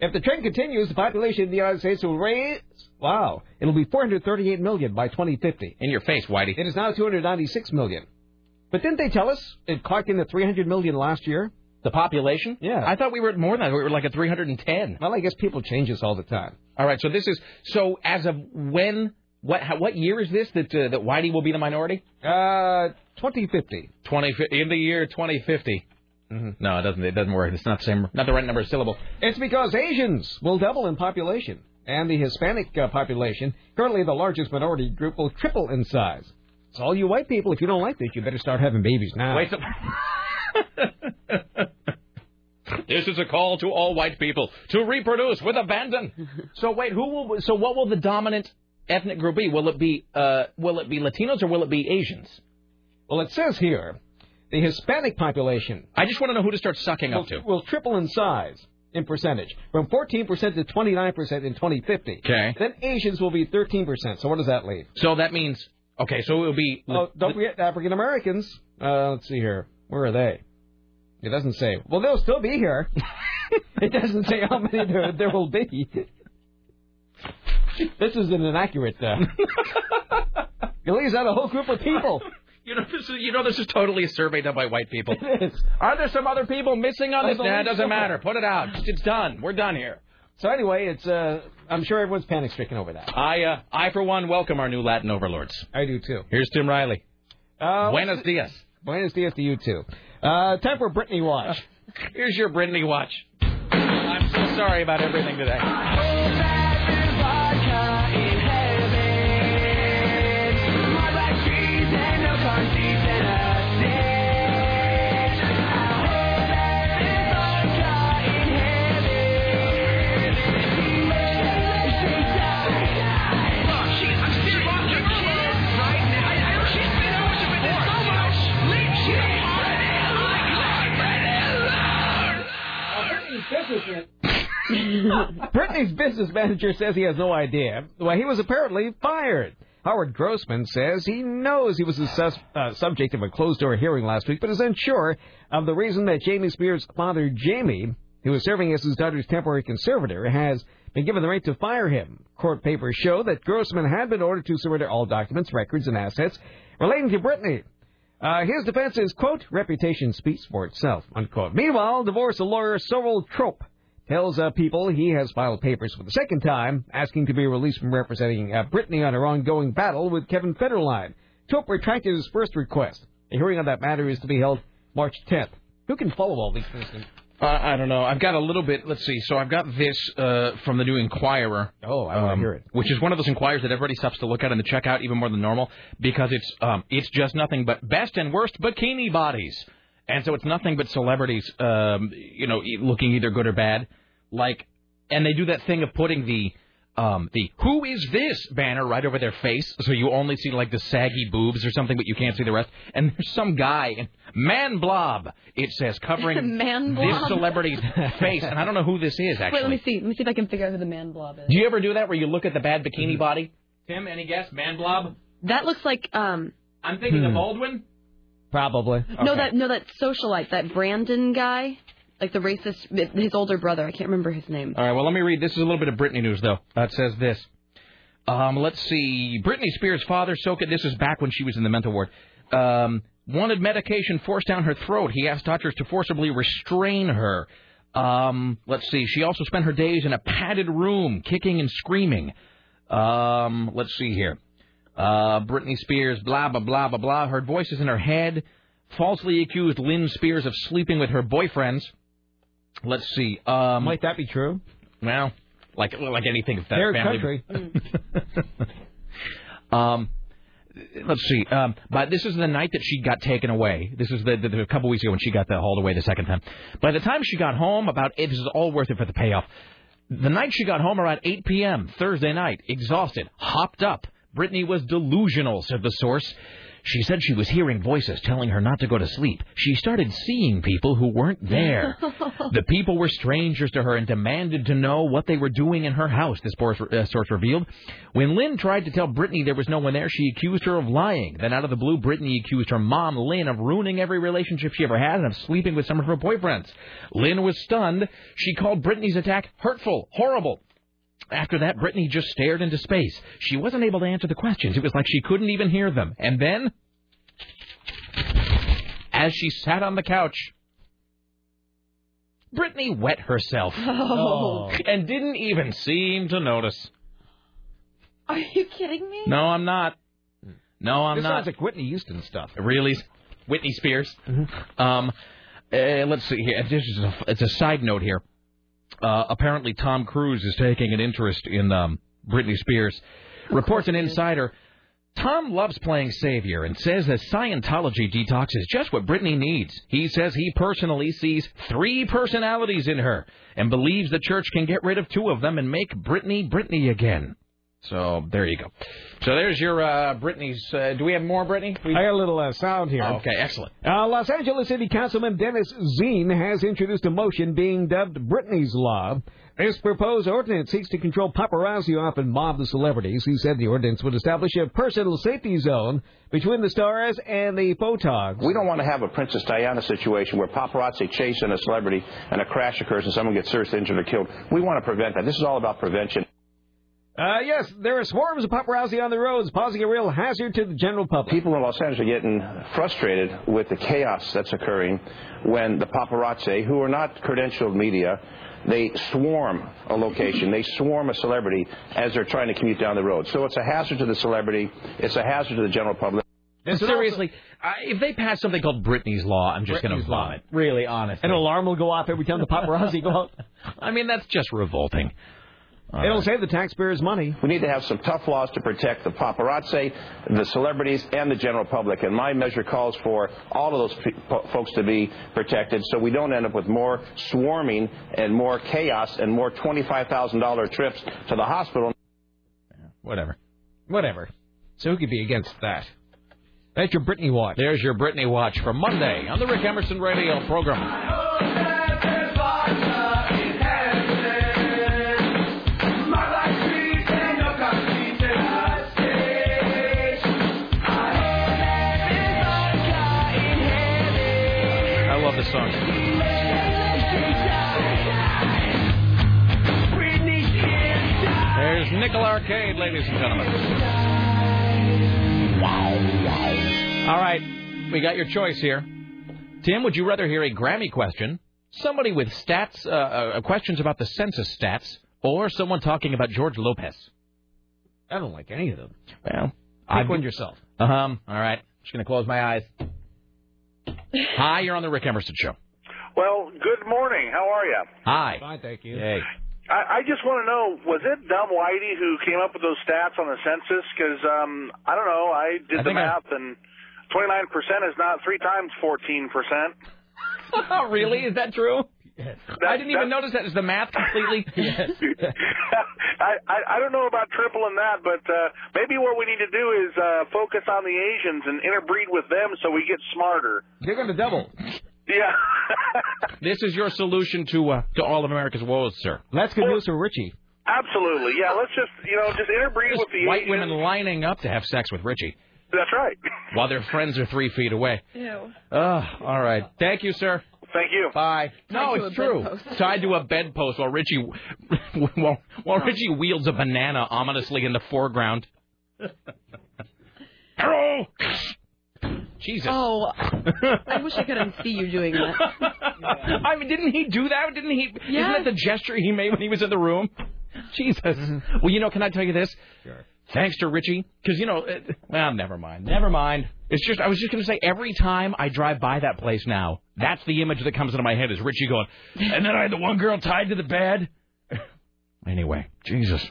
If the trend continues, the population in the United States will raise. Wow, it'll be 438 million by 2050. In your face, Whitey. It is now 296 million. But didn't they tell us it clocked in at 300 million last year? The population? Yeah. I thought we were at more than that. We were like at 310. Well, I guess people change this all the time. All right. So this is so as of when? What? How, what year is this that uh, that Whitey will be the minority? Uh, 2050. 20 in the year 2050. No, it doesn't. It doesn't work. It's not the same. Not the right number of syllable. It's because Asians will double in population, and the Hispanic uh, population, currently the largest minority group, will triple in size. So all you white people, if you don't like this, you better start having babies now. Wait. This is a call to all white people to reproduce with abandon. so wait, who will? So what will the dominant ethnic group be? Will it be? Uh, will it be Latinos or will it be Asians? Well, it says here, the Hispanic population. I just want to know who to start sucking will, up to. will triple in size in percentage from 14% to 29% in 2050. Okay. Then Asians will be 13%. So what does that leave? So that means okay. So it will be. Oh, don't forget African Americans. Uh, let's see here. Where are they? It doesn't say. Well, they'll still be here. it doesn't say how many there, there will be. this is an inaccurate. Uh, it leaves out a whole group of people. You know, this is, you know, this is totally a survey done by white people. It is. Are there some other people missing on I this? Nah, it doesn't so. matter. Put it out. It's done. We're done here. So anyway, it's. Uh, I'm sure everyone's panic stricken over that. I, uh, I for one, welcome our new Latin overlords. I do too. Here's Tim Riley. Uh, Buenos dias. Buenos dias to you too. Uh, time for Britney Watch. Here's your Britney watch. I'm so sorry about everything today. Britney's business manager says he has no idea. Well, he was apparently fired. Howard Grossman says he knows he was the sus- uh, subject of a closed door hearing last week, but is unsure of the reason that Jamie Spears' father, Jamie, who is serving as his daughter's temporary conservator, has been given the right to fire him. Court papers show that Grossman had been ordered to surrender all documents, records, and assets relating to Britney. Uh, his defense is, quote, reputation speaks for itself, unquote. Meanwhile, divorce lawyer Sorrell Trope tells uh, people he has filed papers for the second time, asking to be released from representing uh, Britney on her ongoing battle with Kevin Federline. Trope retracted his first request. A hearing on that matter is to be held March 10th. Who can follow all these things? Uh, I don't know. I've got a little bit. Let's see. So I've got this uh, from the new Enquirer. Oh, I want to hear it. Which is one of those Enquirers that everybody stops to look at in the checkout even more than normal because it's um, it's just nothing but best and worst bikini bodies, and so it's nothing but celebrities, um, you know, e- looking either good or bad. Like, and they do that thing of putting the um, the "Who is this?" banner right over their face, so you only see like the saggy boobs or something, but you can't see the rest. And there's some guy, and man blob, it says, covering Man this celebrity's face, and I don't know who this is actually. Wait, let me see. Let me see if I can figure out who the man blob is. Do you ever do that where you look at the bad bikini body? Tim, any guess? Man blob? That looks like um. I'm thinking of Hmm. Baldwin. Probably. No, that no, that socialite, that Brandon guy, like the racist, his older brother. I can't remember his name. All right, well, let me read. This is a little bit of Britney news, though. That says this. Um, let's see. Britney Spears' father, Soka, this is back when she was in the mental ward, um, wanted medication forced down her throat. He asked doctors to forcibly restrain her. Um, let's see. She also spent her days in a padded room, kicking and screaming. Um, let's see here. Uh, Britney Spears, blah, blah, blah, blah, blah. Heard voices in her head. Falsely accused Lynn Spears of sleeping with her boyfriends. Let's see. Um, Might that be true? Well, like like anything. If that Their family... country. Um, let's see. Um, but this is the night that she got taken away. This is the, the, the a couple weeks ago when she got the hauled away the second time. By the time she got home, about this is all worth it for the payoff. The night she got home around 8 p.m. Thursday night, exhausted, hopped up. Britney was delusional, said the source. She said she was hearing voices telling her not to go to sleep. She started seeing people who weren't there. the people were strangers to her and demanded to know what they were doing in her house, this source, uh, revealed. When Lynn tried to tell Britney there was no one there, she accused her of lying. Then, out of the blue, Britney accused her mom, Lynn, of ruining every relationship she ever had and of sleeping with some of her boyfriends. Lynn was stunned. She called Britney's attack hurtful, horrible. After that, Britney just stared into space. She wasn't able to answer the questions. It was like she couldn't even hear them. And then, as she sat on the couch, Britney wet herself. Oh. And didn't even seem to notice. Are you kidding me? No, I'm not. No, I'm this not. sounds like Whitney Houston stuff. Really? Whitney Spears. Um, uh, let's see here. This is a, it's a side note here. Uh, apparently, Tom Cruise is taking an interest in um, Britney Spears. Reports an insider. Tom loves playing savior and says that Scientology detox is just what Britney needs. He says he personally sees three personalities in her and believes the church can get rid of two of them and make Britney Britney again. So there you go. So there's your uh, Britney's. Uh, do we have more Britney? We... I got a little uh, sound here. Okay, excellent. Uh, Los Angeles City Councilman Dennis Zine has introduced a motion being dubbed Britney's Law. This proposed ordinance seeks to control paparazzi who often mob the celebrities. He said the ordinance would establish a personal safety zone between the stars and the photogs. We don't want to have a Princess Diana situation where paparazzi chase in a celebrity and a crash occurs and someone gets seriously injured or killed. We want to prevent that. This is all about prevention. Uh, yes, there are swarms of paparazzi on the roads, posing a real hazard to the general public. People in Los Angeles are getting frustrated with the chaos that's occurring when the paparazzi, who are not credentialed media, they swarm a location, they swarm a celebrity as they're trying to commute down the road. So it's a hazard to the celebrity, it's a hazard to the general public. And seriously, uh, if they pass something called Britney's Law, I'm just going to Britney's Law. vomit. Really, honestly. An alarm will go off every time the paparazzi go out. I mean, that's just revolting. It'll save the taxpayers money. We need to have some tough laws to protect the paparazzi, the celebrities, and the general public. And my measure calls for all of those pe- po- folks to be protected so we don't end up with more swarming and more chaos and more $25,000 trips to the hospital. Whatever. Whatever. So who could be against that? That's your Britney watch. There's your Britney watch for Monday on the Rick Emerson Radio program. Nickel Arcade, ladies and gentlemen. Wow, wow. All right, we got your choice here. Tim, would you rather hear a Grammy question, somebody with stats, uh, uh, questions about the census stats, or someone talking about George Lopez? I don't like any of them. Well, Pick one yourself. Um, all right. Just going to close my eyes. Hi, you're on the Rick Emerson Show. Well, good morning. How are you? Hi. Fine, thank you. Hey. I, I just want to know, was it Dumb Whitey who came up with those stats on the census? Because um, I don't know. I did I the think I- math, and 29% is not three times 14%. Oh, really? Is that true? Yes. I didn't even notice that. Is the math completely? I, I I don't know about tripling that, but uh, maybe what we need to do is uh, focus on the Asians and interbreed with them so we get smarter. They're going to double. Yeah. This is your solution to uh, to all of America's woes, sir. That's good news for Richie. Absolutely. Yeah. Let's just you know just interbreed Just with the white Asians. women lining up to have sex with Richie That's right. while their friends are three feet away. Ew. Oh, all right. Thank you, sir. Thank you. Bye. No, Tied to it's a true. bedpost. Tied to a bedpost while Richie while, while Richie wields a banana ominously in the foreground. Hello. Jesus. Oh, I wish I could unsee you doing that. I mean, didn't he do that? Didn't he? Isn't that the gesture he made when he was in the room? Jesus. Well, you know, can I tell you this? Sure. Thanks to Richie, because you know, uh, well, never mind, never mind. It's just I was just going to say every time I drive by that place now, that's the image that comes into my head is Richie going, and then I had the one girl tied to the bed. anyway, Jesus.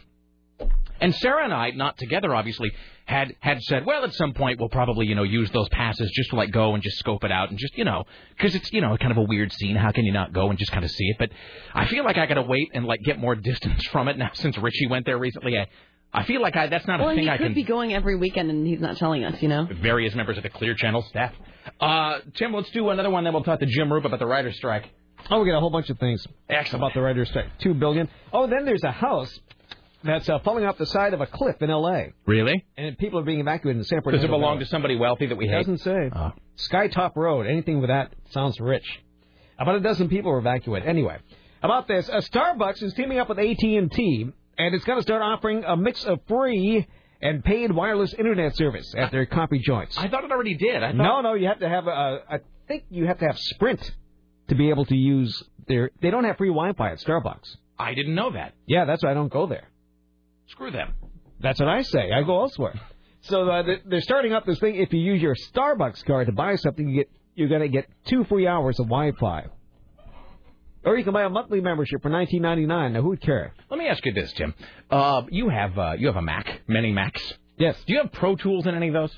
And Sarah and I, not together obviously, had had said, well, at some point we'll probably you know use those passes just to like go and just scope it out and just you know because it's you know kind of a weird scene. How can you not go and just kind of see it? But I feel like I got to wait and like get more distance from it now since Richie went there recently. I I feel like I that's not Well, a and thing he I could can. be going every weekend, and he's not telling us. You know. Various members of the Clear Channel staff. Uh, Tim, let's do another one. Then we'll talk to Jim Roope about the writer's strike. Oh, we got a whole bunch of things. Excellent. About the writer's strike. Two billion. Oh, then there's a house that's uh, falling off the side of a cliff in L.A. Really? And people are being evacuated in San Francisco. Does it belong Valley. to somebody wealthy that we It hate? doesn't say. Oh. Skytop Road. Anything with that sounds rich. About a dozen people were evacuated. Anyway, about this, uh, Starbucks is teaming up with AT&T, and it's going to start offering a mix of free and paid wireless internet service at their coffee joints. I thought it already did. I thought... No, no, you have to have a. I think you have to have Sprint to be able to use their. They don't have free Wi-Fi at Starbucks. I didn't know that. Yeah, that's why I don't go there. Screw them. That's what I say. I go elsewhere. So uh, they- they're starting up this thing. If you use your Starbucks card to buy something, you get you're going to get two free hours of Wi-Fi. Or you can buy a monthly membership for 19.99. Now who'd care? Let me ask you this, Tim. Uh, you have uh, you have a Mac, many Macs. Yes. Do you have Pro Tools in any of those?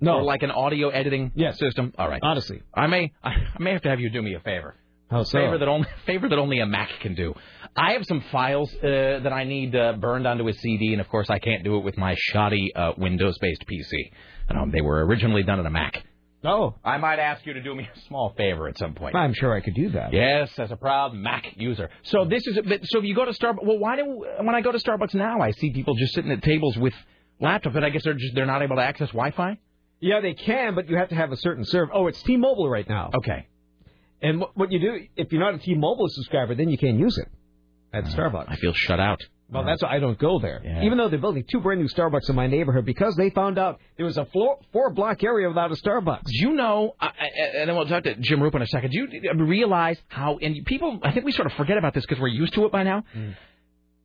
No. Or like an audio editing Yes. system? All right. Honestly. I may I may have to have you do me a favor. How so? Favor that only favor that only a Mac can do. I have some files uh, that I need uh, burned onto a CD, and of course I can't do it with my shoddy uh, Windows-based PC. Um, they were originally done on a Mac. Oh. I might ask you to do me a small favor at some point. I'm sure I could do that. Yes, as a proud Mac user. So this is but so if you go to Starbucks. Well, why do when I go to Starbucks now, I see people just sitting at tables with laptops, but I guess they're just they're not able to access Wi-Fi. Yeah, they can, but you have to have a certain serve. Oh, it's T-Mobile right now. Okay. And what, what you do, if you're not a T-Mobile subscriber, then you can't use it at uh, Starbucks. I feel shut out. Well, uh, that's why I don't go there. Yeah. Even though they're building two brand new Starbucks in my neighborhood because they found out there was a floor, four block area without a Starbucks. Do you know? I, I- and then we'll talk to Jim Roope in a second. Do you realize how? And people, I think we sort of forget about this because we're used to it by now. Hmm.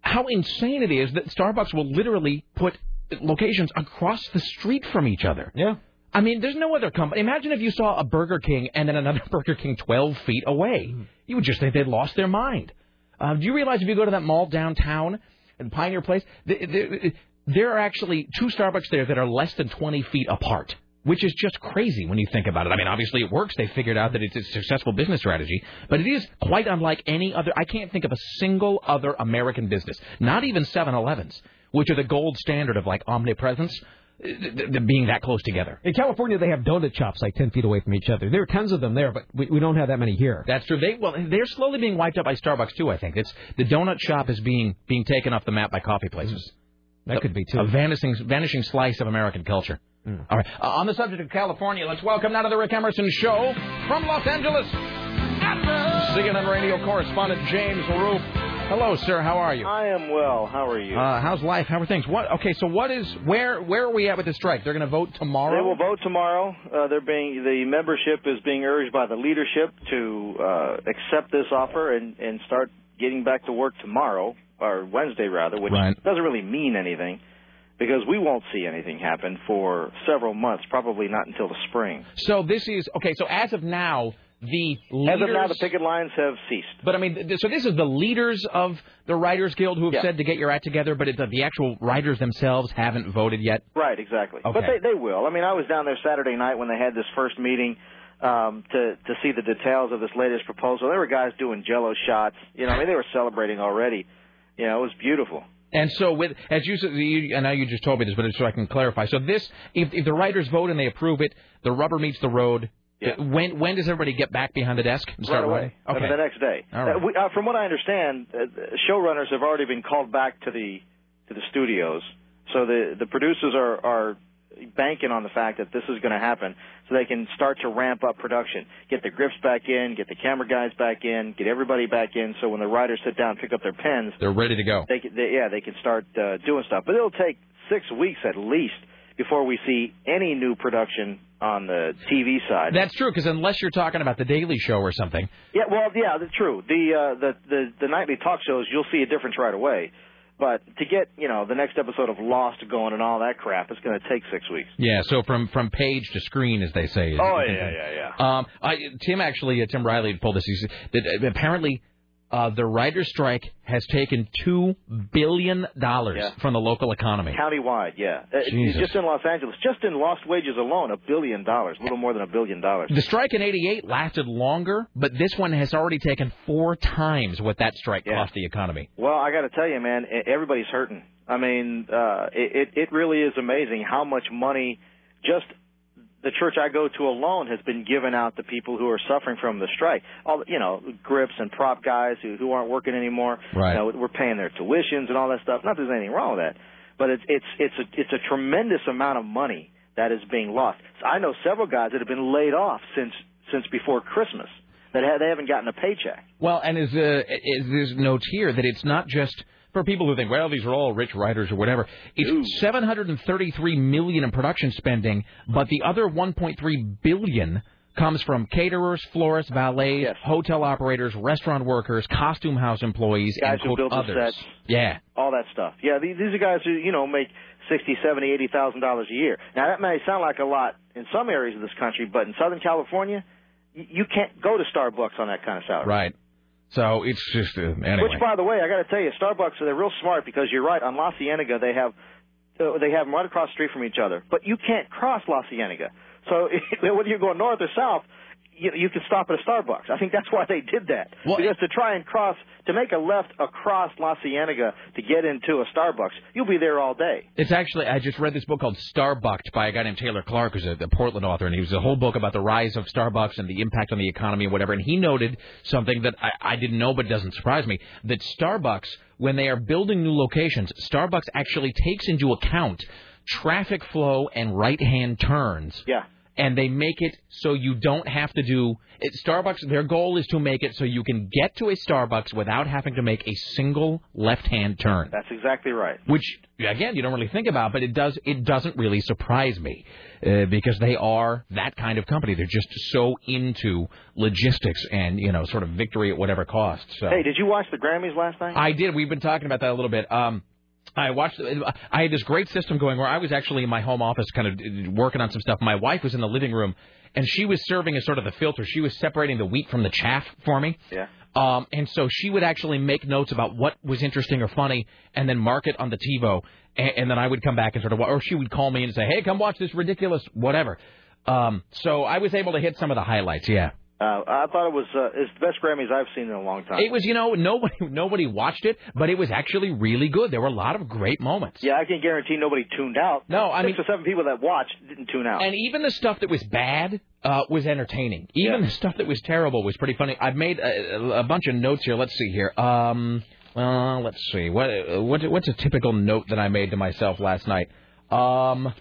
How insane it is that Starbucks will literally put locations across the street from each other. Yeah. I mean, there's no other company. Imagine if you saw a Burger King and then another Burger King 12 feet away. Hmm. You would just think they'd lost their mind. Uh, do you realize if you go to that mall downtown in Pioneer Place, th- th- there are actually two Starbucks there that are less than 20 feet apart, which is just crazy when you think about it. I mean, obviously it works. They figured out that it's a successful business strategy, but it is quite unlike any other. I can't think of a single other American business, not even 7-Elevens, which are the gold standard of like omnipresence, th- th- being that close together. In California, they have donut shops like 10 feet away from each other. There are tons of them there, but we, we don't have that many here. That's true. They well, they're slowly being wiped out by Starbucks too. I think it's the donut shop is being being taken off the map by coffee places. That could be too. A vanishing vanishing slice of American culture. All right. Uh, on the subject of California, let's welcome now to the Rick Emerson Show from Los Angeles, CNN radio correspondent James Roope. Hello, sir. How are you? I am well. How are you? Uh, how's life? How are things? What? Okay, so what is where? Where are we at with the strike? They're going to vote tomorrow. They will vote tomorrow. Uh, they're being the membership is being urged by the leadership to uh, accept this offer and and start getting back to work tomorrow or Wednesday rather, which Right. doesn't really mean anything because we won't see anything happen for several months, probably not until the spring. So this is okay. So as of now, the leaders. As of now, the picket lines have ceased. But I mean, so this is the leaders of the Writers Guild who have Yeah. said to get your act together, but it, the actual writers themselves haven't voted yet. Right, exactly. Okay. But they they will. I mean, I was down there Saturday night when they had this first meeting um, to to see the details of this latest proposal. There were guys doing Jello shots. You know, I mean, they were celebrating already. You know, it was beautiful. And so, with as you said, you, I know you just told me this, but so I can clarify. So this, if, if the writers vote and they approve it, the rubber meets the road. When when does everybody get back behind the desk and start right away. writing? Okay. the next day. All right. Uh, we, uh, from what I understand, uh, showrunners have already been called back to the to the studios, so the the producers are are banking on the fact that this is going to happen, so they can start to ramp up production, get the grips back in, get the camera guys back in, get everybody back in, so when the writers sit down, and pick up their pens, They're ready to go. they, can, they yeah they can start uh, doing stuff. But it'll take six weeks at least before we see any new production on the TV side. That's true because unless you're talking about the Daily Show or something, Yeah, well, yeah, that's true. The uh, the the the nightly talk shows, you'll see a difference right away. But to get you know the next episode of Lost going and all that crap, it's going to take six weeks. yeah. So from from page to screen, as they say. Oh yeah, yeah, yeah. Um, I, Tim actually, uh, Tim Riley pulled this. He said that uh, apparently uh, the writer's strike has taken two billion dollars from the local economy. Countywide, yeah. Uh, Jesus. Just in Los Angeles, just in lost wages alone, a billion dollars, a little more than a billion dollars. The strike in '88 lasted longer, but this one has already taken four times what that strike cost the economy. Well, I got to tell you, man, everybody's hurting. I mean, uh, it it really is amazing how much money just the church I go to alone has been given out to people who are suffering from the strike. All you know, grips and prop guys who who aren't working anymore. Right. You know, we're paying their tuitions and all that stuff. Not that there's anything wrong with that, but it's it's it's a it's a tremendous amount of money that is being lost. So I know several guys that have been laid off since since before Christmas that ha- they haven't gotten a paycheck. Well, and is, uh, is there's notes here that it's not just for people who think, well, these are all rich writers or whatever. It's 733 million in production spending, but the other 1.3 billion comes from caterers, florists, valets, hotel operators, restaurant workers, costume house employees, Guys and who quote, build the others. sets. Yeah. all that stuff. Yeah, these, these are guys who you know make sixty, seventy, eighty thousand dollars a year. Now that may sound like a lot in some areas of this country, but in Southern California, you can't go to Starbucks on that kind of salary. Right. So it's just uh, anyway. Which, by the way, I got to tell you, Starbucks they're real smart because you're right. On La Cienega, they have uh, they have them right across the street from each other, but you can't cross La Cienega. So whether you're going north or south, you, you can stop at a Starbucks. I think that's why they did that because to try and cross to make a left across La Cienega to get into a Starbucks, you'll be there all day. It's actually, I just read this book called Starbucked by a guy named Taylor Clark, who's a, a Portland author, and he was a whole book about the rise of Starbucks and the impact on the economy and whatever. And he noted something that I, I didn't know but doesn't surprise me that Starbucks, when they are building new locations, Starbucks actually takes into account traffic flow and right hand turns. Yeah. And they make it so you don't have to do it. Starbucks. Their goal is to make it so you can get to a Starbucks without having to make a single left-hand turn That's exactly right. which again you don't really think about, but it does it doesn't really surprise me uh, because they are that kind of company. They're just so into logistics and you know sort of victory at whatever cost. So Hey, did you watch the Grammys last night? I did. We've been talking about that a little bit. Um, I watched. I had this great system going where I was actually in my home office, kind of working on some stuff. My wife was in the living room, and she was serving as sort of the filter. She was separating the wheat from the chaff for me. Yeah. Um, and so she would actually make notes about what was interesting or funny, and then mark it on the TiVo, and, and then I would come back and sort of, or she would call me and say, "Hey, come watch this ridiculous whatever." Um, so I was able to hit some of the highlights. Yeah. Uh, I thought it was uh, it's the best Grammys I've seen in a long time. It was, you know, nobody nobody watched it, but it was actually really good. There were a lot of great moments. Yeah, I can guarantee nobody tuned out. No, I Six mean- or seven people that watched didn't tune out. And even the stuff that was bad uh, was entertaining. Even the stuff that was terrible was pretty funny. I've made a, a bunch of notes here. Let's see here. Um, uh, let's see. What, what what's a typical note that I made to myself last night? Um,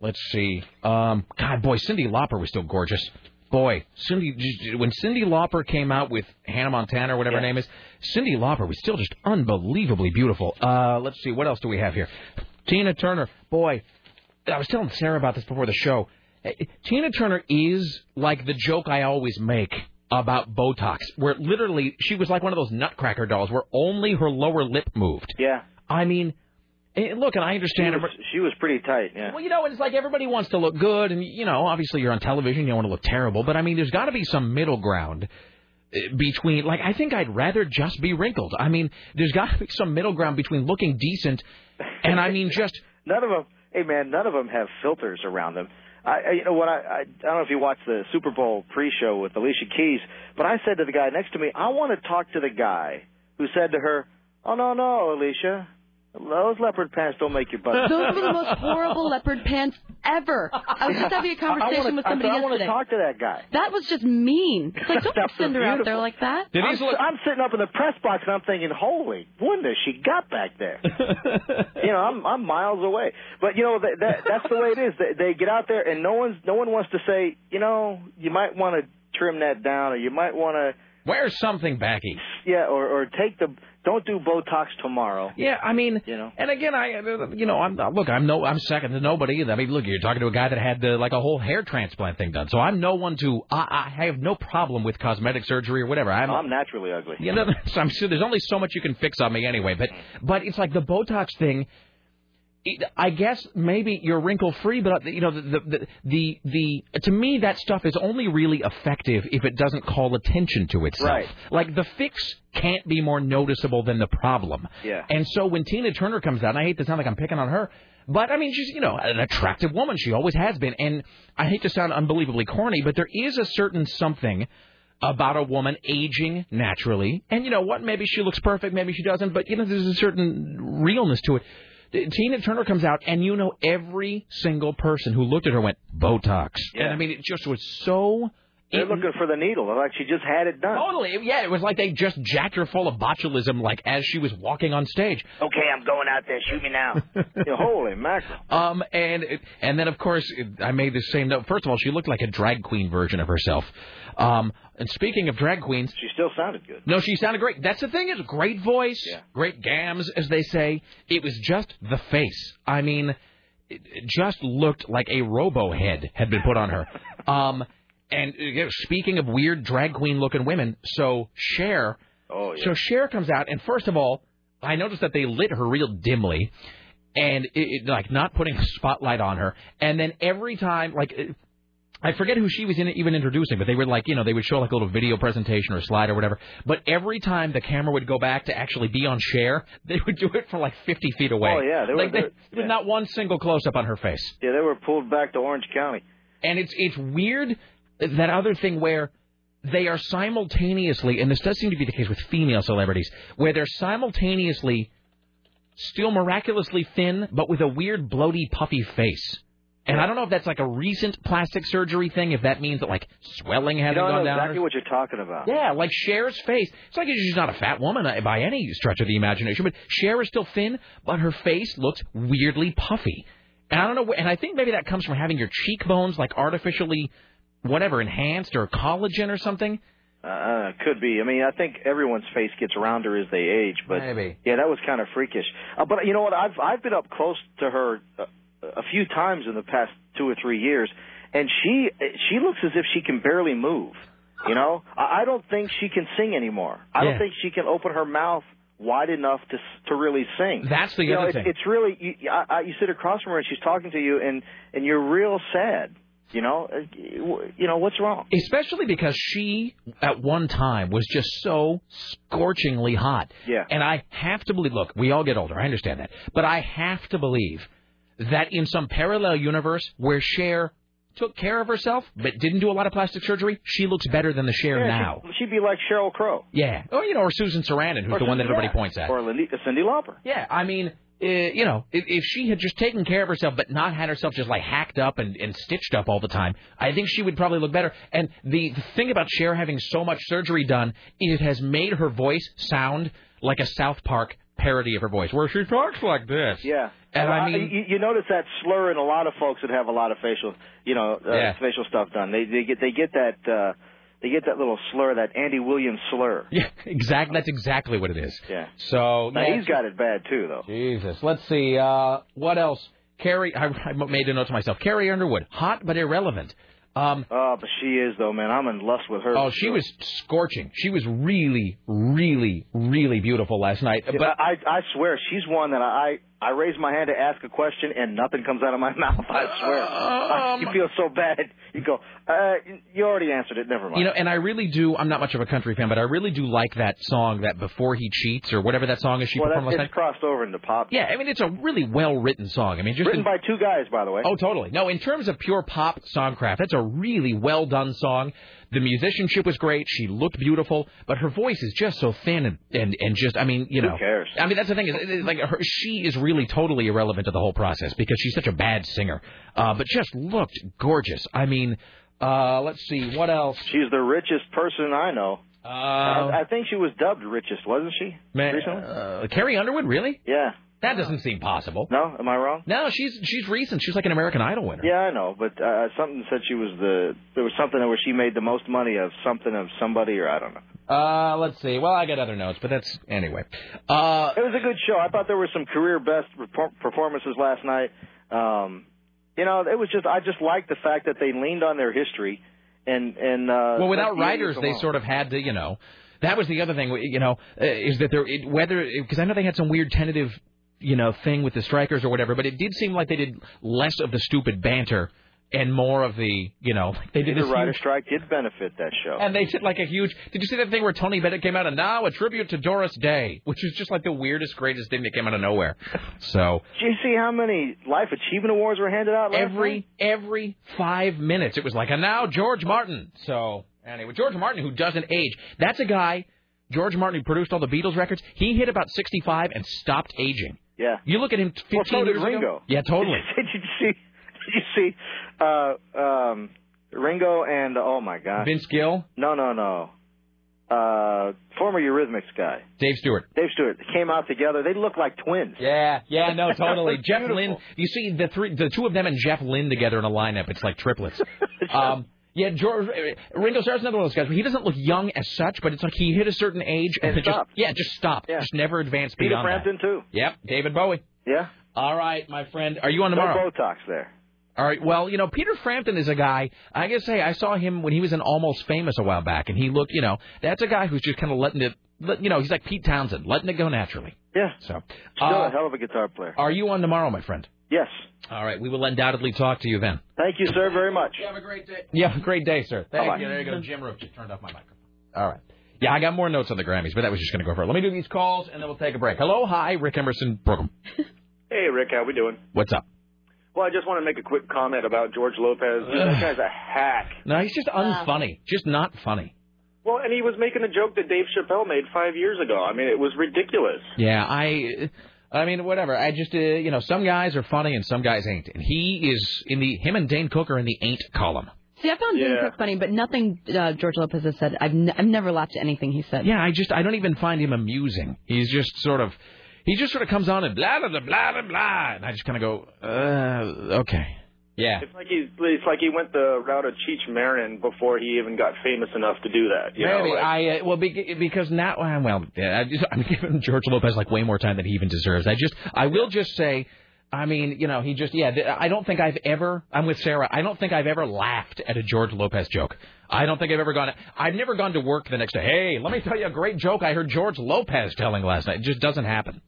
let's see. Um, God, boy, Cyndi Lauper was still gorgeous. Boy, Cyndi when Cyndi Lauper came out with Hannah Montana or whatever her name is, Cyndi Lauper was still just unbelievably beautiful. Uh, let's see, what else do we have here? Tina Turner, boy, I was telling Sarah about this before the show. Eh, Tina Turner is like the joke I always make about Botox, where literally she was like one of those nutcracker dolls where only her lower lip moved. Yeah. I mean, eh, look, and I She understand. was, she was pretty tight. Yeah. Well, you know, it's like everybody wants to look good, and you know, obviously you're on television, you don't want to look terrible, but I mean, there's got to be some middle ground uh, between. Like, I think I'd rather just be wrinkled. I mean, there's got to be some middle ground between looking decent and I mean just. None of them. Hey man, none of them have filters around them. I, I you know what I, I I don't know if you watched the Super Bowl pre-show with Alicia Keys, but I said to the guy next to me, I want to talk to the guy who said to her, "Oh no no, Alicia, those leopard pants don't make you butt." Those were the most horrible leopard pants ever. I was just having a conversation I, I wanna, with somebody I, said, I want to yesterday. talk to that guy. That was just mean. It's like, don't That's send her out there like that. I'm, I'm sitting up in the press box and I'm thinking, holy goodness, she got back there. you know, I'm I'm miles away. But you know, that, that that's the way it is. They, they get out there and no one's no one wants to say, you know, you might want to trim that down or you might want to Wear something backy. yeah, or or take the don't do Botox tomorrow. Yeah, I mean, you know. And again, I, uh, you know, I'm look, I'm no, I'm second to nobody. I mean, look, you're talking to a guy that had the, like a whole hair transplant thing done, so I'm no one to. I, I have no problem with cosmetic surgery or whatever. I'm, I'm naturally ugly. You know, so I'm sure there's only so much you can fix on me anyway. But, but it's like the Botox thing. I guess maybe you're wrinkle free, but uh, you know the, the the the to me that stuff is only really effective if it doesn't call attention to itself. Right. Like the fix can't be more noticeable than the problem. Yeah. And so when Tina Turner comes out, and I hate to sound like I'm picking on her, but I mean she's you know an attractive woman. She always has been, and I hate to sound unbelievably corny, but there is a certain something about a woman aging naturally. And you know what? Maybe she looks perfect, maybe she doesn't, but you know there's a certain realness to it. Tina Turner comes out, and you know every single person who looked at her went Botox. And I mean, it just was so. They're looking for the needle. Like she just had it done. Totally, yeah. It was like they just jacked her full of botulism, like as she was walking on stage. Okay, I'm going out there. Shoot me now. Yeah, holy mackerel. Um, and and then of course I made the same note. First of all, she looked like a drag queen version of herself. Um, and speaking of drag queens, She still sounded good. no, she sounded great. That's the thing is great voice, great gams, as they say. It was just the face. I mean, it it just looked like a robo head had been put on her. Um, and you know, speaking of weird drag queen looking women, so Cher, Oh yeah. so Cher comes out, and first of all, I noticed that they lit her real dimly, and it, it, like not putting a spotlight on her. And then every time, like. I forget who she was in, even introducing, but they were like, you know, they would show like a little video presentation or slide or whatever. But every time the camera would go back to actually be on Cher, they would do it from like 50 feet away. Oh, yeah, they were- like they, was not one single close up on her face. Yeah, they were pulled back to Orange County. And it's it's weird that other thing where they are simultaneously, and this does seem to be the case with female celebrities, where they're simultaneously still miraculously thin, but with a weird bloaty, puffy face. And I don't know if that's like a recent plastic surgery thing, if that means that like swelling You hasn't don't know gone down. exactly what you're talking about. Yeah, like Cher's face. It's like she's not a fat woman uh, by any stretch of the imagination, but Cher is still thin, but her face looks weirdly puffy. And I don't know, and I think maybe that comes from having your cheekbones like artificially, whatever, enhanced or collagen or something. Uh, could be. I mean, I think everyone's face gets rounder as they age, but Maybe. yeah, that was kind of freakish. Uh, but you know what? I've I've been up close to her uh, a few times in the past two or three years, and she she looks as if she can barely move. You know, I, I don't think she can sing anymore. I Yeah. don't think she can open her mouth wide enough to to really sing. That's the you know, other it's, thing. It's really you, I, I, you sit across from her and she's talking to you, and and you're real sad. You know, Uh, you know what's wrong? Especially because she, at one time, was just so scorchingly hot. Yeah. And I have to believe, look, we all get older, I understand that. But I have to believe that in some parallel universe where Cher took care of herself but didn't do a lot of plastic surgery, she looks better than the Cher Yeah, now. She, would be like Sheryl Crow. Yeah. Or, you know, or Susan Sarandon, who's Or the one that everybody yeah. points at. Or Lindy, Cyndi Lauper. Yeah, I mean, you know, if, if she had just taken care of herself, but not had herself just like hacked up and, and stitched up all the time, I think she would probably look better. And the, the thing about Cher having so much surgery done, it has made her voice sound like a South Park parody of her voice, where she talks like this. Yeah. And I Uh, mean- you, you notice that slur in a lot of folks that have a lot of facial, you know, uh, Yeah. facial stuff done. They they get they get that uh, they get that little slur, that Andy Williams slur. Yeah, exactly. That's exactly what it is. Yeah. So Now, yeah, he's got it bad too, though. Jesus. Let's see. Uh, what else? Carrie, I, I made a note to myself. Carrie Underwood, hot but irrelevant. Um, Oh, but she is though, man. I'm in lust with her. oh, she sure. was scorching. She was really, really, really beautiful last night. But I I swear she's one that I I raise my hand to ask a question and nothing comes out of my mouth. I swear. Um, you feel so bad. You go. Uh, you already answered it. Never mind. You know, and I really do. I'm not much of a country fan, but I really do like that song, that "Before He Cheats" or whatever that song is she well, performed last it's night. crossed over into pop. Yeah, I mean, it's a really well written song. I mean, just Written in- by two guys, by the way. Oh, totally. No, in terms of pure pop songcraft, that's a really well done song. The musicianship was great. She looked beautiful, but her voice is just so thin and and, and just, I mean, you know. Who cares? I mean, that's the thing is, like her, she is really totally irrelevant to the whole process because she's such a bad singer, uh, but just looked gorgeous. I mean, uh, let's see what else. She's the richest person I know. Uh, I, I think she was dubbed richest, wasn't she? Man, recently? uh, Carrie Underwood, really? Yeah. That doesn't seem possible. No, am I wrong? No, she's she's recent. She's like an American Idol winner. Yeah, I know, but uh, something said she was the. There was something where she made the most money of something of somebody, or I don't know. Uh, let's see. Well, I got other notes, but that's anyway. Uh, It was a good show. I thought there were some career best performances last night. Um, you know, it was just I just liked the fact that they leaned on their history and and uh, well, without writers, they sort of had to, you know. That was the other thing, you know, uh, is that there it, whether because I know they had some weird tentative, you know, thing with the strikers or whatever, but it did seem like they did less of the stupid banter and more of the, you know, they did the writer huge- strike did benefit that show. And they did like a huge. Did you see that thing where Tony Bennett came out and now a tribute to Doris Day, which is just like the weirdest, greatest thing that came out of nowhere. So Did you see how many life achievement awards were handed out every night? every five minutes it was like, and now George Martin. So anyway, George Martin who doesn't age. That's a guy. George Martin who produced all the Beatles records. He hit about 65 and stopped aging. Yeah. You look at him 15 Well, so years ago. Ringo. Yeah, totally. did you see? Did you see? Uh, um, Ringo and oh my God, Vince Gill, No, no, no. Uh, former Eurythmics guy, Dave Stewart. Dave Stewart. Came out together. They look like twins. Yeah, yeah, no, totally. Jeff. Lynne. You see the three, the two of them and Jeff Lynne together in a lineup. It's like triplets. um, yeah, George, Ringo Starr's another one of those guys. Where he doesn't look young as such, but it's like he hit a certain age And it just yeah, just stopped. Yeah. Just never advanced Peter beyond Frampton too. Yep, David Bowie. Yeah. All right, my friend. Are you on No tomorrow? Botox there. All right. Well, you know, Peter Frampton is a guy. I gotta say, I saw him when he was in Almost Famous a while back, and he looked. You know, that's a guy who's just kind of letting it. Let, you know, he's like Pete Townshend, letting it go naturally. Yeah. So, Still uh, a hell of a guitar player. are you on tomorrow, my friend? Yes. All right. We will undoubtedly talk to you then. Thank you, sir, very much. You have a great day. You have a great day, sir. Thank Bye-bye. you. There you go. Jim Roope just turned off my microphone. All right. Yeah, I got more notes on the Grammys, but that was just going to go for it. Let me do these calls, and then we'll take a break. Hello, hi, Rick Emerson program. Hey, Rick, how we doing? What's up? Well, I just want to make a quick comment about George Lopez. Dude, that guy's a hack. No, he's just uh. unfunny. Just not funny. Well, and he was making a joke that Dave Chappelle made five years ago. I mean, it was ridiculous. Yeah, I, I mean, whatever. I just, uh, you know, some guys are funny and some guys ain't, and he is in the him and Dane Cook are in the ain't column. See, I found Dane Cook funny, but nothing uh, George Lopez has said. I've, n- I've never laughed at anything he said. Yeah, I just, I don't even find him amusing. He's just sort of, he just sort of comes on and blah blah blah blah blah blah, and I just kind of go, uh, okay, yeah. It's like he, it's like he went the route of Cheech Marin before he even got famous enough to do that. You Maybe know, like, I uh, well be, because now uh, well I just, I'm giving George Lopez like way more time than he even deserves. I just I will just say, I mean you know he just yeah I don't think I've ever I'm with Sarah I don't think I've ever laughed at a George Lopez joke. I don't think I've ever gone I've never gone to work the next day. Hey, let me tell you a great joke I heard George Lopez telling last night. It just doesn't happen.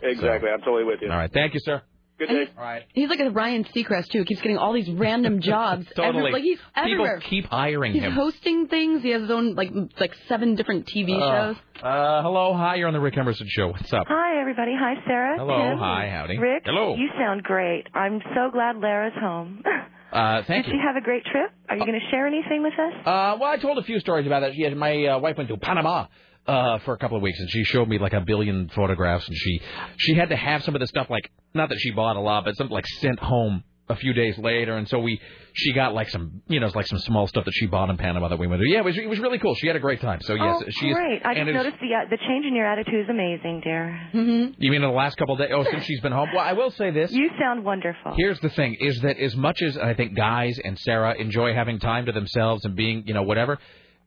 exactly. I'm totally with you. All right, thank you, sir. Good day. All right. He's like a Ryan Seacrest too. He keeps getting all these random jobs. Totally. Every, like he's People keep hiring He's him. hosting things. He has his own like like seven different TV Uh, shows. uh, hello, hi, you're on the Rick Emerson show. What's up? Hi, everybody. Hi, Sarah. Hello, Tim. hi, howdy. Rick, Hello. you sound great. I'm so glad Lara's home. Uh, thank Did you. she have a great trip? Are you going to share anything with us? Uh, well, I told a few stories about that. She had, my uh, wife went to Panama uh, for a couple of weeks, and she showed me like a billion photographs, and she she had to have some of the stuff like not that she bought a lot, but something like sent home a few days later, and so we she got like some you know like some small stuff that she bought in Panama that we went to. Yeah, it was it was really cool. She had a great time. So yes, oh, she is. great. I just it is- noticed the uh, the change in your attitude is amazing, dear. Mm-hmm. You mean in the last couple of days? Oh, since she's been home. Well, I will say this. You sound wonderful. Here's the thing: is that as much as I think guys and Sarah enjoy having time to themselves and being, you know, whatever,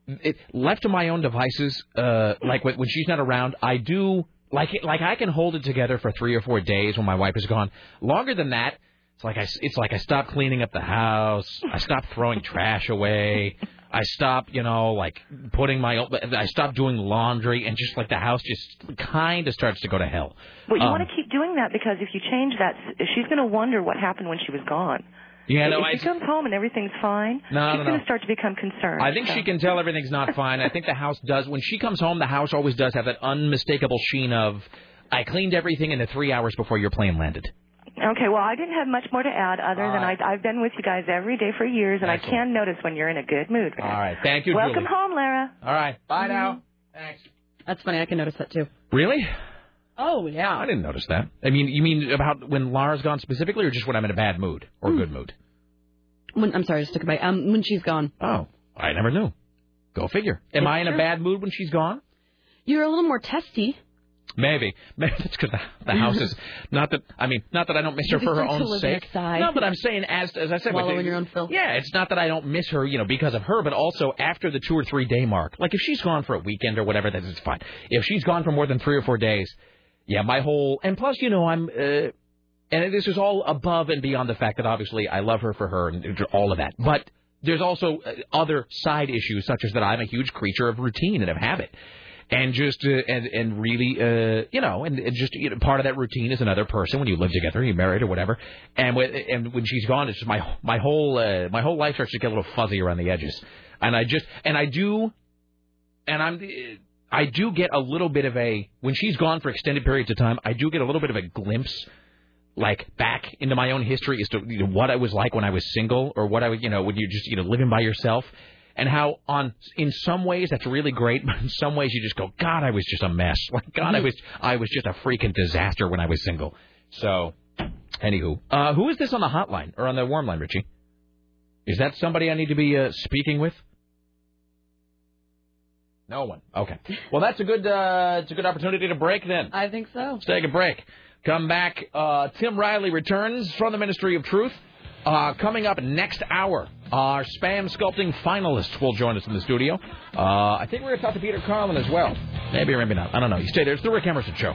it, left to my own devices, uh, like when, when she's not around, I do like it, like I can hold it together for three or four days when my wife is gone. Longer than that, it's like I it's like I stop cleaning up the house, I stop throwing trash away. I stop, you know, like putting my, I stop doing laundry, and just like the house just kind of starts to go to hell. But you Um, want to keep doing that because if you change that, she's going to wonder what happened when she was gone. Yeah, no, if I, she comes home and everything's fine, No, she's no, going no. to start to become concerned. I think so. she can tell everything's not fine. I think the house does. When she comes home, the house always does have that unmistakable sheen of, I cleaned everything in the three hours before your plane landed. Okay, well, I didn't have much more to add other All than right. I, I've been with you guys every day for years, and I can notice when you're in a good mood. All right. Thank you, Welcome Julie. home, Lara. All right. Bye now. Mm-hmm. Thanks. That's funny. I can notice that too. Really? Oh yeah. I didn't notice that. I mean, you mean about when Lara's gone specifically, or just when I'm in a bad mood or Hmm. good mood? When, I'm sorry, I just took a bite. Um, when she's gone. Oh, I never knew. Go figure. Am It's I in a bad mood when she's gone? You're a little more testy. Maybe. Maybe that's because the, the house is not that. I mean, not that I don't miss her for her just like to own sake. inside. No, but I'm saying as as I said, with- in your own filth. Yeah, it's not that I don't miss her, you know, because of her, but also after the two or three day mark. Like if she's gone for a weekend or whatever, that's it's fine. If she's gone for more than three or four days, yeah, my whole and plus, you know, I'm. uh and this is all above and beyond the fact that obviously I love her for her and all of that. But there's also uh, other side issues, such as that I'm a huge creature of routine and of habit. And just uh, and and really, uh, you know, and, and just you know, part of that routine is another person when you live together, you're married or whatever. And when and when she's gone, it's just my my whole uh, my whole life starts to get a little fuzzy around the edges. And I just and I do, and I'm I do get a little bit of a when she's gone for extended periods of time, I do get a little bit of a glimpse like back into my own history as to you know, what I was like when I was single or what I was, you know, when you're just, you know, living by yourself and how on, in some ways that's really great, but in some ways you just go, God, I was just a mess. Like, God, I was, I was just a freaking disaster when I was single. So, anywho, uh, who is this on the hotline or on the warm line, Richie? Is that somebody I need to be uh, speaking with? No one. Okay. Well, that's a good, uh, it's a good opportunity to break then. I think so. Let's take a break. Come back. Uh, Tim Riley returns from the Ministry of Truth. Uh, coming up next hour, our spam sculpting finalists will join us in the studio. Uh, I think we're going to talk to Peter Carlin as well. Maybe or maybe not. I don't know. You stay there. It's the Rick Emerson Show.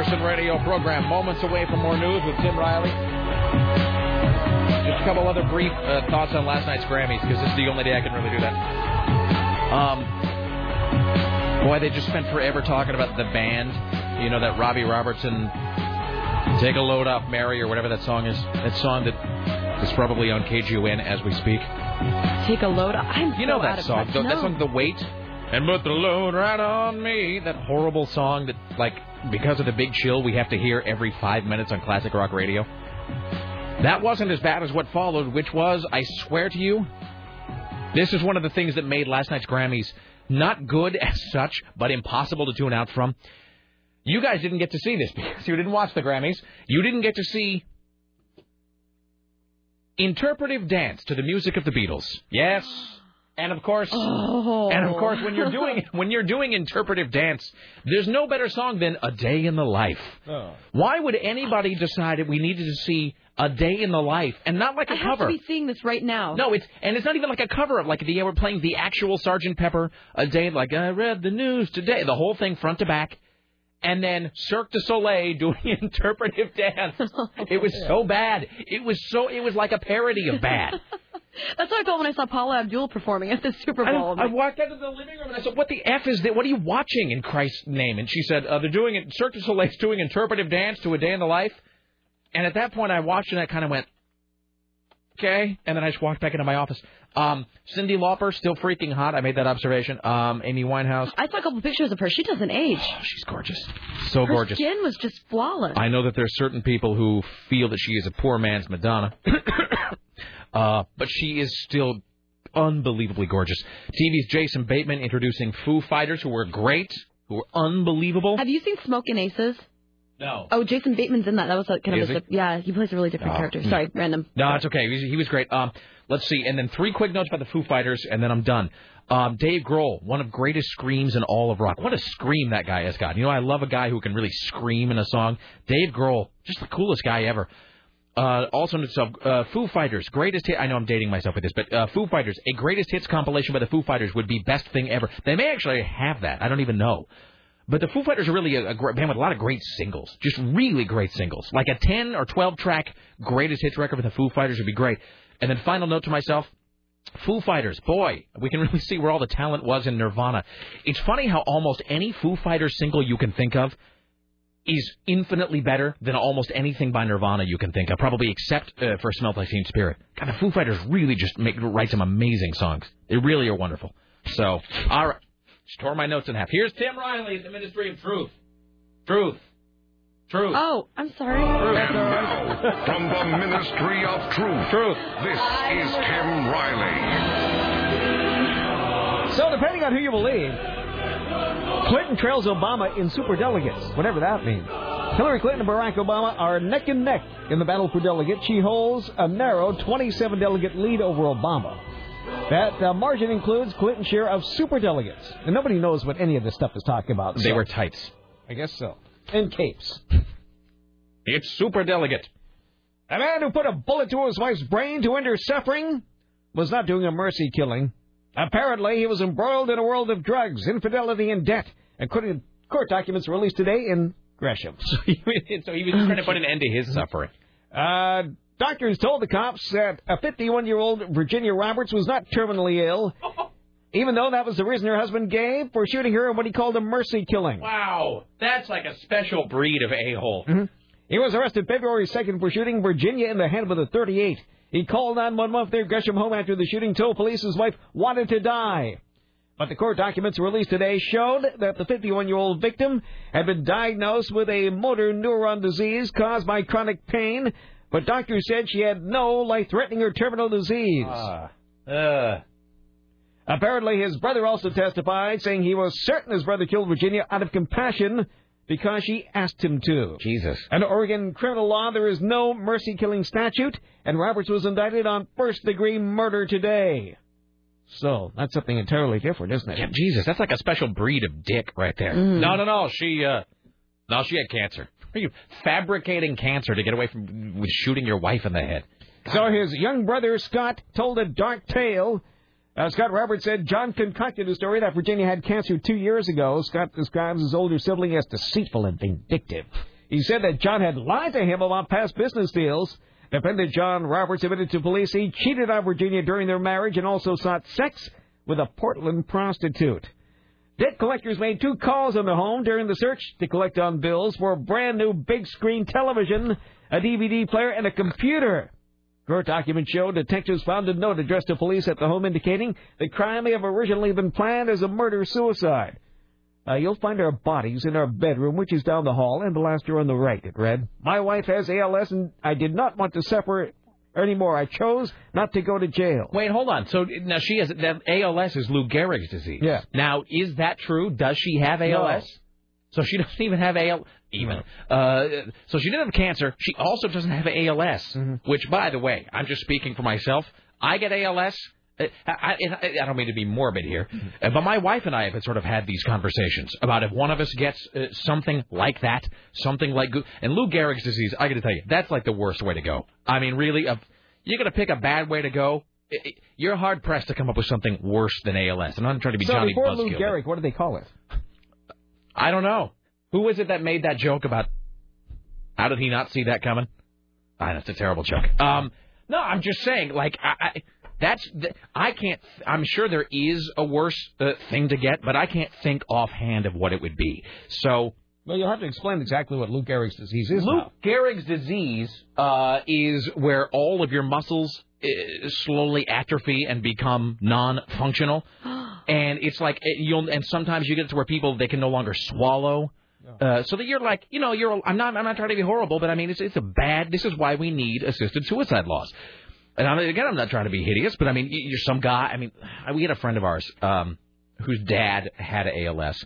Emerson radio program. Moments away from more news with Tim Riley. Just a couple other brief uh, thoughts on last night's Grammys because this is the only day I can really do that. Um, boy, they just spent forever talking about the band. You know that Robbie Robertson, "Take a Load Off Mary" or whatever that song is. That song that is probably on KGON as we speak. Take a load. I'm You know out that song, the, that song, "The Weight," and put the load right on me. That horrible song that, like, because of the big chill, we have to hear every five minutes on classic rock radio. That wasn't as bad as what followed, which was, I swear to you, this is one of the things that made last night's Grammys not good as such, but impossible to tune out from. You guys didn't get to see this because you didn't watch the Grammys. You didn't get to see interpretive dance to the music of the Beatles. Yes. And of course, oh. and of course, when you're doing when you're doing interpretive dance, there's no better song than "A Day in the Life." Oh. Why would anybody decide that we needed to see "A Day in the Life" and not like a I have to be seeing this right now. No, it's and it's not even like a cover of like the we're playing the actual Sergeant Pepper a day like I read the news today, the whole thing front to back, and then Cirque du Soleil doing interpretive dance. It was so bad. It was so it was like a parody of bad. That's what I thought when I saw Paula Abdul performing at the Super I, Bowl. I walked out of the living room and I said, "What the f is that? What are you watching in Christ's name?" And she said, uh, "They're doing it. Cirque du Soleil's doing interpretive dance to a day in the life." And at that point, I watched and I kind of went, okay. And then I just walked back into my office. Um, Cyndi Lauper, still freaking hot. I made that observation. Um, Amy Winehouse, I saw a couple pictures of her. She doesn't age. she's gorgeous. So her gorgeous. skin was just flawless. I know that there are certain people who feel that she is a poor man's Madonna, uh, but she is still unbelievably gorgeous. TV's Jason Bateman introducing Foo Fighters, who were great, who were unbelievable. Have you seen Smoking Aces? No. Oh, Jason Bateman's in that. That was like kind Is of a, he? yeah. He plays a really different Oh, character. hmm. Sorry, random. No, it's okay. He was, he was great. Um, let's see, and then three quick notes about the Foo Fighters, and then I'm done. Um, Dave Grohl, one of greatest screams in all of rock. What a scream that guy has got. You know, I love a guy who can really scream in a song. Dave Grohl, just the coolest guy ever. Uh, also, note itself, uh, Foo Fighters, greatest hit. I know I'm dating myself with this, but uh, Foo Fighters, a greatest hits compilation by the Foo Fighters would be best thing ever. They may actually have that. I don't even know. But the Foo Fighters are really a, a band with a lot of great singles, just really great singles. Like a 10 or 12 track greatest hits record with the Foo Fighters would be great. And then final note to myself, Foo Fighters, boy, we can really see where all the talent was in Nirvana. It's funny how almost any Foo Fighters single you can think of is infinitely better than almost anything by Nirvana you can think of, probably except uh, for Smells Like Teen Spirit. God, the Foo Fighters really just make write some amazing songs. They really are wonderful. So, all right. Just tore my notes in half. Here's Tim Riley at the Ministry of Truth. Truth. Truth. Oh, I'm sorry. And now, From the Ministry of Truth. Truth. This is Tim Riley. So, depending on who you believe, Clinton trails Obama in superdelegates, whatever that means. Hillary Clinton and Barack Obama are neck and neck in the battle for delegates. She holds a narrow 27 delegate lead over Obama. That uh, margin includes Clinton's share of superdelegates. And nobody knows what any of this stuff is talking about. They so- were tights. I guess so. And capes. It's super delegate. A man who put a bullet to his wife's brain to end her suffering was not doing a mercy killing. Apparently, he was embroiled in a world of drugs, infidelity, and debt, according to court documents released today in Gresham. So he, so he was trying to put an end to his suffering. Uh, doctors told the cops that a 51 year old Virginia Roberts was not terminally ill, even though that was the reason her husband gave for shooting her in what he called a mercy killing. Wow, that's like a special breed of a-hole. He was arrested February 2nd for shooting Virginia in the head with a 38. He called 911 for their Gresham home after the shooting, told police his wife wanted to die. But the court documents released today showed that the 51 year old victim had been diagnosed with a motor neuron disease caused by chronic pain, but doctors said she had no life threatening or terminal disease. Uh, Apparently, his brother also testified, saying he was certain his brother killed Virginia out of compassion because she asked him to. Jesus. Under Oregon criminal law, there is no mercy killing statute, and Roberts was indicted on first degree murder today. So, that's something entirely different, isn't it? Yeah, Jesus, that's like a special breed of dick right there. No, no, no. She, uh, no, she had cancer. Are you fabricating cancer to get away from with shooting your wife in the head? So his young brother Scott told a dark tale. Uh, Scott Roberts said John concocted a story that Virginia had cancer two years ago. Scott describes his older sibling as deceitful and vindictive. He said that John had lied to him about past business deals. Defendant John Roberts admitted to police he cheated on Virginia during their marriage and also sought sex with a Portland prostitute. Debt collectors made two calls on the home during the search to collect on bills for a brand new big screen television, a DVD player, and a computer. Court documents show detectives found a note addressed to police at the home indicating the crime may have originally been planned as a murder suicide. Uh, you'll find our bodies in our bedroom, which is down the hall, and the last door on the right, it read. My wife has ALS, and I did not want to suffer anymore. I chose not to go to jail. Wait, hold on. So now she has that ALS is Lou Gehrig's disease. Yeah. Now, is that true? Does she have ALS? No. So she doesn't even have ALS. Even. Uh, so she didn't have cancer. She also doesn't have ALS. Mm-hmm. Which, by the way, I'm just speaking for myself. I get ALS. I, I, I don't mean to be morbid here, uh, but my wife and I have sort of had these conversations about if one of us gets uh, something like that, something like and Lou Gehrig's disease. I got to tell you, that's like the worst way to go. I mean, really, if you're to pick a bad way to go. you're hard pressed to come up with something worse than ALS. And I'm not trying to be so Johnny before Lou Buzzkill. but- Gehrig, what do they call it? I don't know. Who was it that made that joke about how did he not see that coming? I know it's a terrible joke. Um, no, I'm just saying, like, I, I that's th- I can't. I'm sure there is a worse uh, thing to get, but I can't think offhand of what it would be. So Well, you'll have to explain exactly what Lou Gehrig's disease is. Lou now. Gehrig's disease uh, is where all of your muscles uh, slowly atrophy and become non-functional, and it's like it, you'll. And sometimes you get to where people they can no longer swallow. Uh, so that you're like, you know, you're. I'm not. I'm not trying to be horrible, but I mean, it's it's a bad. This is why we need assisted suicide laws. And I'm, again, I'm not trying to be hideous, but I mean, you're some guy. I mean, we had a friend of ours um, whose dad had ALS,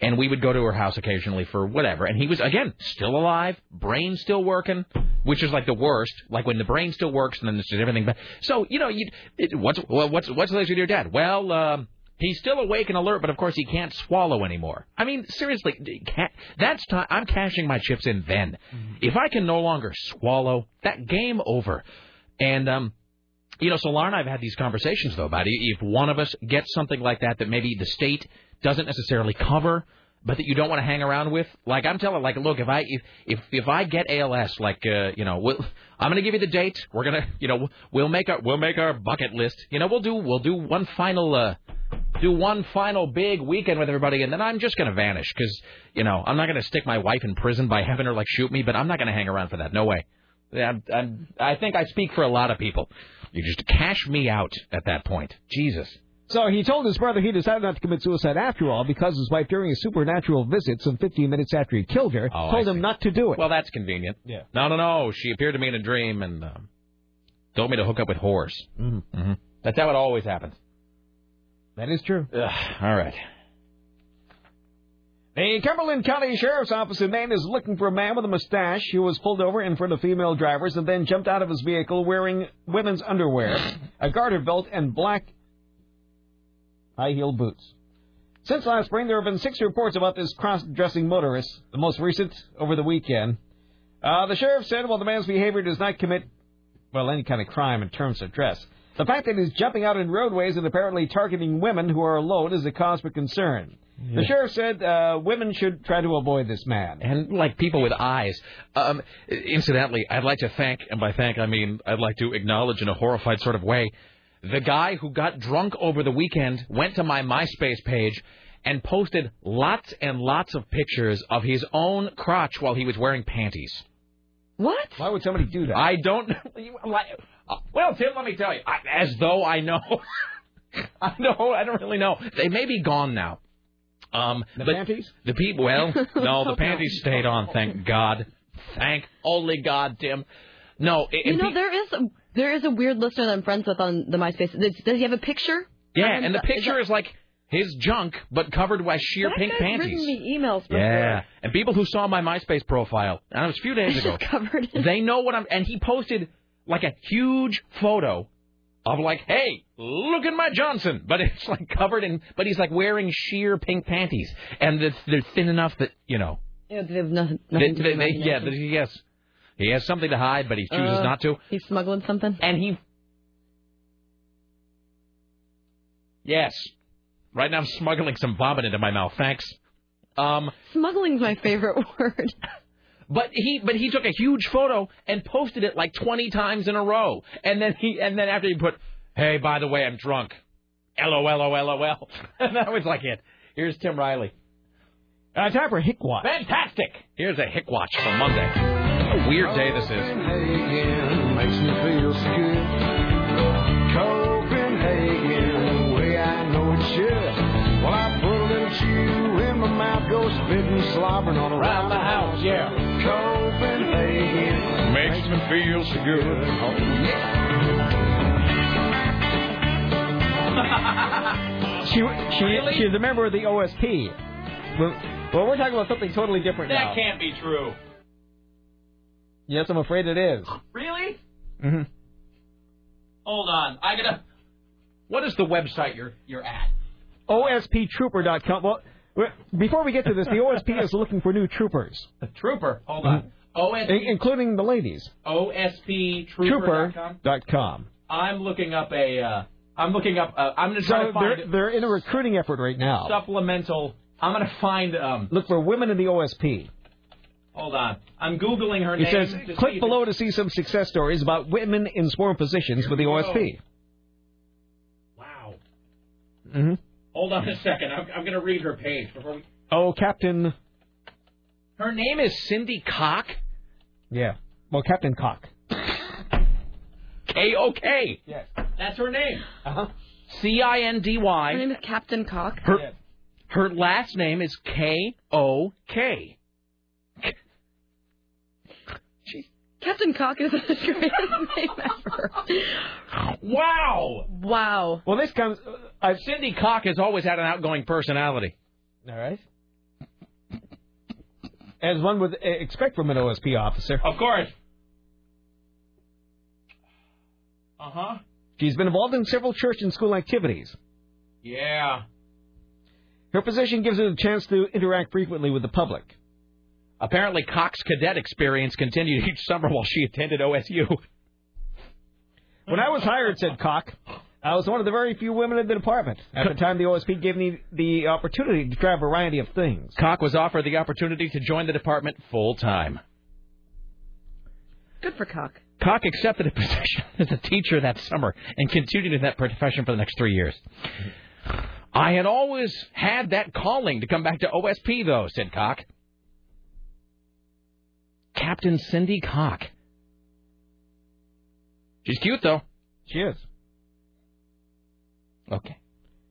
and we would go to her house occasionally for whatever. And he was again still alive, brain still working, which is like the worst. Like when the brain still works and then it's just everything. But so you know, you what's well, what's what's the latest with your dad? Well, um, he's still awake and alert, but of course he can't swallow anymore. I mean, seriously, that's time. I'm cashing my chips in then. If I can no longer swallow, that game over. And um, you know, so Laura and I have had these conversations though about if one of us gets something like that that maybe the state doesn't necessarily cover, but that you don't want to hang around with. Like I'm telling, like, look, if I if if, if I get ALS, like, uh, you know, we'll, I'm going to give you the date. We're gonna, you know, we'll make our we'll make our bucket list. You know, we'll do we'll do one final. uh do one final big weekend with everybody, and then I'm just going to vanish because, you know, I'm not going to stick my wife in prison by having her like shoot me, but I'm not going to hang around for that. No way. I'm, I'm, I think I speak for a lot of people. You just cash me out at that point. Jesus. So he told his brother he decided not to commit suicide after all because his wife, during a supernatural visit some 15 minutes after he killed her, Oh, told him not to do it. Well, that's convenient. Yeah. No, no, no. She appeared to me in a dream and um, told me to hook up with whores. Mm-hmm. Mm-hmm. That's how it always happens. That is true. Ugh, all right. The Cumberland County Sheriff's Office in Maine is looking for a man with a mustache who was pulled over in front of female drivers and then jumped out of his vehicle wearing women's underwear, a garter belt, and black high-heeled boots. Since last spring, there have been six reports about this cross-dressing motorist, the most recent over the weekend. Uh, the sheriff said while the man's behavior does not commit, well, any kind of crime in terms of dress, the fact that he's jumping out in roadways and apparently targeting women who are alone is a cause for concern. The sheriff said uh, women should try to avoid this man. And like people with eyes. Um, incidentally, I'd like to thank, and by thank I mean I'd like to acknowledge in a horrified sort of way, the guy who got drunk over the weekend went to my MySpace page and posted lots and lots of pictures of his own crotch while he was wearing panties. What? Why would somebody do that? I don't. Like, uh, well, Tim, let me tell you, I, as though I know. I know. I don't really know. They may be gone now. Um, The but panties? The people. Well, no, the panties stayed on. Thank God. Thank only God, Tim. No, it, You know, pe- there is a, there is a weird listener that I'm friends with on the MySpace. Does, does he have a picture? yeah, and the is picture that- is like his junk, but covered by sheer that pink guy's panties. written me emails before. Yeah, and people who saw my MySpace profile, and it was a few days ago, covered they know what I'm. And he posted like a huge photo of like, hey, look at my Johnson, but it's like covered in, but he's like wearing sheer pink panties, and it's, they're thin enough that you know, Yeah, they have nothing, they, nothing to they, they, yeah, has, he has something to hide, but he chooses Uh, not to, He's smuggling something. and he, yes, right now I'm smuggling some vomit into my mouth. Thanks. Um, Smuggling's my favorite word. But he but he took a huge photo and posted it like 20 times in a row. And then he and then after he put, "Hey, by the way, I'm drunk." LOL LOL. And that was like it. Here's Tim Riley. Uh, time for Hick Watch. Fantastic. Here's a Hick Watch for Monday. What a weird day this is. Copenhagen makes me feel good. Copenhagen, the way I know it should. Well, I put a little chew in my mouth, go spitting, slobbering on around the house. Yeah, Copenhagen makes me feel so good. Oh yeah. She, she, she's a member of the OSP. Well, well, we're talking about something totally different now. That can't be true. Yes, I'm afraid it is. Really? Mm-hmm. Hold on. I gotta. What is the website you're you're at? OSPtrooper.com. Well, w- before we get to this, the OSP is looking for new troopers, The Trooper. Hold on. OSP. in- including the ladies. OSPtrooper.com. Trooper.com. I'm looking up a. Uh, I'm looking up. Uh, I'm gonna try So to find they're, they're in a recruiting effort right now. supplemental. I'm gonna find. Um, Look for women in the OSP. hold on. I'm googling her It name. says, click below to see some success stories about women in sworn positions with the we go. OSP. Wow. Mm-hmm. Hold on a second. I'm, I'm gonna read her page before we. Oh, Captain Her name is Cindy Cock. Yeah. Well, Captain Cock. K O K. Yes. That's her name. Uh-huh. C I N D Y. Her name is Captain Cock. Her her last name is K O K. Captain Cock is the greatest name ever. Wow. Wow. Well, this comes. Uh, Cindy Cock has always had an outgoing personality. All right. As one would uh, expect from an OSP officer. Of course. Uh huh. She's been involved in several church and school activities. Yeah. Her position gives her the chance to interact frequently with the public. Apparently, Cock's cadet experience continued each summer while she attended OSU. When I was hired, said Cock, I was one of the very few women in the department. At the time, the OSP gave me the opportunity to try a variety of things. Cock was offered the opportunity to join the department full time. Good for Cock. Cock accepted a position as a teacher that summer and continued in that profession for the next three years. I had always had that calling to come back to OSP, though, said Cock. Captain Cindy Cock. She's cute, though. She is. Okay.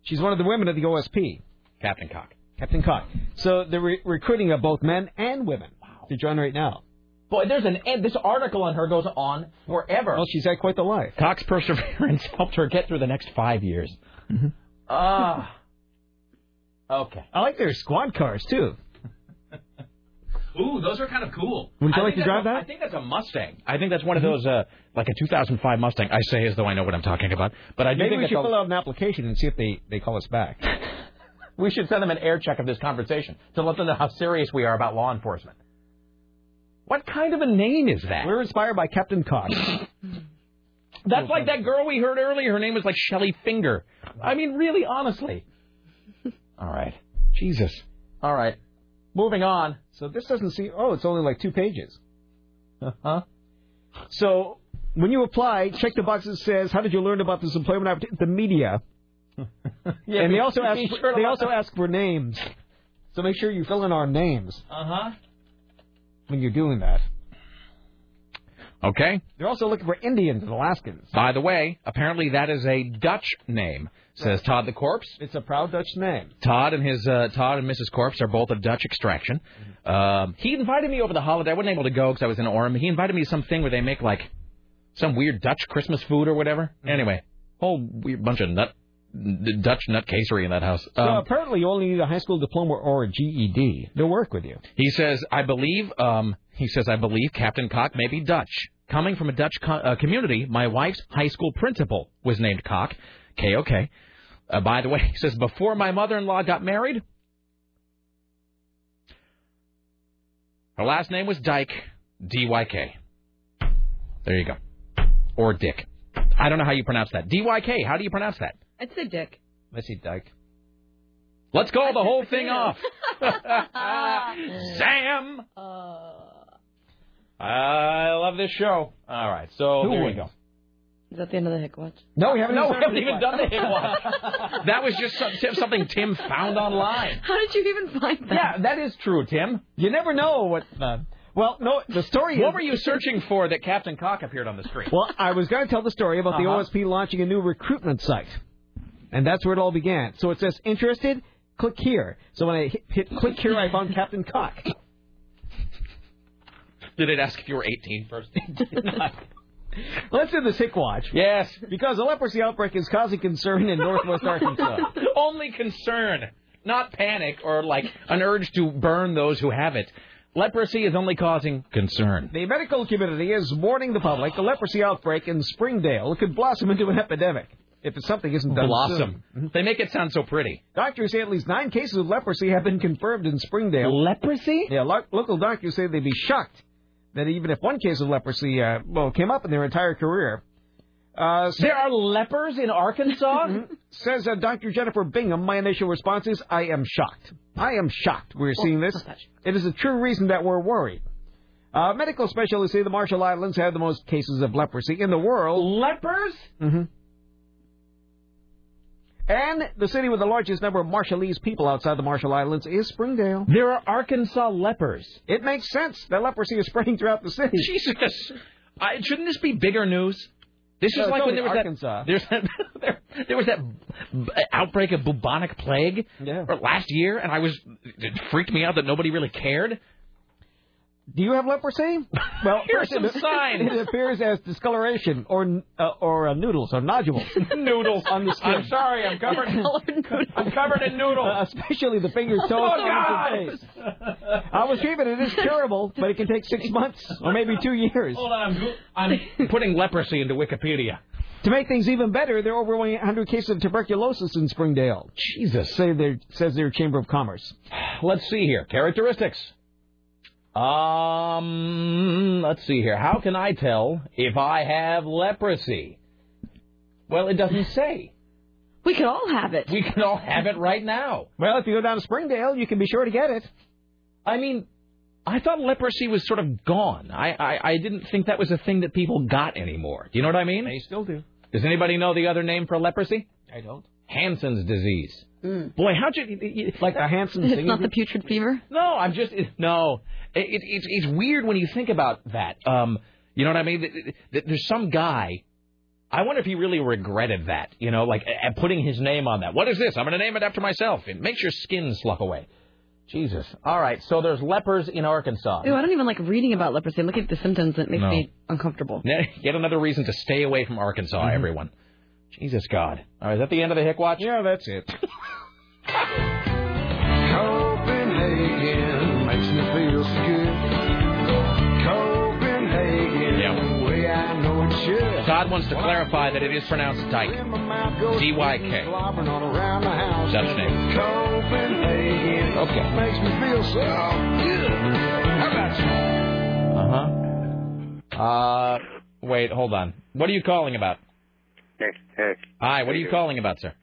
She's one of the women of the OSP. Captain Cock. Captain Cock. So they're re- recruiting of both men and women to join right now. Boy, there's an end. this article on her goes on forever. Well, she's had quite the life. Cock's perseverance helped her get through the next five years. Mm-hmm. Ah. okay. I like their squad cars too. Ooh, those are kind of cool. Would you I like think to drive that's a- that? I think that's a Mustang. I think that's one of Mhm. those, uh, like a 2005 Mustang. I say as though I know what I'm talking about, but I do Maybe think we should a- fill out an application and see if they, they call us back. we should send them an air check of this conversation to let them know how serious we are about law enforcement. What kind of a name is that? We're inspired by Captain Cox. That's like that girl we heard earlier. Her name was like Shelly Finger. I mean, really, honestly. All right. Jesus. All right. Moving on. So this doesn't seem. Oh, it's only like two pages. Uh huh? So when you apply, check the box that says, "How did you learn about this employment opportunity?" The media. Yeah, and they also ask. For, they also ask for names. So make sure you fill in our names Uh huh. when you're doing that. Okay. They're also looking for Indians and Alaskans. By the way, apparently that is a Dutch name. Says Todd the Corpse. It's a proud Dutch name. Todd and his uh, Todd and Mrs. Corpse are both of Dutch extraction. Um, he invited me over the holiday. I wasn't able to go because I was in Orem. He invited me to something where they make like some weird Dutch Christmas food or whatever. Anyway, whole weird bunch of nut Dutch nutcasery in that house. So Um, apparently, you only need a high school diploma or a GED. They'll work with you. he says, I believe. Um, he says, I believe Captain Cock may be Dutch. Coming from a Dutch co- uh, community, my wife's high school principal was named Cock. K O K. Uh, by the way, he says, before my mother-in-law got married, her last name was Dyke, D Y K. There you go. Or Dick. I don't know how you pronounce that. D Y K. How do you pronounce that? I'd say Dick. Let's see, Dyke. Let's call the whole thing off. Sam. I love this show. All right, so Who here we wins? go. Is that the end of the Hick Watch? No, we haven't. No, we even haven't even done the hit watch. that was just some, something Tim found online. How did you even find that? Yeah, that is true, Tim. You never know what. Uh, well, no, the story. What is, were you searching for that Captain Cock appeared on the screen? Well, I was going to tell the story about Uh-huh. the OSP launching a new recruitment site, and that's where it all began. So it says interested, click here. So when I hit, hit click here, I found Captain Cock. Did it ask if you were 18 first? Let's do the sick watch. Yes. Because a leprosy outbreak is causing concern in northwest Arkansas. Only concern, not panic or like an urge to burn those who have it. Leprosy is only causing concern. The medical community is warning the public a leprosy outbreak in Springdale could blossom into an epidemic if something isn't done Blossom. soon. Mm-hmm. They make it sound so pretty. Doctors say at least nine cases of leprosy have been confirmed in Springdale. Leprosy? Yeah, lo- local doctors say they'd be shocked that even if one case of leprosy, uh, well, came up in their entire career. Uh, sa- There are lepers in Arkansas? Says uh, Dr. Jennifer Bingham, my initial response is, I am shocked. I am shocked we're seeing this. It is a true reason that we're worried. Uh, medical specialists say the Marshall Islands have the most cases of leprosy in the world. Lepers? hmm And the city with the largest number of Marshallese people outside the Marshall Islands is Springdale. There are Arkansas lepers. It makes sense. The leprosy is spreading throughout the city. Jesus. I, shouldn't this be bigger news? This No, is like when there was Arkansas. that that, there, there was that b- outbreak of bubonic plague Yeah. last year, and I was it freaked me out that nobody really cared. Do you have leprosy? Well, Here are first some it, signs. It appears as discoloration or uh, or uh, noodles or nodules. noodles on the skin. I'm sorry, I'm covered. I'm covered in noodles. Uh, especially the fingers, toes, Oh, arms, and face. I was treated. It is curable, but it can take six months or maybe two years. Hold on, I'm, I'm putting leprosy into Wikipedia. To make things even better, there are over 100 cases of tuberculosis in Springdale. Jesus. Say their, says their Chamber of Commerce. Let's see here. Characteristics. Um, let's see here. How can I tell if I have leprosy? Well, it doesn't say. We can all have it. We can all have it right now. Well, if you go down to Springdale, you can be sure to get it. I mean, I thought leprosy was sort of gone. I, I, I didn't think that was a thing that people got anymore. Do you know what I mean? They still do. Does anybody know the other name for leprosy? I don't. Hansen's disease. Mm. Boy, how'd you, you- you Like the Hanson It's singing not the putrid fever. No, I'm just no. It, it, it's it's weird when you think about that. Um, you know what I mean? Th- th- th- There's some guy. I wonder if he really regretted that. You know, like uh, putting his name on that. What is this? I'm going to name it after myself. It makes your skin slough away. Jesus. All right. So there's lepers in Arkansas. Ew, I don't even like reading about leprosy. Look at the symptoms. It makes No. me uncomfortable. Yet another reason to stay away from Arkansas, everyone. Jesus God. All right, is that the end of the Hick Watch? Yeah, that's it. me feel so good. Copenhagen, the way I know it should. Todd wants to clarify that it is pronounced Dyke. D-Y-K. Slobbering all around the house. Dutch name. Copenhagen Okay. makes me feel so good. How about you? Uh-huh. Uh Wait, hold on. What are you calling about? Hey, hey. Hi, what are you calling about, sir?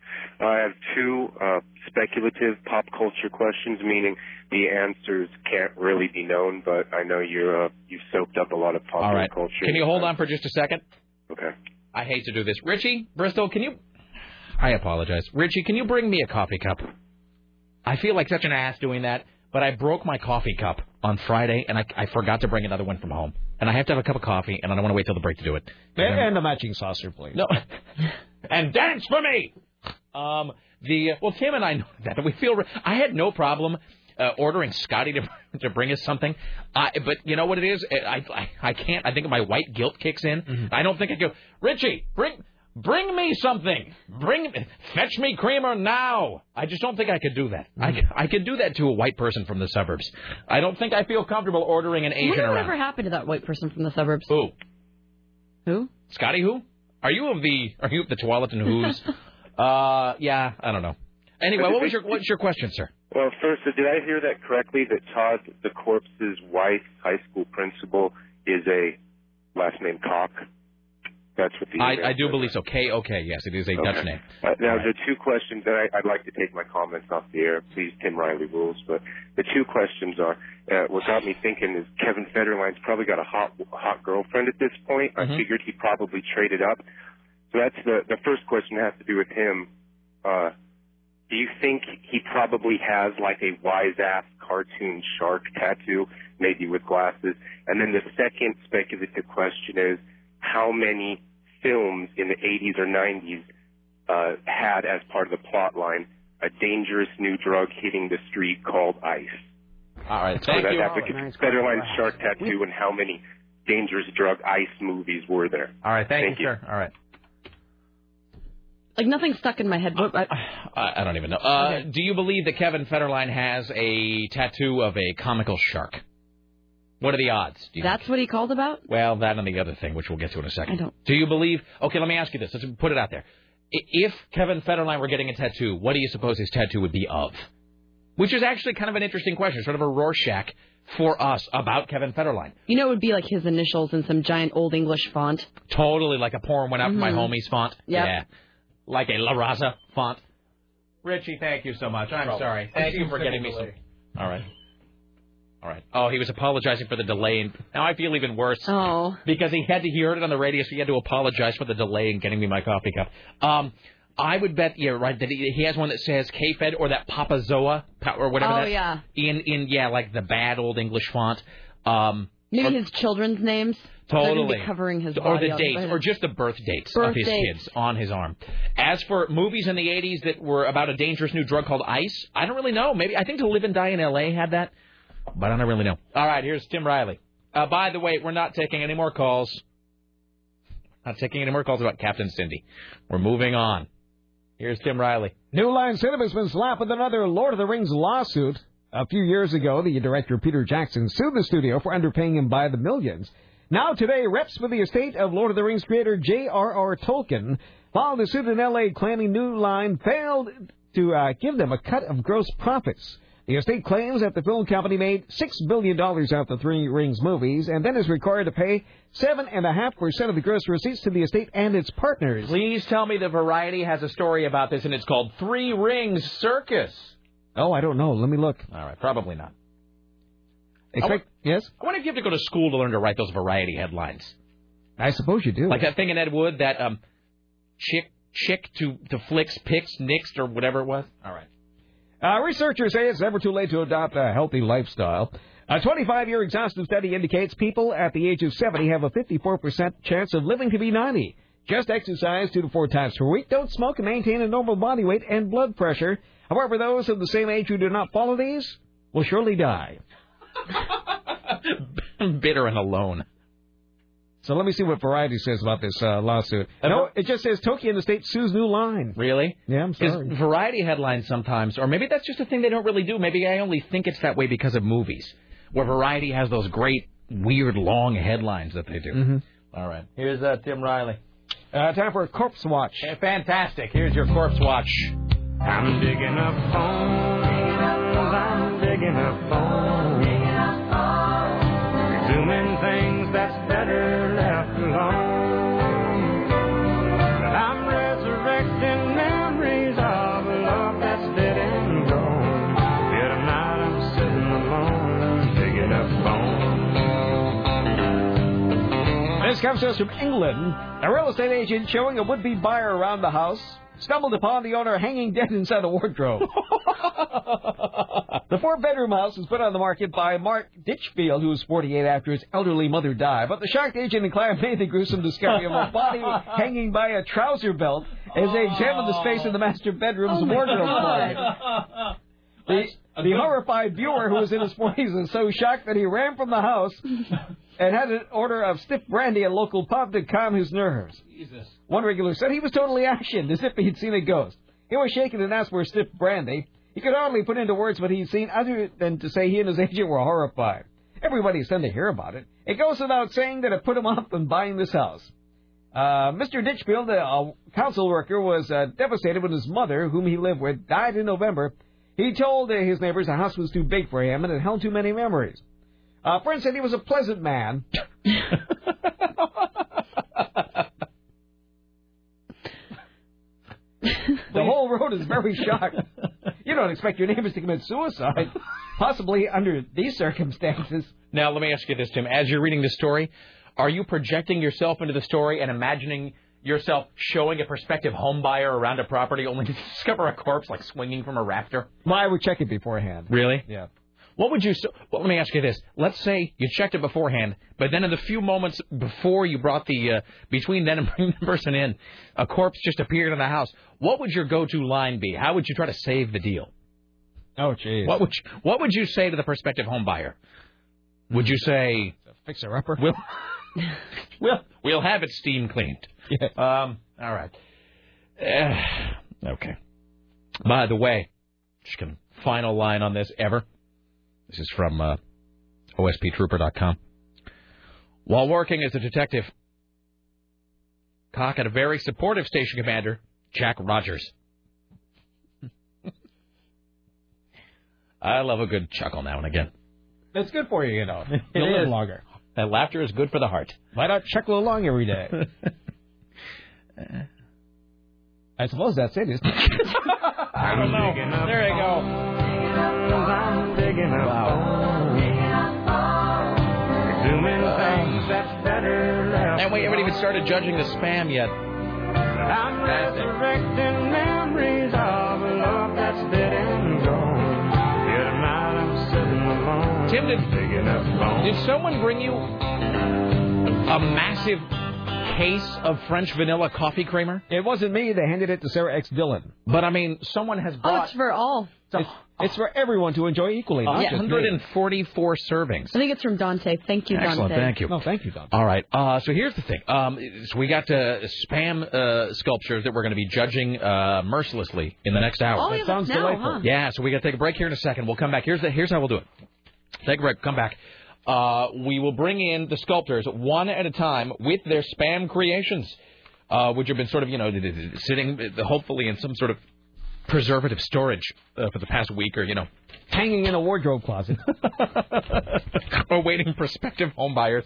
I have two uh, speculative pop culture questions, meaning the answers can't really be known, but I know you're uh, you've soaked up a lot of popular All right. culture. Can you hold on for just a second? Okay. I hate to do this. Richie, Bristol, can you. I apologize. Richie, can you bring me a coffee cup? I feel like such an ass doing that, but I broke my coffee cup on Friday, and I, I forgot to bring another one from home. And I have to have a cup of coffee, and I don't want to wait till the break to do it. And, and a matching saucer, please. No. and dance for me. Um, the well, Tim and I know that we feel. I had no problem uh, ordering Scotty to to bring us something, I but you know what it is? I I, I can't. I think my white guilt kicks in. I don't think I go. Richie, bring. Bring me something. Bring, fetch me creamer now. I just don't think I could do that. I, could, I could do that to a white person from the suburbs. I don't think I feel comfortable ordering an I Asian wonder around. whatever happened to that white person from the suburbs. Who? Who? Scotty who? Are you of the are you of the Tualatin Who's? uh yeah, I don't know. Anyway, what was your what's your question, sir? Well, first, did I hear that correctly? That Todd, the corpse's wife, high school principal, is a last name Cock. That's what the I, I do believe so. K O K, yes, it is a Dutch name. Uh, now, the two questions that I, I'd like to take my comments off the air. Please, Tim Riley rules. But the two questions are, uh, what got me thinking is Kevin Federline's probably got a hot, hot girlfriend at this point. I figured he probably traded up. So that's the the first question has to do with him. Uh, do you think he probably has like a wise ass cartoon shark tattoo, maybe with glasses? And then the second speculative question is, how many films in the 80s or 90s uh, had as part of the plot line a dangerous new drug hitting the street called ice? All right, So thank that you. Advocate Federline's shark tattoo and how many dangerous drug ice movies were there? All right, thank, Thank you, you. sir. All right. Like nothing stuck in my head. What, I, I, I don't even know. Uh, Do you believe that Kevin Federline has a tattoo of a comical shark? What are the odds? Do you that's what he called about? Well, that and the other thing, which we'll get to in a second. I don't. Do you believe? Okay, let me ask you this. Let's put it out there. If Kevin Federline were getting a tattoo, what do you suppose his tattoo would be of? Which is actually kind of an interesting question, sort of a Rorschach for us about Kevin Federline. You know, it would be like his initials in some giant old English font. Totally like a porn went out for my Mhm. homies font. Yep. Yeah. Like a La Raza font. Richie, thank you so much. I'm problem. sorry. I'm Thank you for getting me some. All right. All right. Oh, he was apologizing for the delay, and now I feel even worse. Oh. Because he had to hear it on the radio, so he had to apologize for the delay in getting me my coffee cup. Um, I would bet, yeah, right, that he, he has one that says K-Fed or that Papa Zoa or whatever. Oh, that, yeah. In in yeah, like the bad old English font. Um, Maybe his children's names. They're gonna Totally. be covering his or the dates, or just the birth dates Birth of his dates. kids on his arm. As for movies in the 80s that were about a dangerous new drug called ice, I don't really know. Maybe I think To Live and Die in L.A. had that, but I don't really know. All right, here's Tim Riley. Uh, by the way, we're not taking any more calls. Not taking any more calls about Captain Cindy. We're moving on. Here's Tim Riley. New Line Cinema's been slapped with another Lord of the Rings lawsuit. A few years ago, the director Peter Jackson sued the studio for underpaying him by the millions. Now today, reps for the estate of Lord of the Rings creator J.R.R. Tolkien filed a suit in L.A. claiming New Line failed to uh, give them a cut of gross profits. The estate claims that the film company made $6 billion off the Three Rings movies and then is required to pay 7.5% of the gross receipts to the estate and its partners. Please tell me the Variety has a story about this, and it's called Three Rings Circus. Oh, I don't know. Let me look. All right, probably not. Expect, yes? I wonder if you have to go to school to learn to write those Variety headlines. I suppose you do. Like that thing in Ed Wood, that um, chick chick to to flicks picks nixed or whatever it was. All right. Uh, researchers say it's never too late to adopt a healthy lifestyle. A 25 year exhaustive study indicates people at the age of 70 have a 54% chance of living to be 90. Just exercise two to four times per week, don't smoke, and maintain a normal body weight and blood pressure. However, those of the same age who do not follow these will surely die. Bitter and alone. So let me see what Variety says about this uh, lawsuit. No, it just says Tolkien in the state sues New Line. Really? Yeah, I'm Because sorry. Variety headlines sometimes, or maybe that's just a thing they don't really do. Maybe I only think it's that way because of movies, where Variety has those great, weird, long headlines that they do. Mhm. All right. Here's uh, Tim Riley. Uh, time for a corpse watch. Yeah, fantastic. Here's your corpse watch. I'm digging up bones. I'm digging up bones. This comes to us from England. A real estate agent showing a would-be buyer around the house stumbled upon the owner hanging dead inside a wardrobe. the four-bedroom house was put on the market by Mark Ditchfield, who was 48 after his elderly mother died. But the shocked agent and client made the gruesome discovery of a body hanging by a trouser belt as they examined the space in the master bedroom's wardrobe closet. The, the horrified viewer, who was in his 40s, was so shocked that he ran from the house and had an order of stiff brandy at a local pub to calm his nerves. Jesus. One regular said he was totally actioned, as if he'd seen a ghost. He was shaken and asked for stiff brandy. He could hardly put into words what he'd seen, other than to say he and his agent were horrified. Everybody sent to hear about it. It goes without saying that it put him off from buying this house. Uh, Mr. Ditchfield, a, a council worker, was uh, devastated when his mother, whom he lived with, died in November. He told uh, his neighbors the house was too big for him and it held too many memories. Uh, friends said he was a pleasant man. the whole road is very shocked. You don't expect your neighbors to commit suicide, possibly under these circumstances. Now, let me ask you this, Tim. As you're reading this story, are you projecting yourself into the story and imagining yourself showing a prospective home buyer around a property only to discover a corpse like swinging from a rafter? Well, I would check it beforehand. Really? Yeah. What would you? Well, let me ask you this. Let's say you checked it beforehand, but then in the few moments before you brought the uh, between then and bringing the person in, a corpse just appeared in the house. What would your go-to line be? How would you try to save the deal? Oh, jeez. What would you, What would you say to the prospective home buyer? Would you say fixer upper? We'll we'll we'll have it steam cleaned. Yeah. Um. All right. Eh, okay. By the way, just gonna final line on this ever. This is from uh, OSPTrooper.com. While working as a detective, Cock had a very supportive station commander, Jack Rogers. I love a good chuckle now and again. That's good for you, you know. It You'll live is. longer. That laughter is good for the heart. Why not chuckle along every day? I suppose that's it, isn't it? I don't know. There you go wow. Doing things that's better left. And we haven't even started judging the spam yet. I'm resurrecting memories of a love that's dead and gone. Tonight I'm sitting alone. Tim, did, did someone bring you a massive case of French vanilla coffee creamer? It wasn't me. They handed it to Sarah X. Dillon. But I mean, someone has bought. Oh, brought it's for all. It's, it's for everyone to enjoy equally. Not just me. 144 servings. I think it's from Dante. Thank you, Dante. Excellent, thank you. No, thank you, Don. All right. Uh, so here's the thing. Um, so we got to spam uh, sculptures that we're going to be judging uh, mercilessly in the next hour. Oh, yeah, that's now, huh? Yeah. So we got to take a break here in a second. We'll come back. Here's the, here's how we'll do it. Take a break. Come back. Uh, we will bring in the sculptors one at a time with their spam creations, uh, which have been sort of you know sitting uh, hopefully in some sort of preservative storage uh, for the past week or you know hanging in a wardrobe closet or waiting prospective home buyers.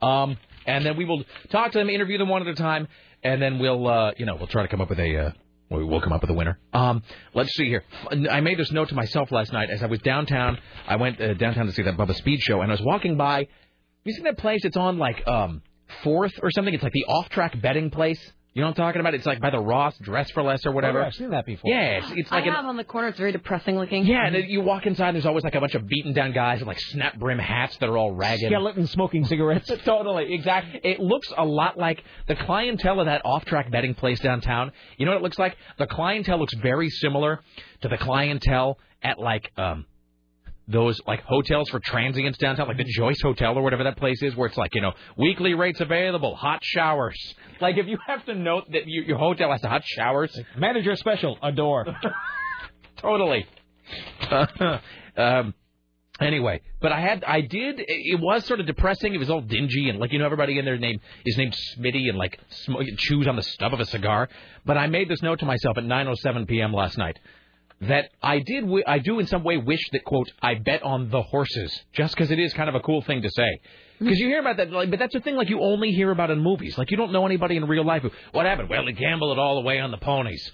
Um, and then we will talk to them, interview them one at a time, and then we'll, uh, you know, we'll try to come up with a, uh, we will come up with a winner. Um, let's see here. I made this note to myself last night as I was downtown. I went uh, downtown to see that Bubba Speed show, and I was walking by. You seen that place? It's on like um, Fourth or something. It's like the off-track betting place. You know what I'm talking about? It's like by the Ross Dress for Less or whatever. Oh, yeah, I've seen that before. Yeah, it's, it's like I an, have on the corner. It's very depressing looking. yeah, and then you walk inside. There's always like a bunch of beaten down guys with like snap brim hats that are all ragged. skeleton smoking cigarettes. totally, exactly. It looks a lot like the clientele of that off-track betting place downtown. You know what it looks like? The clientele looks very similar to the clientele at like um those like hotels for transients downtown, like the Joyce Hotel or whatever that place is, where it's like you know weekly rates available, hot showers. Like if you have to note that you, your hotel has hot showers, Manager special, a door. totally. um, anyway, but I had, I did. It was sort of depressing. It was all dingy and like you know everybody in there name is named Smitty and like sm- chews on the stub of a cigar. But I made this note to myself at 9:07 p.m. last night that I did, wi- I do in some way wish that quote I bet on the horses just because it is kind of a cool thing to say. Because you hear about that, like, but that's a thing. Like you only hear about in movies. Like you don't know anybody in real life who what happened. Well, they gambled it all away on the ponies.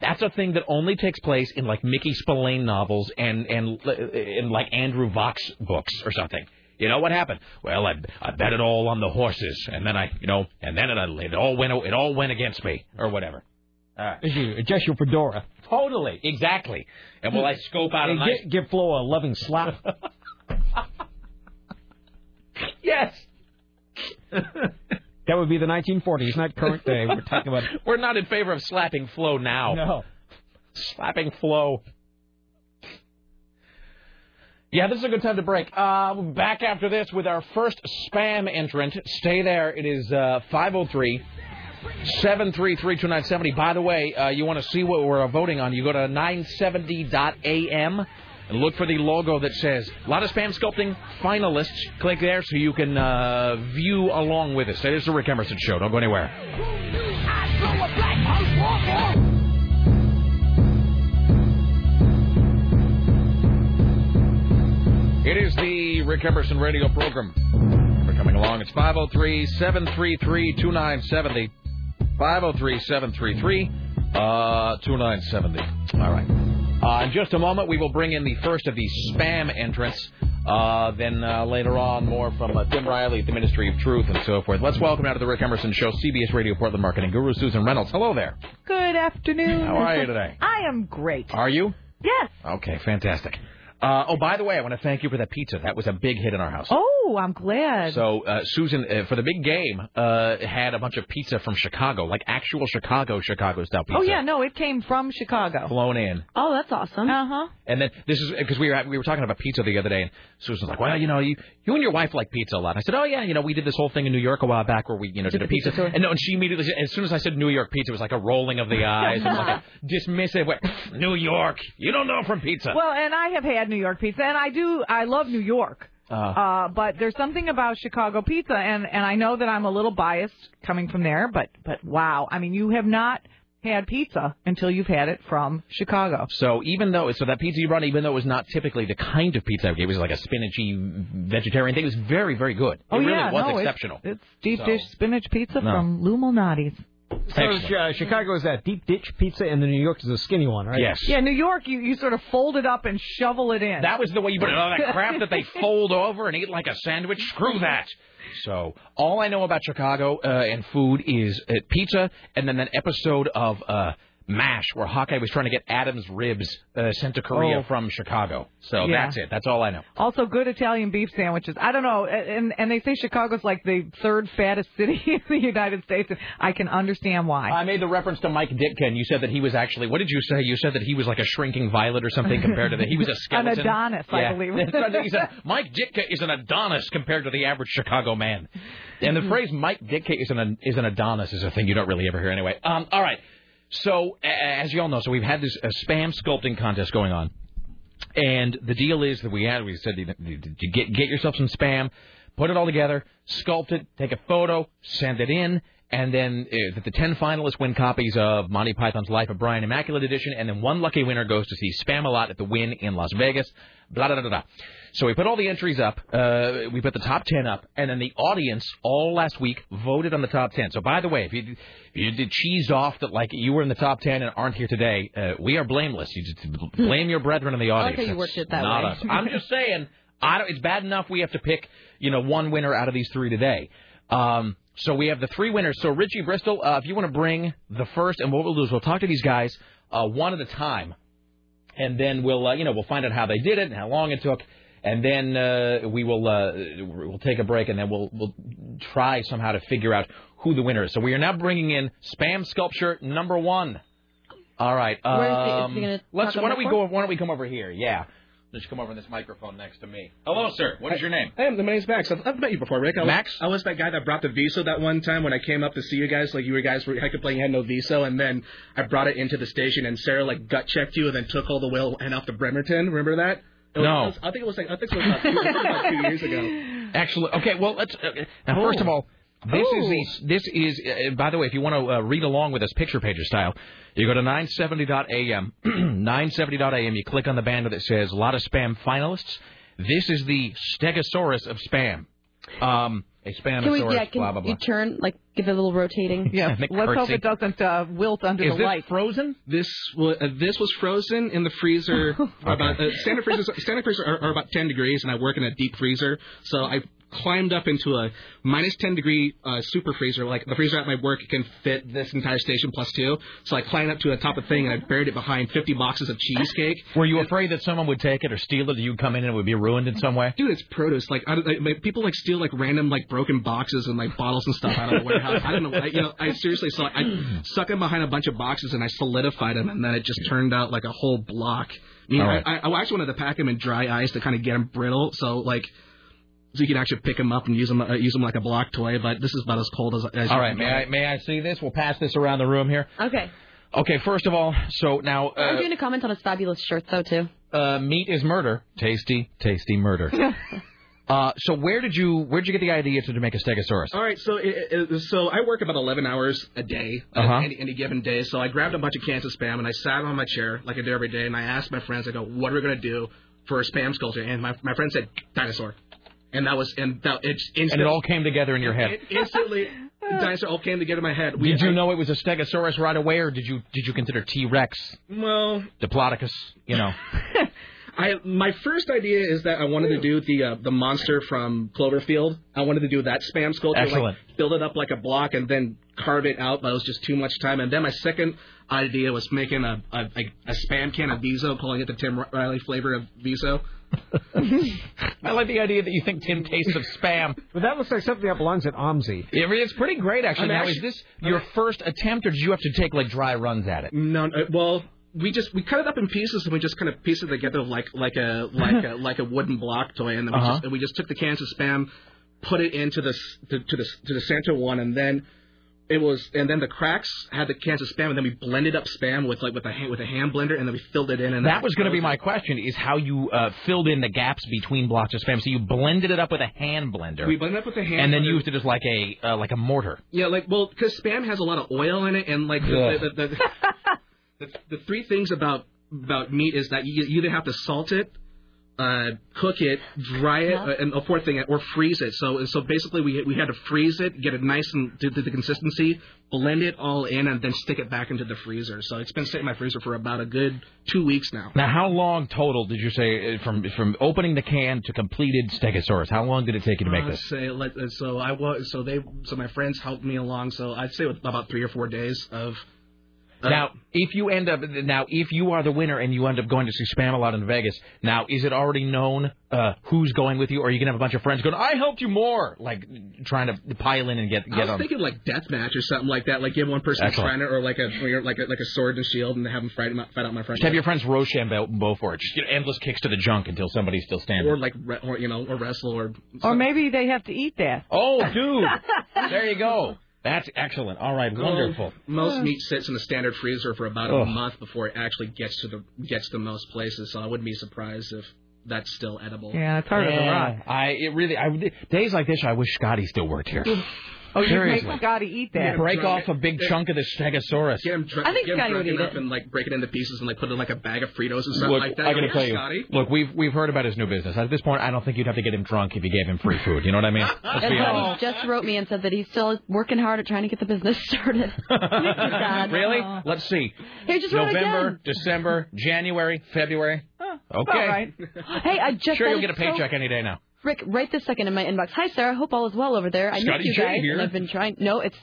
That's a thing that only takes place in like Mickey Spillane novels and and uh, in like Andrew Vachss books or something. You know what happened? Well, I, I bet it all on the horses, and then I, you know, and then it, it all went it all went against me or whatever. All right. Adjust your fedora. Totally, exactly. And will I scope out a nice? gi- give Flo a loving slap. yes. that would be the 1940s, not current day. We're talking about. We're not in favor of slapping Flo now. No. Slapping Flo. Yeah, this is a good time to break. Uh, back after this with our first spam entrant. Stay there. It is uh, 503 733 2970. By the way, uh, you want to see what we're voting on, you go to 970.am and look for the logo that says a lot of spam sculpting finalists. Click there so you can uh, view along with us. It is the Rick Emerson Show. Don't go anywhere. It is the Rick Emerson radio program. We're coming along. It's 503 733 2970. 503 733 uh, 2970. All right. Uh, in just a moment, we will bring in the first of the spam entrants. Uh, then uh, later on, more from uh, Tim Riley at the Ministry of Truth and so forth. Let's welcome out to the Rick Emerson Show, CBS Radio Portland Marketing Guru Susan Reynolds. Hello there. Good afternoon. How are you today? I am great. Are you? Yes. Okay, fantastic. Uh, oh, by the way, I want to thank you for that pizza. That was a big hit in our house. Oh, I'm glad. So uh, Susan, uh, for the big game, uh, had a bunch of pizza from Chicago, like actual Chicago Chicago style pizza. oh yeah, no, it came from Chicago. flown in. Oh, that's awesome. Uh huh. And then this is because we were we were talking about pizza the other day, and Susan was like, "Well, you know, you you and your wife like pizza a lot." I said, "Oh yeah, you know, we did this whole thing in New York a while back where we you know did, Did a pizza." pizza tour. and no, and she immediately, as soon as I said New York pizza, it was like a rolling of the eyes and like a dismissive, way, New York, you don't know from pizza. Well, and I have had New York pizza, and I do. I love New York. Uh, Uh, but there's something about Chicago pizza, and and I know that I'm a little biased coming from there, but but wow, I mean, you have not had pizza until you've had it from Chicago. So even though so that pizza you brought, even though it was not typically the kind of pizza I gave, it was like a spinachy vegetarian thing. It was very very good. It oh really yeah, was no, it's- exceptional. It's, deep So- dish spinach pizza No. from Lou Malnati's. So uh, Chicago is that deep ditch pizza, and then New York is a skinny one, right? Yes. Yeah, New York, you you sort of fold it up and shovel it in. That was the way you put it. All that crap that they fold over and eat like a sandwich. Screw that. So all I know about Chicago uh, and food is uh, pizza, and then an episode of uh, M*A*S*H where Hawkeye was trying to get Adam's ribs uh, sent to Korea Oh. from Chicago. So Yeah. that's it. That's all I know. Also, good Italian beef sandwiches. I don't know, and and they say Chicago's like the third fattest city in the United States. I can understand why. I made the reference to Mike Ditka, you said that he was actually. What did you say? You said that he was like a shrinking violet or something compared to that. He was a skeleton. An. Adonis, I Yeah. believe. Right. He said Mike Ditka is an Adonis compared to the average Chicago man. And the phrase Mike Ditka is an is an Adonis is a thing you don't really ever hear anyway. Um, all right. So as you all know, so we've had this uh, spam sculpting contest going on. And the deal is that we had, we said, you, get get yourself some spam, put it all together, sculpt it, take a photo, send it in, and then uh, that the ten finalists win copies of Monty Python's Life of Brian Immaculate Edition, and then one lucky winner goes to see Spamalot at the Wynn in Las Vegas. Blah blah blah blah. So we put all the entries up. Uh, we put the top ten up, and then the audience all last week voted on the top ten. So by the way, if you if you did cheesed off that like you were in the top ten and aren't here today, uh, we are blameless. You just blame your brethren in the audience. how you worked it that not way. us. I'm just saying. I don't, it's bad enough we have to pick, you know, one winner out of these three today. Um, so we have the three winners. So Richie Bristol, uh, if you want to bring the first, and what we'll do is we'll talk to these guys uh, one at a time, and then we'll, uh, you know, we'll find out how they did it and how long it took, and then uh, we will uh, we'll take a break, and then we'll we'll try somehow to figure out who the winner is. So we are now bringing in spam sculpture number one. All right. Where is he- is Um, he let's. Why don't we go? Why don't we come over here? Yeah. Let's come over in this microphone next to me. Hello, sir. What is your name? Hey, my name's Max. I've, I've met you before, Rick. I was, Max? I was that guy that brought the Viso that one time when I came up to see you guys. Like you were guys were heck playing, you had no Viso, and then I brought it into the station, and Sarah like gut checked you, and then took all the wheel and off to Bremerton. Remember that? Was- No. was- I think it was like I think it was about two, about two years ago. Actually, okay. Well, let's. Uh, now, first of all, this Oh. is the. This is. Uh, by the way, if you want to uh, read along with us, picture pager style, you go to 970.am. 970.am. You click on the banner that says "A lot of spam finalists." This is the Stegosaurus of spam. Um, a Can we, spanosaurus. yeah, can blah blah blah. you turn, like, give it a little rotating? Yeah, let's hope it doesn't uh, wilt under Is the this light. frozen? This wa- uh, this was frozen in the freezer. About uh, standard freezers standard freezers are, are about 10 degrees, and I work in a deep freezer. So I climbed up into a minus 10 degree uh, super freezer. Like the freezer at my work can fit this entire station plus two. So I climbed up to the top of the thing, and I buried it behind 50 boxes of cheesecake. Were you afraid that someone would take it or steal it? Or you'd come in and it would be ruined in some way? Dude, it's produce. Like, I, like people like steal like random like broken boxes and like bottles and stuff out of the warehouse. I don't know. I, you know, I seriously saw. I stuck them behind a bunch of boxes and I solidified them, and then it just turned out like a whole block. I mean, All right. I, I actually wanted to pack them in dry ice to kind of get them brittle, so like. So you can actually pick them up and use them uh, use them like a block toy, but this is about as cold as. as All you can May get. I may I see this? We'll pass this around the room here. Okay. Okay. First of all, so now. Are you Uh, going to comment on his fabulous shirt, though, too? uh, meat is murder. Tasty, tasty murder. uh, so where did you where did you get the idea to, to make a stegosaurus? All right, so it, it, so I work about 11 hours a day, uh, Uh-huh. any, any given day. So I grabbed a bunch of cans of spam and I sat on my chair like I do every day, and I asked my friends, I go, "What are we gonna do for a spam sculpture?" And my my friend said, "Dinosaur," and that was and that it instantly, And it all came together in your head. it instantly dinosaur all came together in my head. We, Did you know it was a stegosaurus right away, or did you did you consider T Rex, Well, Diplodocus? You know. I my first idea is that I wanted to do the uh, the monster from Cloverfield. I wanted to do that spam sculpture, Excellent. like build it up like a block and then carve it out. But it was just too much time. And then my second idea was making a a, a, a spam can of Viso, calling it the Tim Riley flavor of Viso. I like the idea that you think Tim tastes of spam. But that looks like something that belongs at OMSI. It, it's pretty great, actually. I'm now, actually- is this your first attempt, or did you have to take like dry runs at it? No, uh, well. We just we cut it up in pieces and we just kind of piece it together like like a like a like a wooden block toy and then we Uh-huh. just and we just took the cans of spam, put it into the s- to, to the to the center one and then it was and then the cracks had the cans of spam and then we blended up spam with like with a hand, with a hand blender and then we filled it in and That was going to be my question: is how you uh, filled in the gaps between blocks of spam. So you blended it up with a hand blender, we blended up with a hand and then blender. used it as like a uh, like a mortar. Yeah, like well, because spam has a lot of oil in it, and like the the, the, the, the, three things about about meat is that you, you either have to salt it, uh, cook it, dry it, uh, and a fourth thing, or freeze it. So so basically, we we had to freeze it, get it nice and to, to the consistency, blend it all in, and then stick it back into the freezer. So it's been sitting in my freezer for about a good two weeks now. Now, how long total did you say uh, from from opening the can to completed Stegosaurus? How long did it take you to make Uh, this? Say, let, uh, so I was so they so my friends helped me along. So I'd say about three or four days of now, if you end up now, if you are the winner and you end up going to see Spamalot in Vegas, now is it already known uh, who's going with you, or are you gonna have a bunch of friends going? I helped you more, like trying to pile in and get get I get was on. thinking like death match or something like that. Like give one person Excellent. a friend or like a or like a like a sword and shield and have them fight, fight out my friend. Just have your friends Rochambeau for it. Just you know, endless kicks to the junk until somebody's still standing. or like re- or you know or wrestle or Or maybe they have to eat that. Oh, dude. there you go. That's excellent. All right, wonderful. Most uh. meat sits in the standard freezer for about Ugh. a month before it actually gets to the gets to most places. So I wouldn't be surprised if that's still edible. Yeah, it's harder to Yeah, rock. I it really I days like this I wish Scotty still worked here. Oh, you Seriously. make Scotty eat that. Break off a big chunk of the Stegosaurus. Get him, dr- I think get him Scotty would drunk eat enough it. and like break it into pieces and like put it in like a bag of Fritos or something Look, like that. I gotta tell you. Scotty. Look, we've we've heard about his new business. At this point, I don't think you'd have to get him drunk if you gave him free food. You know what I mean? Let's That's be honest. he just wrote me and said that he's still working hard at trying to get the business started. Makes me. Really? Let's see. Hey, just wrote November, again. December, January, February. Okay. all right. Hey, I just Sure, got you'll get a so- paycheck any day now. Rick, right this second in my inbox. Hi, Sarah. Hope all is well over there. I Scotty missed you J guys, here. and I've been trying. No, it's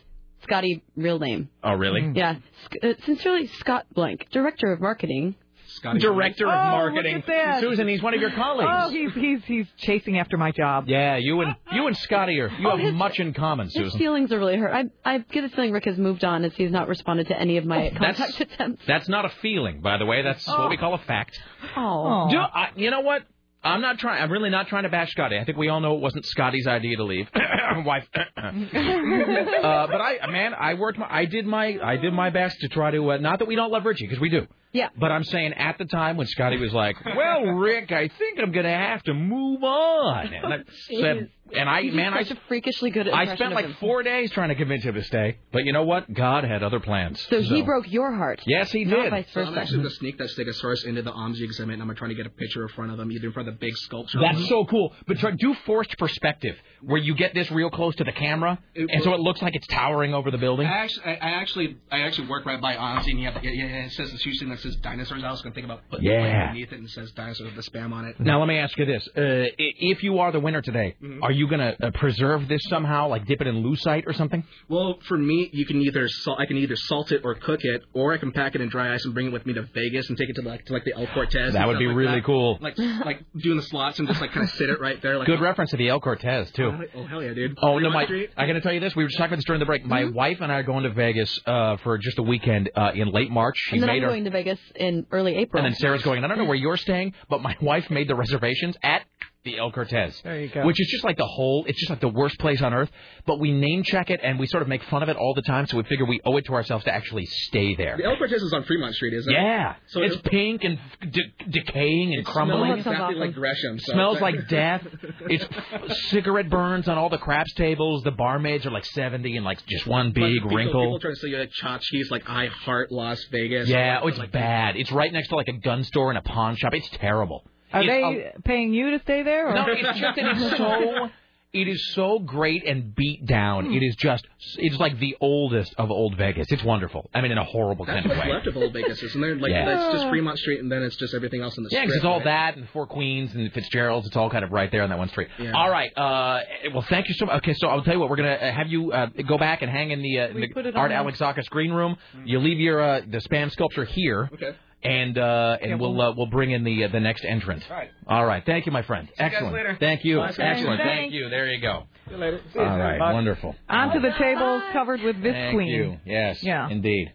Scotty, real name. Oh, really? Yeah. Sc- uh, sincerely, Scott Blank, Director of Marketing. Scotty Director of Oh, Marketing. look at that. Susan, he's one of your colleagues. Oh, he's he's he's chasing after my job. Yeah, you and you and Scotty are you Oh, have his- much in common, His Susan. feelings are really hurt. I I get the feeling Rick has moved on as he's not responded to any of my Oh, that's- contact attempts. That's not a feeling, by the way. That's what we call a fact. Oh. Do, I, you know what? I'm not trying. I'm really not trying to bash Scotty. I think we all know it wasn't Scotty's idea to leave. Wife. uh, but I, man, I worked. My, I did my. I did my best to try to. Uh, not that we don't love Richie, because we do. Yeah. But I'm saying at the time when Scotty was like, "Well, Rick, I think I'm gonna have to move on," and I said, and I, He's man, I, such a freakishly good I spent like him. four days trying to convince him to stay. But you know what? God had other plans. So he broke your heart. Yes, he Not did. vice So I'm versa. actually going to sneak that Stegosaurus into the OMSI exhibit, and I'm trying to get a picture in front of them, either in front of the big sculpture. That's so cool. But try, do forced perspective, where you get this real close to the camera, It- and so it looks like it's towering over the building. I actually, I, I actually, I actually work right by OMSI, and you have, yeah, yeah, it says it's usually that says dinosaurs. I was going to think about putting Yeah. the plane beneath it and it says dinosaurs with the spam on it. Now let me ask you this: uh, If you are the winner today, Mhm. are you going to uh, preserve this somehow, like dip it in lucite or something? Well, for me, you can either salt, I can either salt it or cook it, or I can pack it in dry ice and bring it with me to Vegas and take it to like to like the El Cortez. That would be like really that. cool. Like like doing the slots and just like kind of sit it right there. Like Good reference to the El Cortez too. Oh hell yeah, dude. Oh no, Fremont my! Street. I got to tell you this. We were just talking about this during the break. My wife and I are going to Vegas uh, for just a weekend uh, in late March. She and then made I'm her, going to Vegas in early April. and then Sarah's going. I don't know where you're staying, but my wife made the reservations at the El Cortez. There you go. Which is just like the whole, it's just like the worst place on earth. But we name check it and we sort of make fun of it all the time, so we figure we owe it to ourselves to actually stay there. The El Cortez is on Fremont Street, isn't it? Yeah. So it's it- pink and de- decaying and It crumbling. smells exactly like Gresham. So Smells like death. It's cigarette burns on all the craps tables. The barmaids are like 70 and like just one big Like, people, wrinkle. People trying to sell you like tchotchkes, like I heart Las Vegas. yeah, Like- oh, it's like- bad. It's right next to like a gun store and a pawn shop. It's terrible. Are It's they paying you to stay there? Or? No, it's just that it's so it is so great and beat down. It is just it's like the oldest of old Vegas. It's wonderful. I mean, in a horrible That's kind of what's way. left of Old Vegas, isn't there? Like Yeah. it's just Fremont Street, and then it's just everything else in the Yeah, strip. because it's all right? that and Four Queens and Fitzgerald's. It's all kind of right there on that one street. Yeah. All right. Uh, well, thank you so much. Okay, so I'll tell you what. We're gonna uh, have you uh, go back and hang in the, uh, the Art Alexakis green room. You leave your uh, the spam sculpture here. Okay. And uh, and Yeah, we'll we'll- uh, we'll bring in the uh, the next entrant. All right. All right. Thank you, my friend. you guys Excellent. later. Thank you. Bye. Excellent. Thanks. Thank you. There you go. See you later. All right. Wonderful. Onto the table covered with this Thank queen. you. Yes. Yeah. Indeed.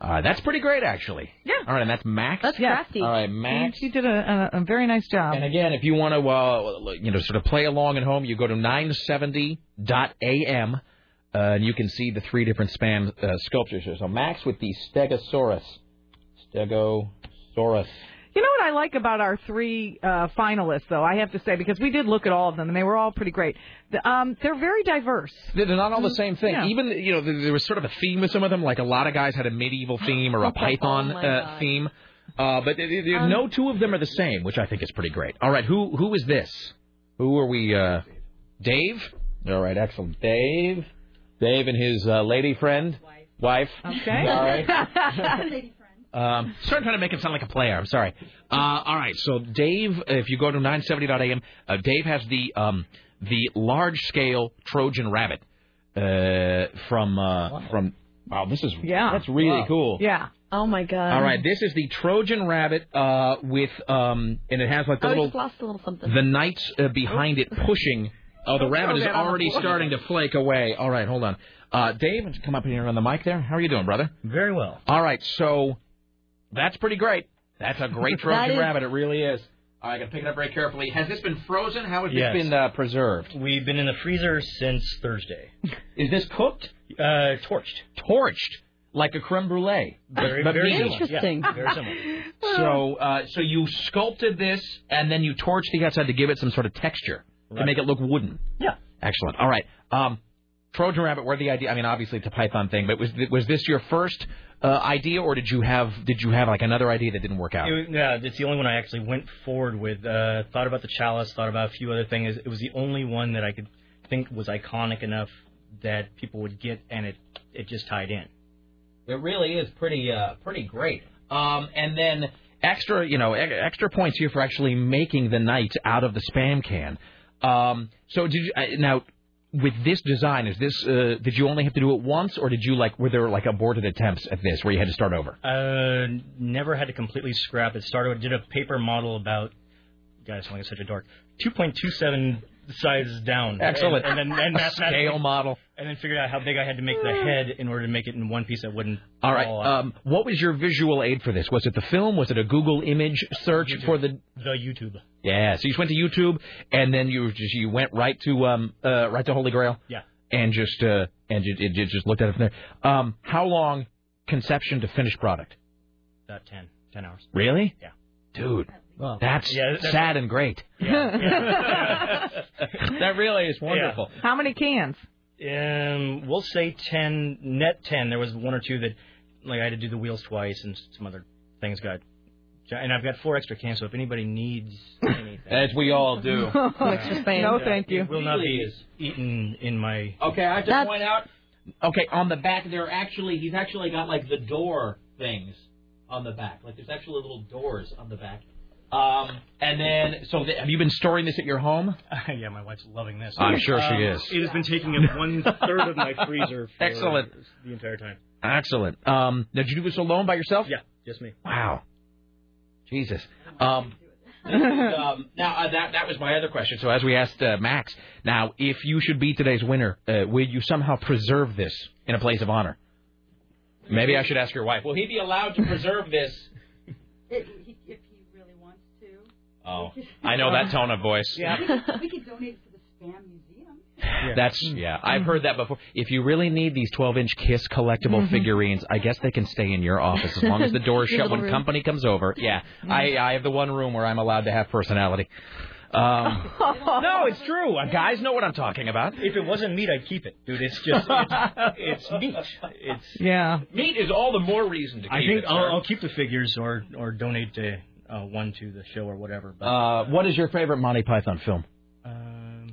Uh, that's pretty great, actually. Yeah. All right, and that's Max. That's Yeah. crafty. All right, Max. She did a, a, a very nice job. And again, if you want to, uh, you know, sort of play along at home, you go to 970.am, uh, and you can see the three different spam uh, sculptures here. So Max with the Stegosaurus. Stegosaurus. You know what I like about our three uh, finalists, though, I have to say, because we did look at all of them, and they were all pretty great. The- Um, they're very diverse. They're not all the same thing. Yeah. Even you know, there there was sort of a theme with some of them. Like a lot of guys had a medieval theme or a Python Oh, uh, theme. Uh, but there- there- Um, no two of them are the same, which I think is pretty great. All right, who who is this? Who are we? Uh, Dave. All right, excellent. Dave. Dave and his uh, lady friend, wife. Okay. All right. Um, starting trying to make him sound like a player. I'm sorry. Uh, all right. So Dave, if you go to 970.am, uh, Dave has the um, the large scale Trojan rabbit uh, from uh, from. Wow, this is Yeah. That's really Wow. cool. Yeah. Oh my god. All right, this is the Trojan Rabbit uh, with um, and it has like the Oh, little just lost a little something. the knights uh, behind it pushing. Oh, the Don't rabbit throw is that on the already starting to flake away. All right, hold on. Uh, Dave, come up here on the mic there. How are you doing, brother? Very well. All right, so that's pretty great. That's a great Trojan is- Rabbit. It really is. All right, I got to pick it up very carefully. Has this been frozen? How has Yes. this been uh, preserved? We've been in the freezer since Thursday. Is this cooked? Uh, torched. Torched, like a creme brulee. Very, But very meaty. similar. Yeah, very similar. So, uh, so you sculpted this, and then you torched the outside to give it some sort of texture to make it look wooden. Yeah. Excellent. All right. Um, Trojan Rabbit, where the idea? I mean, obviously it's a Python thing, but was th- was this your first uh, idea, or did you have did you have like another idea that didn't work out? It, was- yeah, it's the only one I actually went forward with. Uh, thought about the chalice, thought about a few other things. It was the only one that I could think was iconic enough that people would get, and it it just tied in. It really is pretty uh, pretty great. Um, and then extra, you know, extra points here for actually making the knight out of the spam can. Um, so did you uh, now with this design? Is this uh, did you only have to do it once, or did you like were there like aborted attempts at this where you had to start over? Uh, never had to completely scrap it. Started did a paper model about. Guys, I'm like such a dork. 2.27 sizes down. Excellent. And, and then and mathematically- scale model. And then figured out how big I had to make the head in order to make it in one piece that wouldn't. All right. fall out. Um, what was your visual aid for this? Was it the film? Was it a Google image search for the? The YouTube. Yeah. So you just went to YouTube, and then you just you went right to um uh right to Holy Grail. Yeah. And just uh and you, you just looked at it from there. Um, how long conception to finished product? About 10, 10 hours. Really? Yeah. Dude. Well, That's, yeah, that's- sad and great. that really is wonderful. How many cans? Um, we'll say ten net ten. There was one or two that, like, I had to do the wheels twice, and some other things got. And I've got four extra cans, so if anybody needs anything, As we all do. Extra spam. No, thank you. It will not Really be eaten in my. Okay, I have to point out. Okay, on the back there actually he's actually got like the door things on the back. Like there's actually little doors on the back. Um, and then so th- have you been storing this at your home? yeah, my wife's loving this. I'm sure she Um, is. It has been taking up one third of my freezer. For Excellent. The entire time. Excellent. Um, now, did you do this alone by yourself? Yeah, just me. Wow. Jesus. Um, um, now uh, that that was my other question. So as we asked uh, Max, now if you should be today's winner, uh, will you somehow preserve this in a place of honor? Maybe I should ask your wife. Will he be allowed to preserve this? If he, if he really wants to. Oh, I know that tone of voice. We could, we could donate it to the Spam Museum. That's yeah. I've heard that before. If you really need these 12-inch Kiss collectible Mhm. figurines, I guess they can stay in your office as long as the door's Your shut when room. company comes over. Yeah, I I have the one room where I'm allowed to have personality. Um, no, it's true. Uh, Guys know what I'm talking about. If it wasn't meat, I'd keep it, dude. It's just it's, it's meat. It's yeah. Meat is all the more reason to keep I think it. I'll. I'll keep the figures or or donate to, uh, one to the show or whatever. But Uh, what is your favorite Monty Python film? um,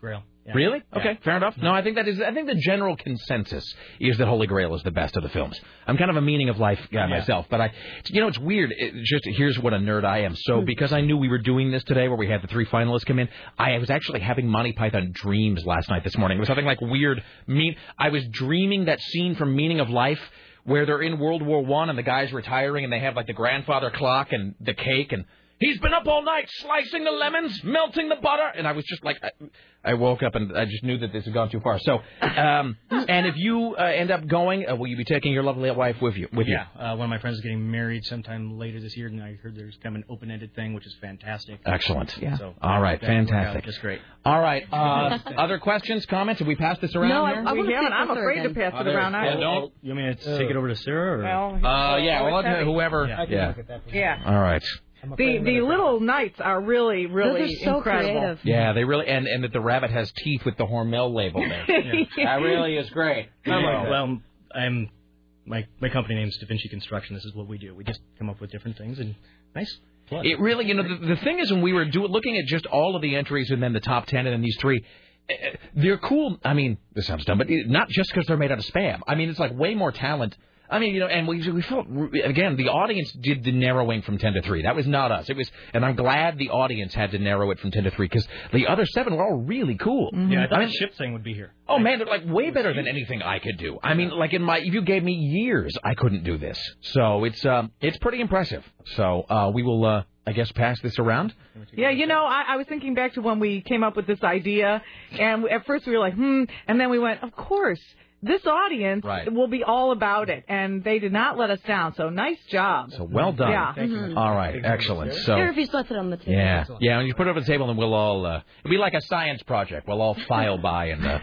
Grail. Yeah. Really? Yeah. Okay, fair enough. No, I think that is. I think the general consensus is that Holy Grail is the best of the films. I'm kind of a meaning of life guy Yeah. myself, but I, you know, it's weird. It just here's what a nerd I am. So because I knew we were doing this today, where we had the three finalists come in, I was actually having Monty Python dreams last night, this morning. It was something like weird. Mean. I was dreaming that scene from Meaning of Life. Where they're in World War One and the guy's retiring and they have like the grandfather clock and the cake and He's been up all night slicing the lemons, melting the butter, and I was just like, I, I woke up and I just knew that this had gone too far. So, um, and if you uh, end up going, uh, will you be taking your lovely wife with you? With yeah, uh, one of my friends is getting married sometime later this year, and I heard there's kind of an open-ended thing, which is fantastic. you? Excellent. So All right. that worked out Fantastic. Just great. All right. Uh, other questions, comments? Have we passed this around No, I- here? I We haven't. I'm afraid to pass it around. I- Yeah, don't. You want me to take it over to Sarah? Or? Well, Uh, yeah. Well, it's let- heavy. whoever. Yeah, I can Yeah. look at that. Yeah. All right. The the little knights are really really Those are so incredible. creative. Yeah, they really and and that the rabbit has teeth with the Hormel label there. That really is great. I like that. well, I'm my my company name's Da Vinci Construction. This is what we do. We just come up with different things and nice. Fun. It really, you know, the, the thing is when we were do, looking at just all of the entries and then the top ten and then these three, eh, they're cool. I mean, this sounds dumb, but not just because they're made out of spam. I mean, it's like way more talent I mean, you know, and we we felt again the audience did the narrowing from ten to three. That was not us. It was, and I'm glad the audience had to narrow it from ten to three because the other seven were all really cool. Yeah, I thought I mean, Ship Thing would be here. Oh man, they're like way better than anything I could do. I mean, like in my, if you gave me years, I couldn't do this. So it's um, it's pretty impressive. So uh, we will, uh, I guess, pass this around. Yeah, you know, I, I was thinking back to when we came up with this idea, and at first we were like, hmm, and then we went, of course, this audience Right. will be all about it, and they did not let us down. So nice job. So well done. Yeah. Mhm. All right, excellent. So. Here, if you still sit on the table. Yeah, yeah. When you put it on the table, and we'll all uh, it'll be like a science project. We'll all file by and uh,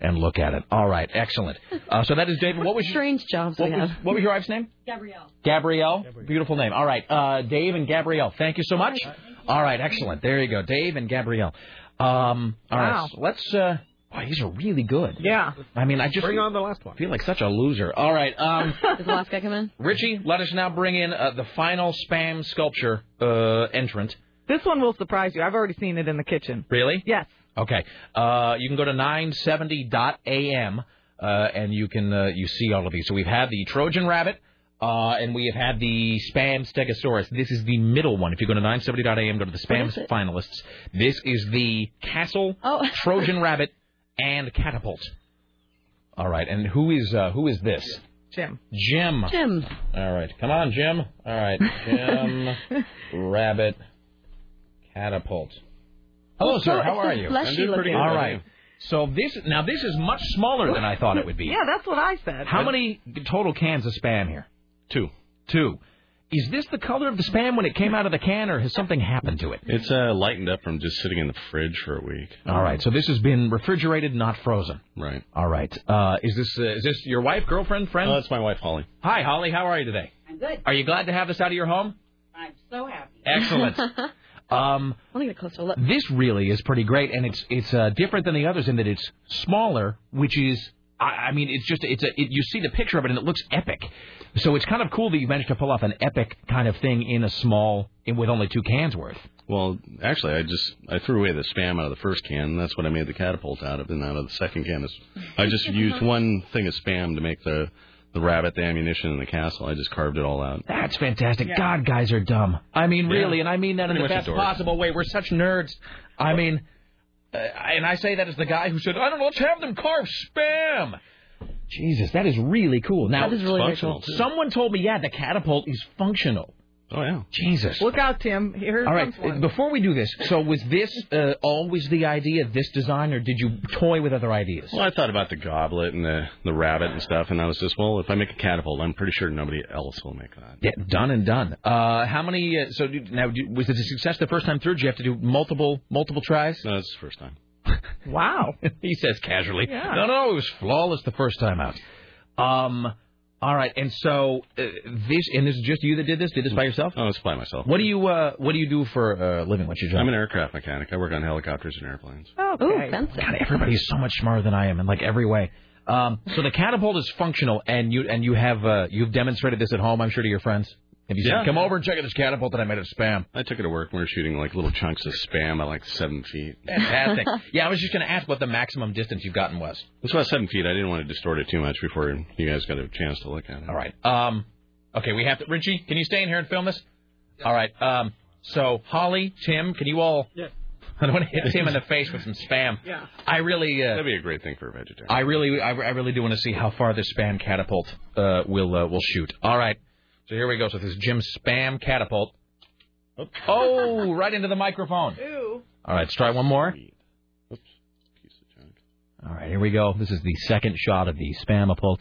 and look at it. All right, excellent. Uh, so that is David. What was your, strange jobs what we was, what was your wife's name? Gabrielle. Gabrielle. Beautiful name. All right, uh, Dave and Gabrielle. Thank you so much. All right, excellent. There you go, Dave and Gabrielle. Um, all right, Wow. so let's. Boy, these are really good. Yeah. I mean, I just Bring on the last one. feel like such a loser. All right, um, Does the last guy come in? Richie, let us now bring in uh, the final spam sculpture uh, entrant. This one will surprise you. I've already seen it in the kitchen. Really? Yes. Okay. Uh, you can go to 970.am uh, and you can uh, you see all of these. So we've had the Trojan Rabbit. Uh, and we have had the Spam Stegosaurus. This is the middle one. If you go to 970.am, go to the Spam What is it? finalists. This is the Castle, Oh. Trojan Rabbit, and Catapult. All right. And who is uh, who is this? Jim. Jim. Jim. All right. Come on, Jim. All right. Jim, Rabbit, Catapult. Hello, sir. How are you? fleshy I'm doing pretty good. right. So this now this is much smaller than I thought it would be. Yeah, that's what I said. How many total cans of spam here? Two. Two. Is this the color of the spam when it came out of the can, or has something happened to it? It's uh, lightened up from just sitting in the fridge for a week. All right. So this has been refrigerated, not frozen. Right. All right. Uh, is this uh, is this your wife, girlfriend, friend? Oh, that's my wife, Holly. Hi, Holly. How are you today? I'm good. Are you glad to have this out of your home? I'm so happy. Excellent. Um, Let me get a closer look. this really is pretty great, and it's it's uh, different than the others in that it's smaller, which is I, I mean it's just it's a it, you see the picture of it and it looks epic. So it's kind of cool that you managed to pull off an epic kind of thing in a small in with only two cans worth. Well, actually, I just I threw away the spam out of the first can. And that's what I made the catapult out of, and out of the second can is I just used one thing of spam to make the the rabbit, the ammunition, and the castle. I just carved it all out. That's fantastic. God, guys are dumb. I mean, Yeah. really, and I mean that in the best possible way. We're such nerds. I mean, uh, and I say that as the guy who said, "I don't know, let's have them carve spam." Jesus, that is really cool. Now, That is really, functional, cool. someone told me, yeah, the catapult is functional. Oh yeah. Jesus. Look out, Tim. Here All right, one. before we do this, so was this uh, always the idea, this design, or did you toy with other ideas? Well, I thought about the goblet and the the rabbit and stuff, and I was just, well, if I make a catapult, I'm pretty sure nobody else will make that. Yeah, done and done. Uh, how many? Uh, so do, now, do, was it a success the first time through? Did you have to do multiple multiple tries? No, it's the first time. Wow. he says casually. Yeah. No, no, it was flawless the first time out. Um, all right, and so uh, this and this is just you that did this. Did this by yourself? Oh, it's by myself. What do you uh, What do you do for a living? What's your job? I'm an aircraft mechanic. I work on helicopters and airplanes. Okay. Ooh, fancy. God, everybody's so much smarter than I am in like every way. Um, so the catapult is functional, and you and you have uh, you've demonstrated this at home. I'm sure to your friends. Have you Yeah. said, "Come over and check out this catapult that I made of spam"? I took it to work. and We were shooting like little chunks of spam at like seven feet. Fantastic. yeah, I was just going to ask what the maximum distance you've gotten was. It's about seven feet. I didn't want to distort it too much before you guys got a chance to look at it. All right. Um, okay, we have to. Richie, can you stay in here and film this? All right. Um, so Holly, Tim, can you all? Yeah. I don't want to hit Tim in the face with some spam. Yeah. I really. Uh, That'd be a great thing for a vegetarian. I really, I, I really do want to see how far this spam catapult uh, will uh, will shoot. All right, so here we go. So this is Jim's spam catapult. Oh, right into the microphone. Ew. All right, let's try one more. Oops. Piece of junk. All right, here we go. This is the second shot of the spamapult.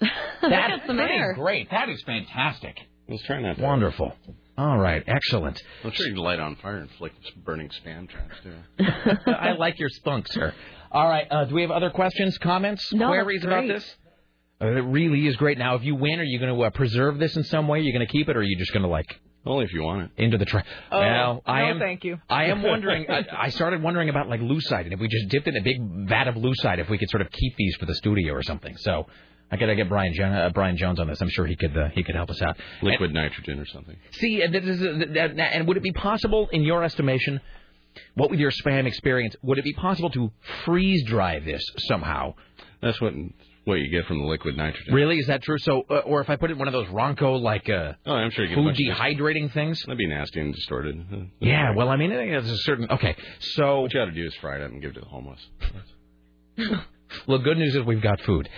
That's some pretty air. great. That is fantastic. Let's try not to. Wonderful. All right, excellent. I'm sure you light on fire and flick burning spam traps too. I like your spunk, sir. All right, uh, do we have other questions, comments, No, that's queries about great. this? Uh, it really is great. Now, if you win, are you going to uh, preserve this in some way? Are you going to keep it, or are you just going to like Only if you want it. into the trash? Oh, well, I no, am. thank you. I am wondering. I, I started wondering about like lucite, and if we just dipped it in a big vat of lucite, if we could sort of keep these for the studio or something. So. I gotta get Brian, jo- uh, Brian Jones on this. I'm sure he could uh, he could help us out. Liquid nitrogen or something. See, and, this is, that- and would it be possible, in your estimation, what with your spam experience, would it be possible to freeze dry this somehow? That's what what you get from the liquid nitrogen. Really, is that true? So, uh, or if I put it in one of those Ronco like uh, Oh, I'm sure you food dehydrating things. That'd be nasty and distorted. Yeah, well, I mean, there's a certain. Okay, so what you got to do is fry it up and give it to the homeless. well, good news is we've got food.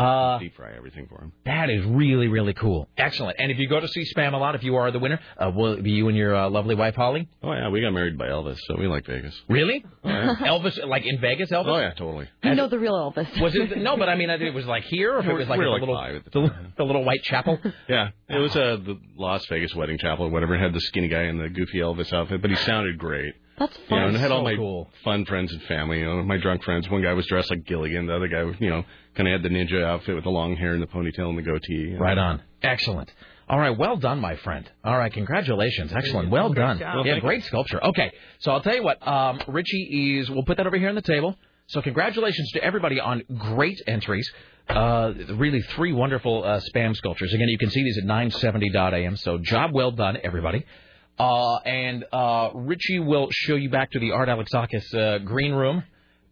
Uh, Deep fry everything for them. That is really, really cool. Excellent. And if you go to see Spamalot, if you are the winner, uh, will it be you and your uh, lovely wife, Holly? Oh yeah, we got married by Elvis, so we like Vegas. Really? yeah. Elvis, like in Vegas, Elvis? Oh yeah, totally. You know the real Elvis. Was it no? But I mean, it was like here, or if it was like We at were the like little, five at the, the little white chapel. Yeah, it was uh, the Las Vegas wedding chapel or whatever. It had the skinny guy in the goofy Elvis outfit, but he sounded great. That's fun. You know, and I had all my cool. fun friends and family. You know, my drunk friends. One guy was dressed like Gilligan. The other guy, was you know, kind of had the ninja outfit with the long hair and the ponytail and the goatee. Right on. Excellent. All right, well done, my friend. All right, congratulations. Excellent. Well Great done. job. Well, yeah, great sculpture. Okay, so I'll tell you what. Um, Richie is. We'll put that over here on the table. So congratulations to everybody on great entries. Uh, really three wonderful uh, spam sculptures. Again, you can see these at 970.am. So job well done, everybody. Uh, and uh, Richie will show you back to the Art Alexakis uh, green room,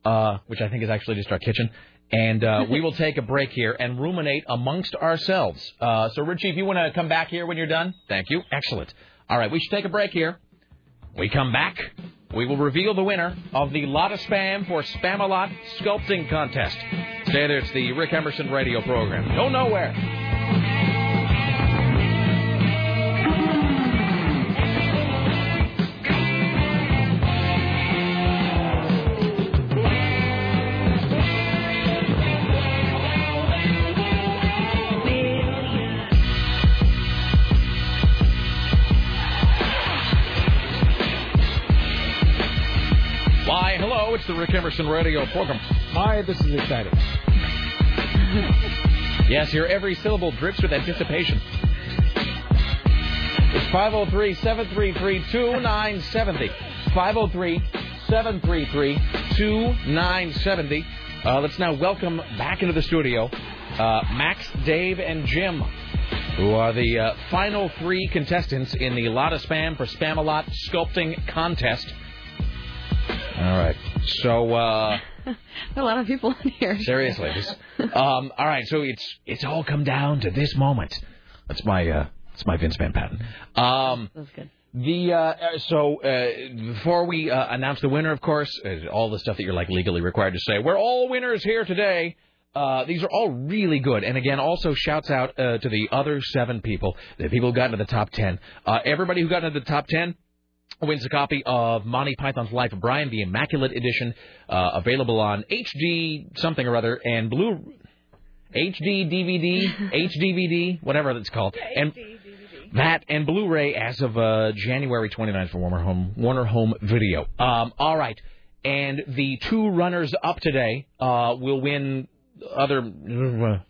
uh, which I think is actually just our kitchen. And uh, we will take a break here and ruminate amongst ourselves. Uh, so, Richie, if you want to come back here when you're done, thank you. Excellent. All right, we should take a break here. We come back. We will reveal the winner of the Lot of Spam for Spam-A-Lot Sculpting Contest. Stay there. It's the Rick Emerson radio program. Go nowhere. The Rick Emerson radio program. Hi, this is exciting. Yes, your every syllable drips with anticipation. It's 503 733 2970. 503 733 2970. Uh, Let's now welcome back into the studio uh, Max, Dave, and Jim, who are the uh, final three contestants in the Lot of Spam for Spam a Lot Sculpting Contest. All right. So, uh, a lot of people in here. Seriously. Um, all right, so it's it's all come down to this moment. That's my uh, that's my Vince Van Patten. Um, That's good. the uh, uh, so uh, before we uh, announce the winner, of course, uh, all the stuff that you're like legally required to say. We're all winners here today. Uh, these are all really good, and again, also shouts out uh, to the other seven people, the people who got into the top ten. Uh, everybody who got into the top ten wins a copy of Monty Python's Life of Brian, the Immaculate Edition, uh, available on HD something or other and Blue HD DVD, HDVD, whatever it's called, and that and Blu-ray as of uh, January 29th for Warner Home Warner Home Video. Um, all right, and the two runners up today uh, will win other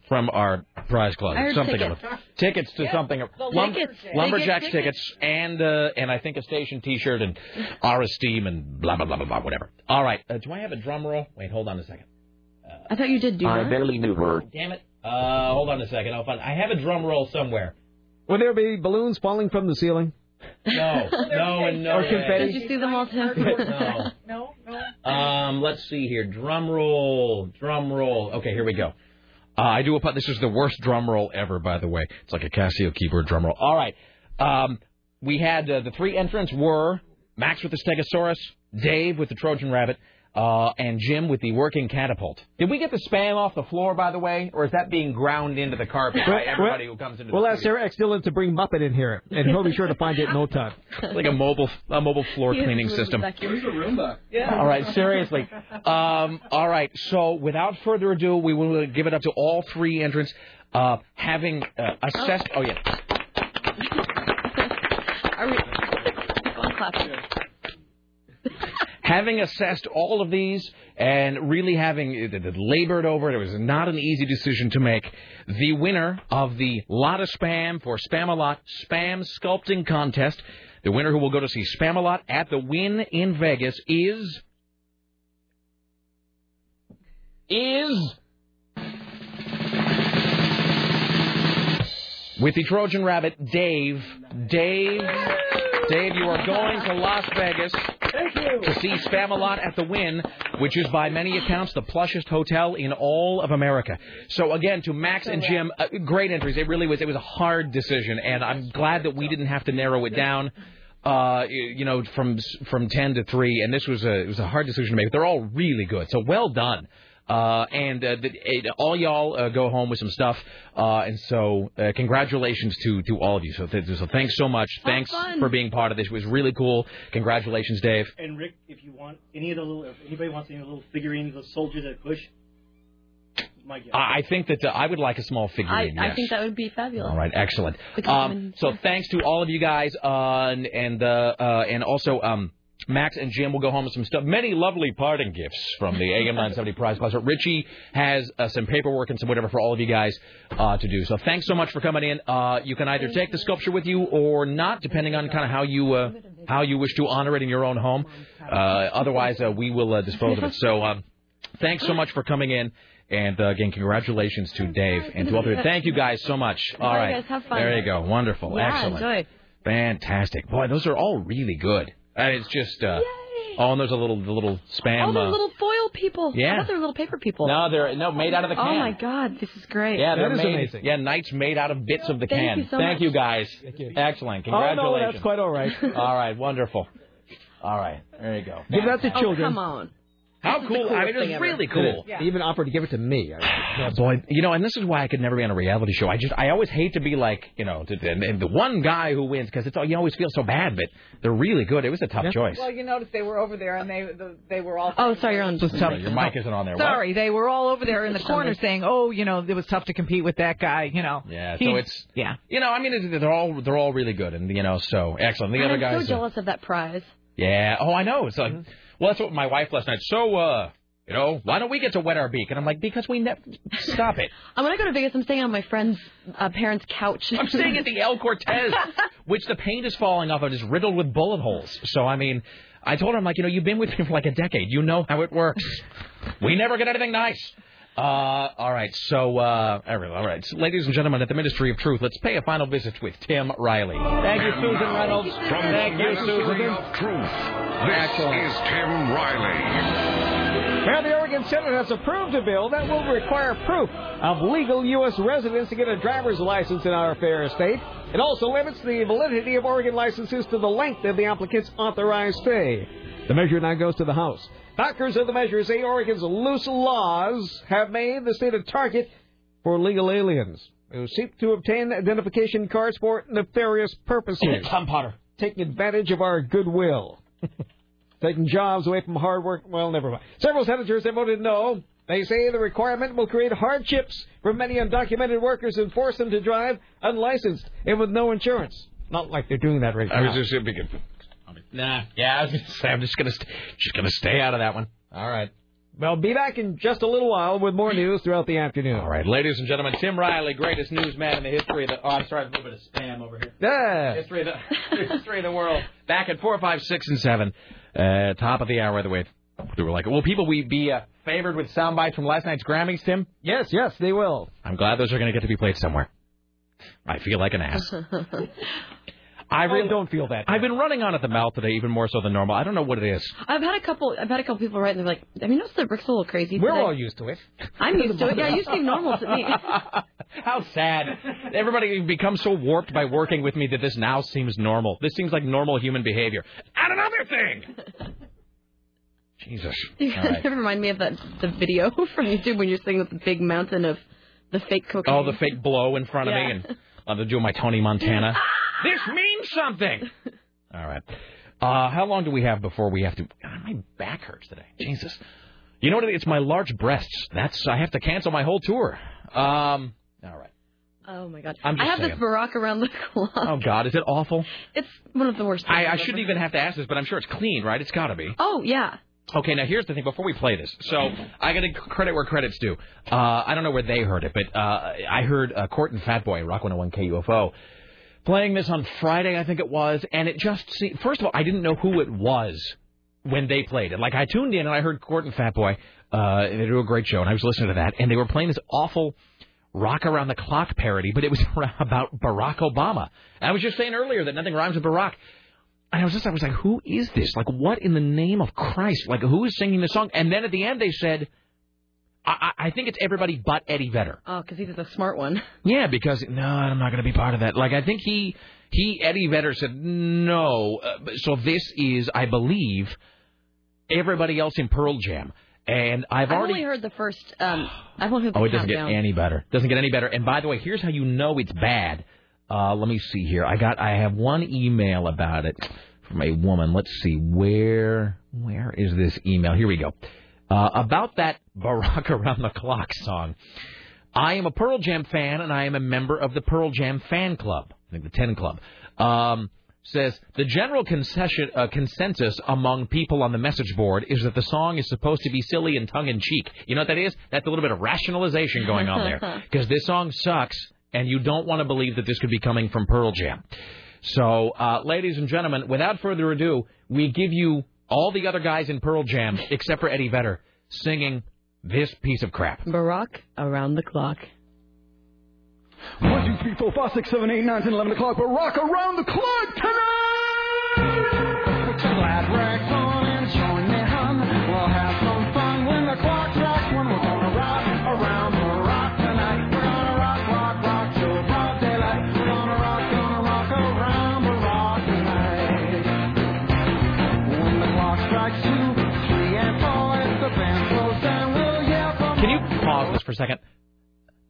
from our prize club. I heard something tickets. of- tickets to something. the Lum- tickets. Lumberjacks Tickets, tickets and uh, and I think a station T-shirt and our esteem and blah blah blah blah blah whatever. All right, uh, do I have a drum roll? Wait, hold on a second. I thought you did do I that. Barely knew her. Damn it! Uh, hold on a second. I'll find. I have a drum roll somewhere. Will there be balloons falling from the ceiling? No, no, and no. Or confetti? Did you see them all too? No. No, no. Um, let's see here. Drum roll, drum roll. Okay, here we go. Uh, I do a. This is the worst drum roll ever, by the way. It's like a Casio keyboard drum roll. All right. Um, we had uh, the three entrants were Max with the Stegosaurus, Dave with the Trojan Rabbit, uh, and Jim with the working catapult. Did we get the spam off the floor, by the way, or is that being ground into the carpet by everybody who comes into We'll the ask Sarah X Dillon to bring Muppet in here, and he'll be sure to find it in no time. like a mobile a mobile floor cleaning system. Here's a Roomba. All right, seriously. Um, all right, so without further ado, we will give it up to all three entrants. Uh, having uh, assessed, oh yeah, Are we? Keep on clapping. Having assessed all of these and really having labored over it, it was not an easy decision to make. The winner of the Lot of Spam for Spam a Lot Spam Sculpting Contest, the winner who will go to see Spam a Lot at the Wynn in Vegas is is with the Trojan Rabbit, Dave. Dave, Dave, you are going to Las Vegas to see Spamalot at the Wynn, which is by many accounts the plushest hotel in all of America. So again, to Max and Jim, uh, great entries. It really was. It was a hard decision, and I'm glad that we didn't have to narrow it down. Uh, you know, from from ten to three, and this was a it was a hard decision to make. But they're all really good, so well done. Uh, and uh, the, it, all y'all uh, go home with some stuff. Uh, and so, uh, congratulations to to all of you. So, th- so thanks so much. thanks fun. for being part of this. It was really cool. Congratulations, Dave. And Rick, if you want any of the little, if anybody wants any of the little figurines of soldiers that push. I I think that uh, I would like a small I, figurine. I yes. think that would be fabulous. All right, excellent. Um, so thanks to all of you guys, uh, and and, uh, uh, and also um, Max and Jim will go home with some stuff. Many lovely parting gifts from the AM 970 prize closet. Richie has uh, some paperwork and some whatever for all of you guys uh, to do. So thanks so much for coming in. Uh, you can either take the sculpture with you or not, depending on kind of how you uh, how you wish to honor it in your own home. Uh, otherwise, uh, we will uh, dispose of it. So um, thanks so much for coming in. And uh, again, congratulations to Dave and to all three. Thank you guys so much. All Bye, right, guys. Have fun. there you go. Wonderful, Yeah, excellent, enjoy. fantastic. Boy, those are all really good. And it's just uh, oh, and there's a little the little spam. Oh, they're uh, little foil people. Yeah. I thought they're little paper people. no, they're no made out of the can. Oh my God, this is great. Yeah, they're made. Yeah, knights made out of bits of the Thank can. you so Thank much. you guys. Thank you. Excellent. Congratulations. Oh, no, Congratulations. that's quite all right. all right, wonderful. All right, there you go. Give that to children. Oh, children. come on. How This is the cool! I mean, it thing was ever. really cool. They even offered to give it to me. I- Boy, you know, and this is why I could never be on a reality show. I just, I always hate to be like, you know, to, and, and the one guy who wins because it's all you always feel so bad, but they're really good. It was a tough choice. Well, you notice they were over there and they the, they were all. Oh, sorry, you're on. Right, your mic isn't on there. What? Sorry, they were all over there in the corner saying, "Oh, you know, it was tough to compete with that guy." You know. Yeah, He- so it's yeah. You know, I mean, it's, they're all they're all really good, and you know, so excellent. The other I'm guys, so uh, jealous of that prize. yeah. Oh, I know. It's like, Mm-hmm. Well, that's what my wife last night. So, uh, you know, why don't we get to wet our beak? And I'm like, because we never stop it. Um, when I go to Vegas, I'm staying on my friend's uh, parents' couch. I'm staying at the El Cortez, which the paint is falling off and is riddled with bullet holes. So, I mean, I told her, I'm like, you know, you've been with me for like a decade. You know how it works. We never get anything nice. Uh, all right, so, uh, all right, so, ladies and gentlemen, at the Ministry of Truth, let's pay a final visit with Tim Riley. Thank you, Susan Reynolds. From Thank the you, Ministry Susan. of Truth, this is Tim Riley. Well, the Oregon Senate has approved a bill that will require proof of legal U.S. residence to get a driver's license in our fair state. It also limits the validity of Oregon licenses to the length of the applicant's authorized stay. The measure now goes to the House. Backers of the measure say Oregon's loose laws have made the state a target for legal aliens who seek to obtain identification cards for nefarious purposes. Tom Potter. Taking advantage of our goodwill. Taking jobs away from hard work. Well, never mind. Several senators have voted no. They say the requirement will create hardships for many undocumented workers and force them to drive unlicensed and with no insurance. Not like they're doing that right I now. was just thinking. Nah, yeah, I was gonna say I'm just gonna st- just gonna stay out of that one. All right. Well, be back in just a little while with more news throughout the afternoon. All right, ladies and gentlemen, Tim Riley, greatest newsman in the history of the. Oh, I'm sorry, a little bit of spam over here. Yeah. History of the history of the world. Back at four, five, six, and seven, uh, top of the hour. The way we were like, will people we be uh, favored with sound bites from last night's Grammys, Tim? Yes, yes, they will. I'm glad those are going to get to be played somewhere. I feel like an ass. I really don't feel that. I've been running on at the mouth today, even more so than normal. I don't know what it is. I've had a couple. I've had a couple people write and they're like, I mean, notice the Rick's a little crazy. We're today. all used to it. I'm used to it. Yeah, you seem normal to me. How sad. Everybody becomes so warped by working with me that this now seems normal. This seems like normal human behavior. And another thing. Jesus. You All right. guys remind me of that the video from YouTube when you're sitting with the big mountain of the fake cocaine. Oh, the fake blow in front of Yeah. me, and I'm doing my Tony Montana. This means something. All right. Uh, how long do we have before we have to? God, my back hurts today. Jesus. You know what? it is? My large breasts. That's I have to cancel my whole tour. Um. All right. Oh my god. I'm just I have saying. this Barack around the clock. Oh God, is it awful? It's one of the worst. I, things I I've shouldn't ever even have to ask this, but I'm sure it's clean, right? It's got to be. Oh yeah. Okay, now here's the thing. Before we play this, so I got to credit where credit's due. Uh, I don't know where they heard it, but uh, I heard uh, Court and Fatboy, Rock 101 KUFO, playing this on Friday, I think it was, and it just seemed. First of all, I didn't know who it was when they played it. Like I tuned in and I heard Court and Fatboy. Uh, they do a great show, and I was listening to that, and they were playing this awful. Rock Around the Clock parody, but it was about Barack Obama. And I was just saying earlier that nothing rhymes with Barack. And I was just, I was like, who is this? Like, what in the name of Christ? Like, who is singing this song? And then at the end, they said, I, I think it's everybody but Eddie Vedder. Oh, because he's the smart one. Yeah, because no, I'm not going to be part of that. Like, I think he, he, Eddie Vedder said no. Uh, so this is, I believe, everybody else in Pearl Jam. And I've I've already. only heard the first. Um, I've only heard the Oh, it doesn't get any better. Doesn't get any better. And by the way, here's how you know it's bad. Uh, let me see here. I got. I have one email about it from a woman. Let's see where. Where is this email? Here we go. Uh, about that Barack Around the Clock song. I am a Pearl Jam fan, and I am a member of the Pearl Jam fan club. I think the Ten Club. Um, says the general concession, uh, consensus among people on the message board is that the song is supposed to be silly and tongue in cheek. You know what that is? That's a little bit of rationalization going on there because this song sucks, and you don't want to believe that this could be coming from Pearl Jam. So, uh, ladies and gentlemen, without further ado, we give you all the other guys in Pearl Jam except for Eddie Vedder singing this piece of crap. Barack around the clock. One, two, three, four, five, six, seven, eight, nine, ten, eleven o'clock. But rock around the clock tonight. Put your glad for a second?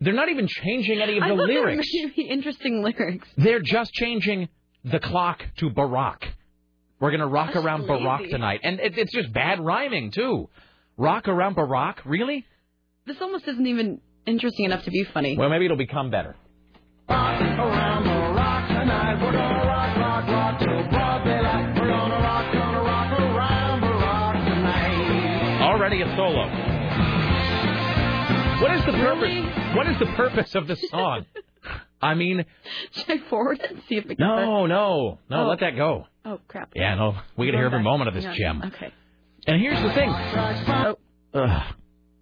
They're not even changing any of the thought they were lyrics. really interesting lyrics. They're just changing the clock to Barack. We're going to rock around Barack tonight. And it, it's just bad rhyming, too. Rock around Barack? Really? This almost isn't even interesting enough to be funny. Well, maybe it'll become better. around the rock tonight. We're gonna rock, rock, rock till broad daylight. We're gonna rock, gonna rock around the rock tonight. Already a solo. What is the purpose? What is the purpose of the song? I mean, Should I forward it and see if it no, no, no, Oh. let that go. Oh crap. Yeah, no, we got to hear every Back. moment of this Hang gem. Okay. And here's the thing. Oh. Ugh.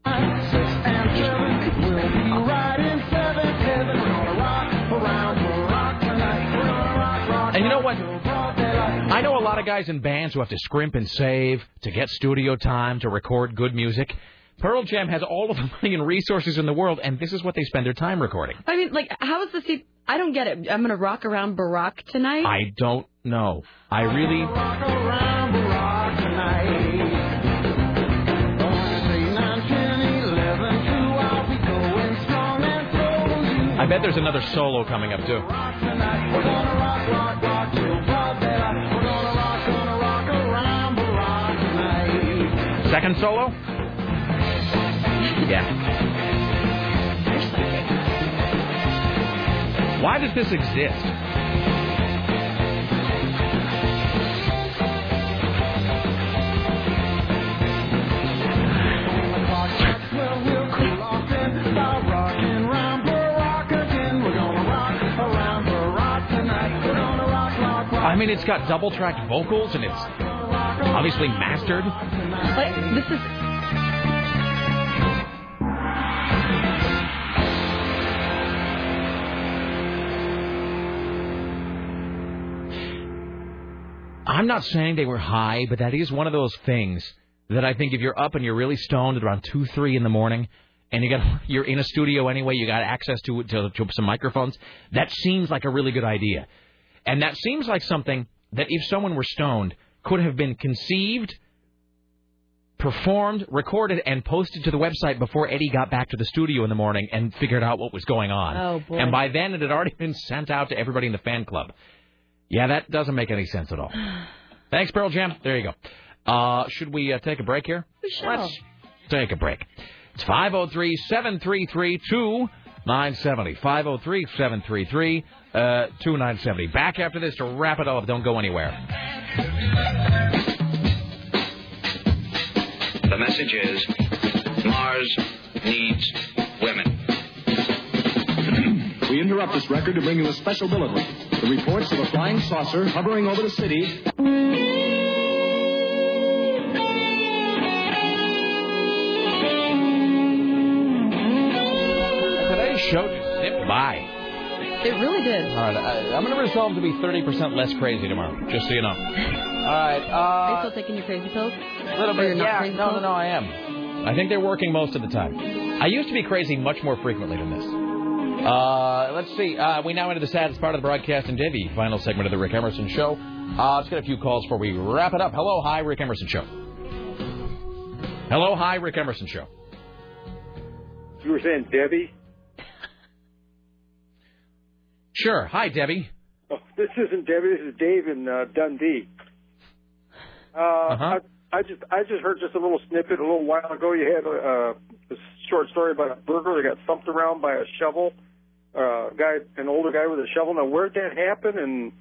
And seven, we'll be right in seventh heaven. We're gonna rock around the rock tonight. We're gonna rock, rock. And you know what? till broad daylight. I know a lot of guys in bands who have to scrimp and save to get studio time to record good music. Pearl Jam has all of the money and resources in the world, and this is what they spend their time recording. I mean, like, how is this? e- I don't get it. I'm gonna rock around Barack tonight. I don't know. I really. Rock around the rock tonight. One, three, nine, ten, eleven, two. I'll be going strong and so you. I bet there's another solo coming up, too. Second solo? Yeah. Why does this exist? I mean, it's got double tracked vocals and it's obviously mastered. But this is. I'm not saying they were high, but that is one of those things that I think if you're up and you're really stoned at around two, three in the morning, and you got you're in a studio anyway, you got access to, to to some microphones. That seems like a really good idea, and that seems like something that if someone were stoned could have been conceived, performed, recorded, and posted to the website before Eddie got back to the studio in the morning and figured out what was going on. Oh, boy. And by then it had already been sent out to everybody in the fan club. Yeah, that doesn't make any sense at all. Thanks, Pearl Jam. There you go. Uh, should we uh, take a break here? We shall. Let's take a break. It's 503 733 2970. 503 733 2970. Back after this to wrap it up. Don't go anywhere. The message is Mars needs women. We interrupt this record to bring you a special bulletin. The reports of a flying saucer hovering over the city. Today's show just zipped by. It really did. All right, I, I'm going to resolve to be 30% less crazy tomorrow, just so you know. All right. Uh, Are you still taking your crazy pills? A little Or you're bit. Yeah. crazy No, no, pills? no. I am. I think they're working most of the time. I used to be crazy much more frequently than this. Uh, let's see. Uh, we now enter the saddest part of the broadcast and the final segment of the Rick Emerson Show. Uh, let's get a few calls before we wrap it up. Hello, hi, Rick Emerson Show. Hello, hi, Rick Emerson Show. You were saying Debbie? Sure. Hi, Debbie. Oh, this isn't Debbie. This is Dave in uh, Dundee. Uh, I, I just I just heard just a little snippet a little while ago. You had a, a short story about a burglar that got thumped around by a shovel. Uh, guy, an older guy with a shovel. Now, where'd that happen? And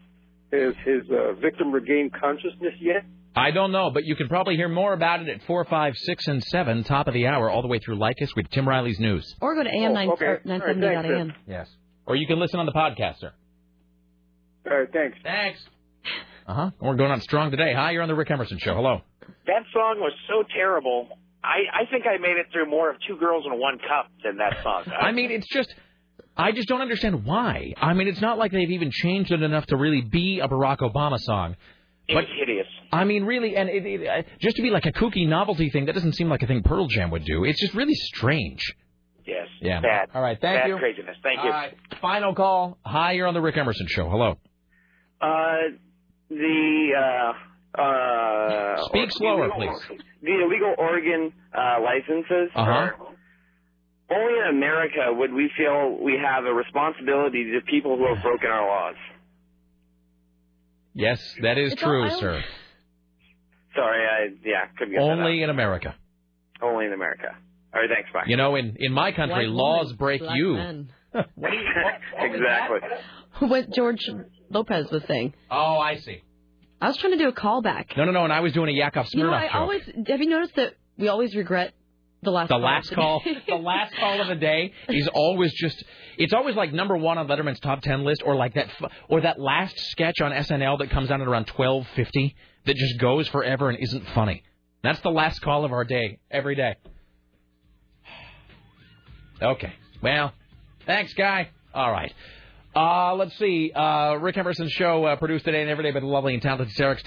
has his uh, victim regained consciousness yet? I don't know, but you can probably hear more about it at 4, 5, 6, and 7, top of the hour, all the way through Lycus with Tim Riley's News. Or go to AM Oh, okay. 970.am. Yes. Or you can listen on the podcast, sir. All right, thanks. Thanks. Uh huh. We're going on strong today. Hi, you're on the Rick Emerson Show. Hello. That song was so terrible. I, I think I made it through more of Two Girls in One Cup than that song. I mean, it's just. I just don't understand why. I mean, it's not like they've even changed it enough to really be a Barack Obama song. But was hideous. I mean, really, and it, it, uh, just to be like a kooky novelty thing, that doesn't seem like a thing Pearl Jam would do. It's just really strange. Yes. Yeah. Bad. All right. Thank Bad you. craziness. Thank you. All right. Final call. Hi, you're on the Rick Emerson Show. Hello. Uh, the uh, uh, Speak or- slower, the illegal- please. The illegal organ uh, licenses. Uh-huh. are- Only in America would we feel we have a responsibility to people who have broken our laws. Yes, that is It's true, I sir. Sorry, I yeah couldn't get that Only in America. Only in America. All right, thanks. Bye. You know, in in my country, White laws women, break you. men. exactly. What George Lopez was saying. Oh, I see. I was trying to do a callback. No, no, no. And I was doing a Yakov Smirnoff You know, I joke. always have you noticed that we always regret the last the call last the call, the last call of the day is always just. It's always like number one on Letterman's top ten list, or like that, or that last sketch on SNL that comes out at around twelve fifty that just goes forever and isn't funny. That's the last call of our day every day. Okay. Well, thanks, guy. All right. Uh, let's see. Uh, Rick Emerson's show uh, produced today and every day by the lovely and talented Sarah X.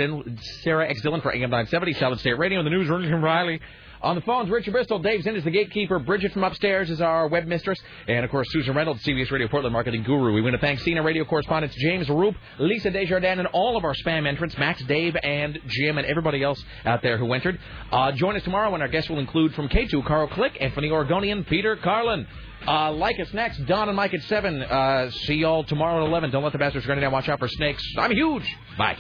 Sarah X. Dillon for AM 970, Solid State Radio, and the news, Rick Riley. On the phones, Richard Bristol, Dave Zinn is the gatekeeper, Bridget from upstairs is our web mistress, and of course Susan Reynolds, CBS Radio Portland marketing guru. We want to thank CNN radio correspondents James Roope, Lisa Desjardins, and all of our spam entrants, Max, Dave, and Jim, and everybody else out there who entered. Uh, join us tomorrow when our guests will include from K2, Carl Click, and from the Oregonian, Peter Carlin. Uh, like us next, Don and Mike at 7. Uh, see y'all tomorrow at 11. Don't let the bastards run it down. Watch out for snakes. I'm huge. Bye.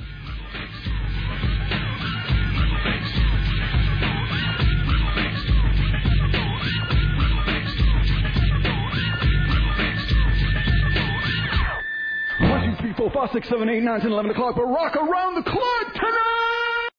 Four, five, six, seven, eight, nine, ten, eleven o'clock. But rock around the clock tonight.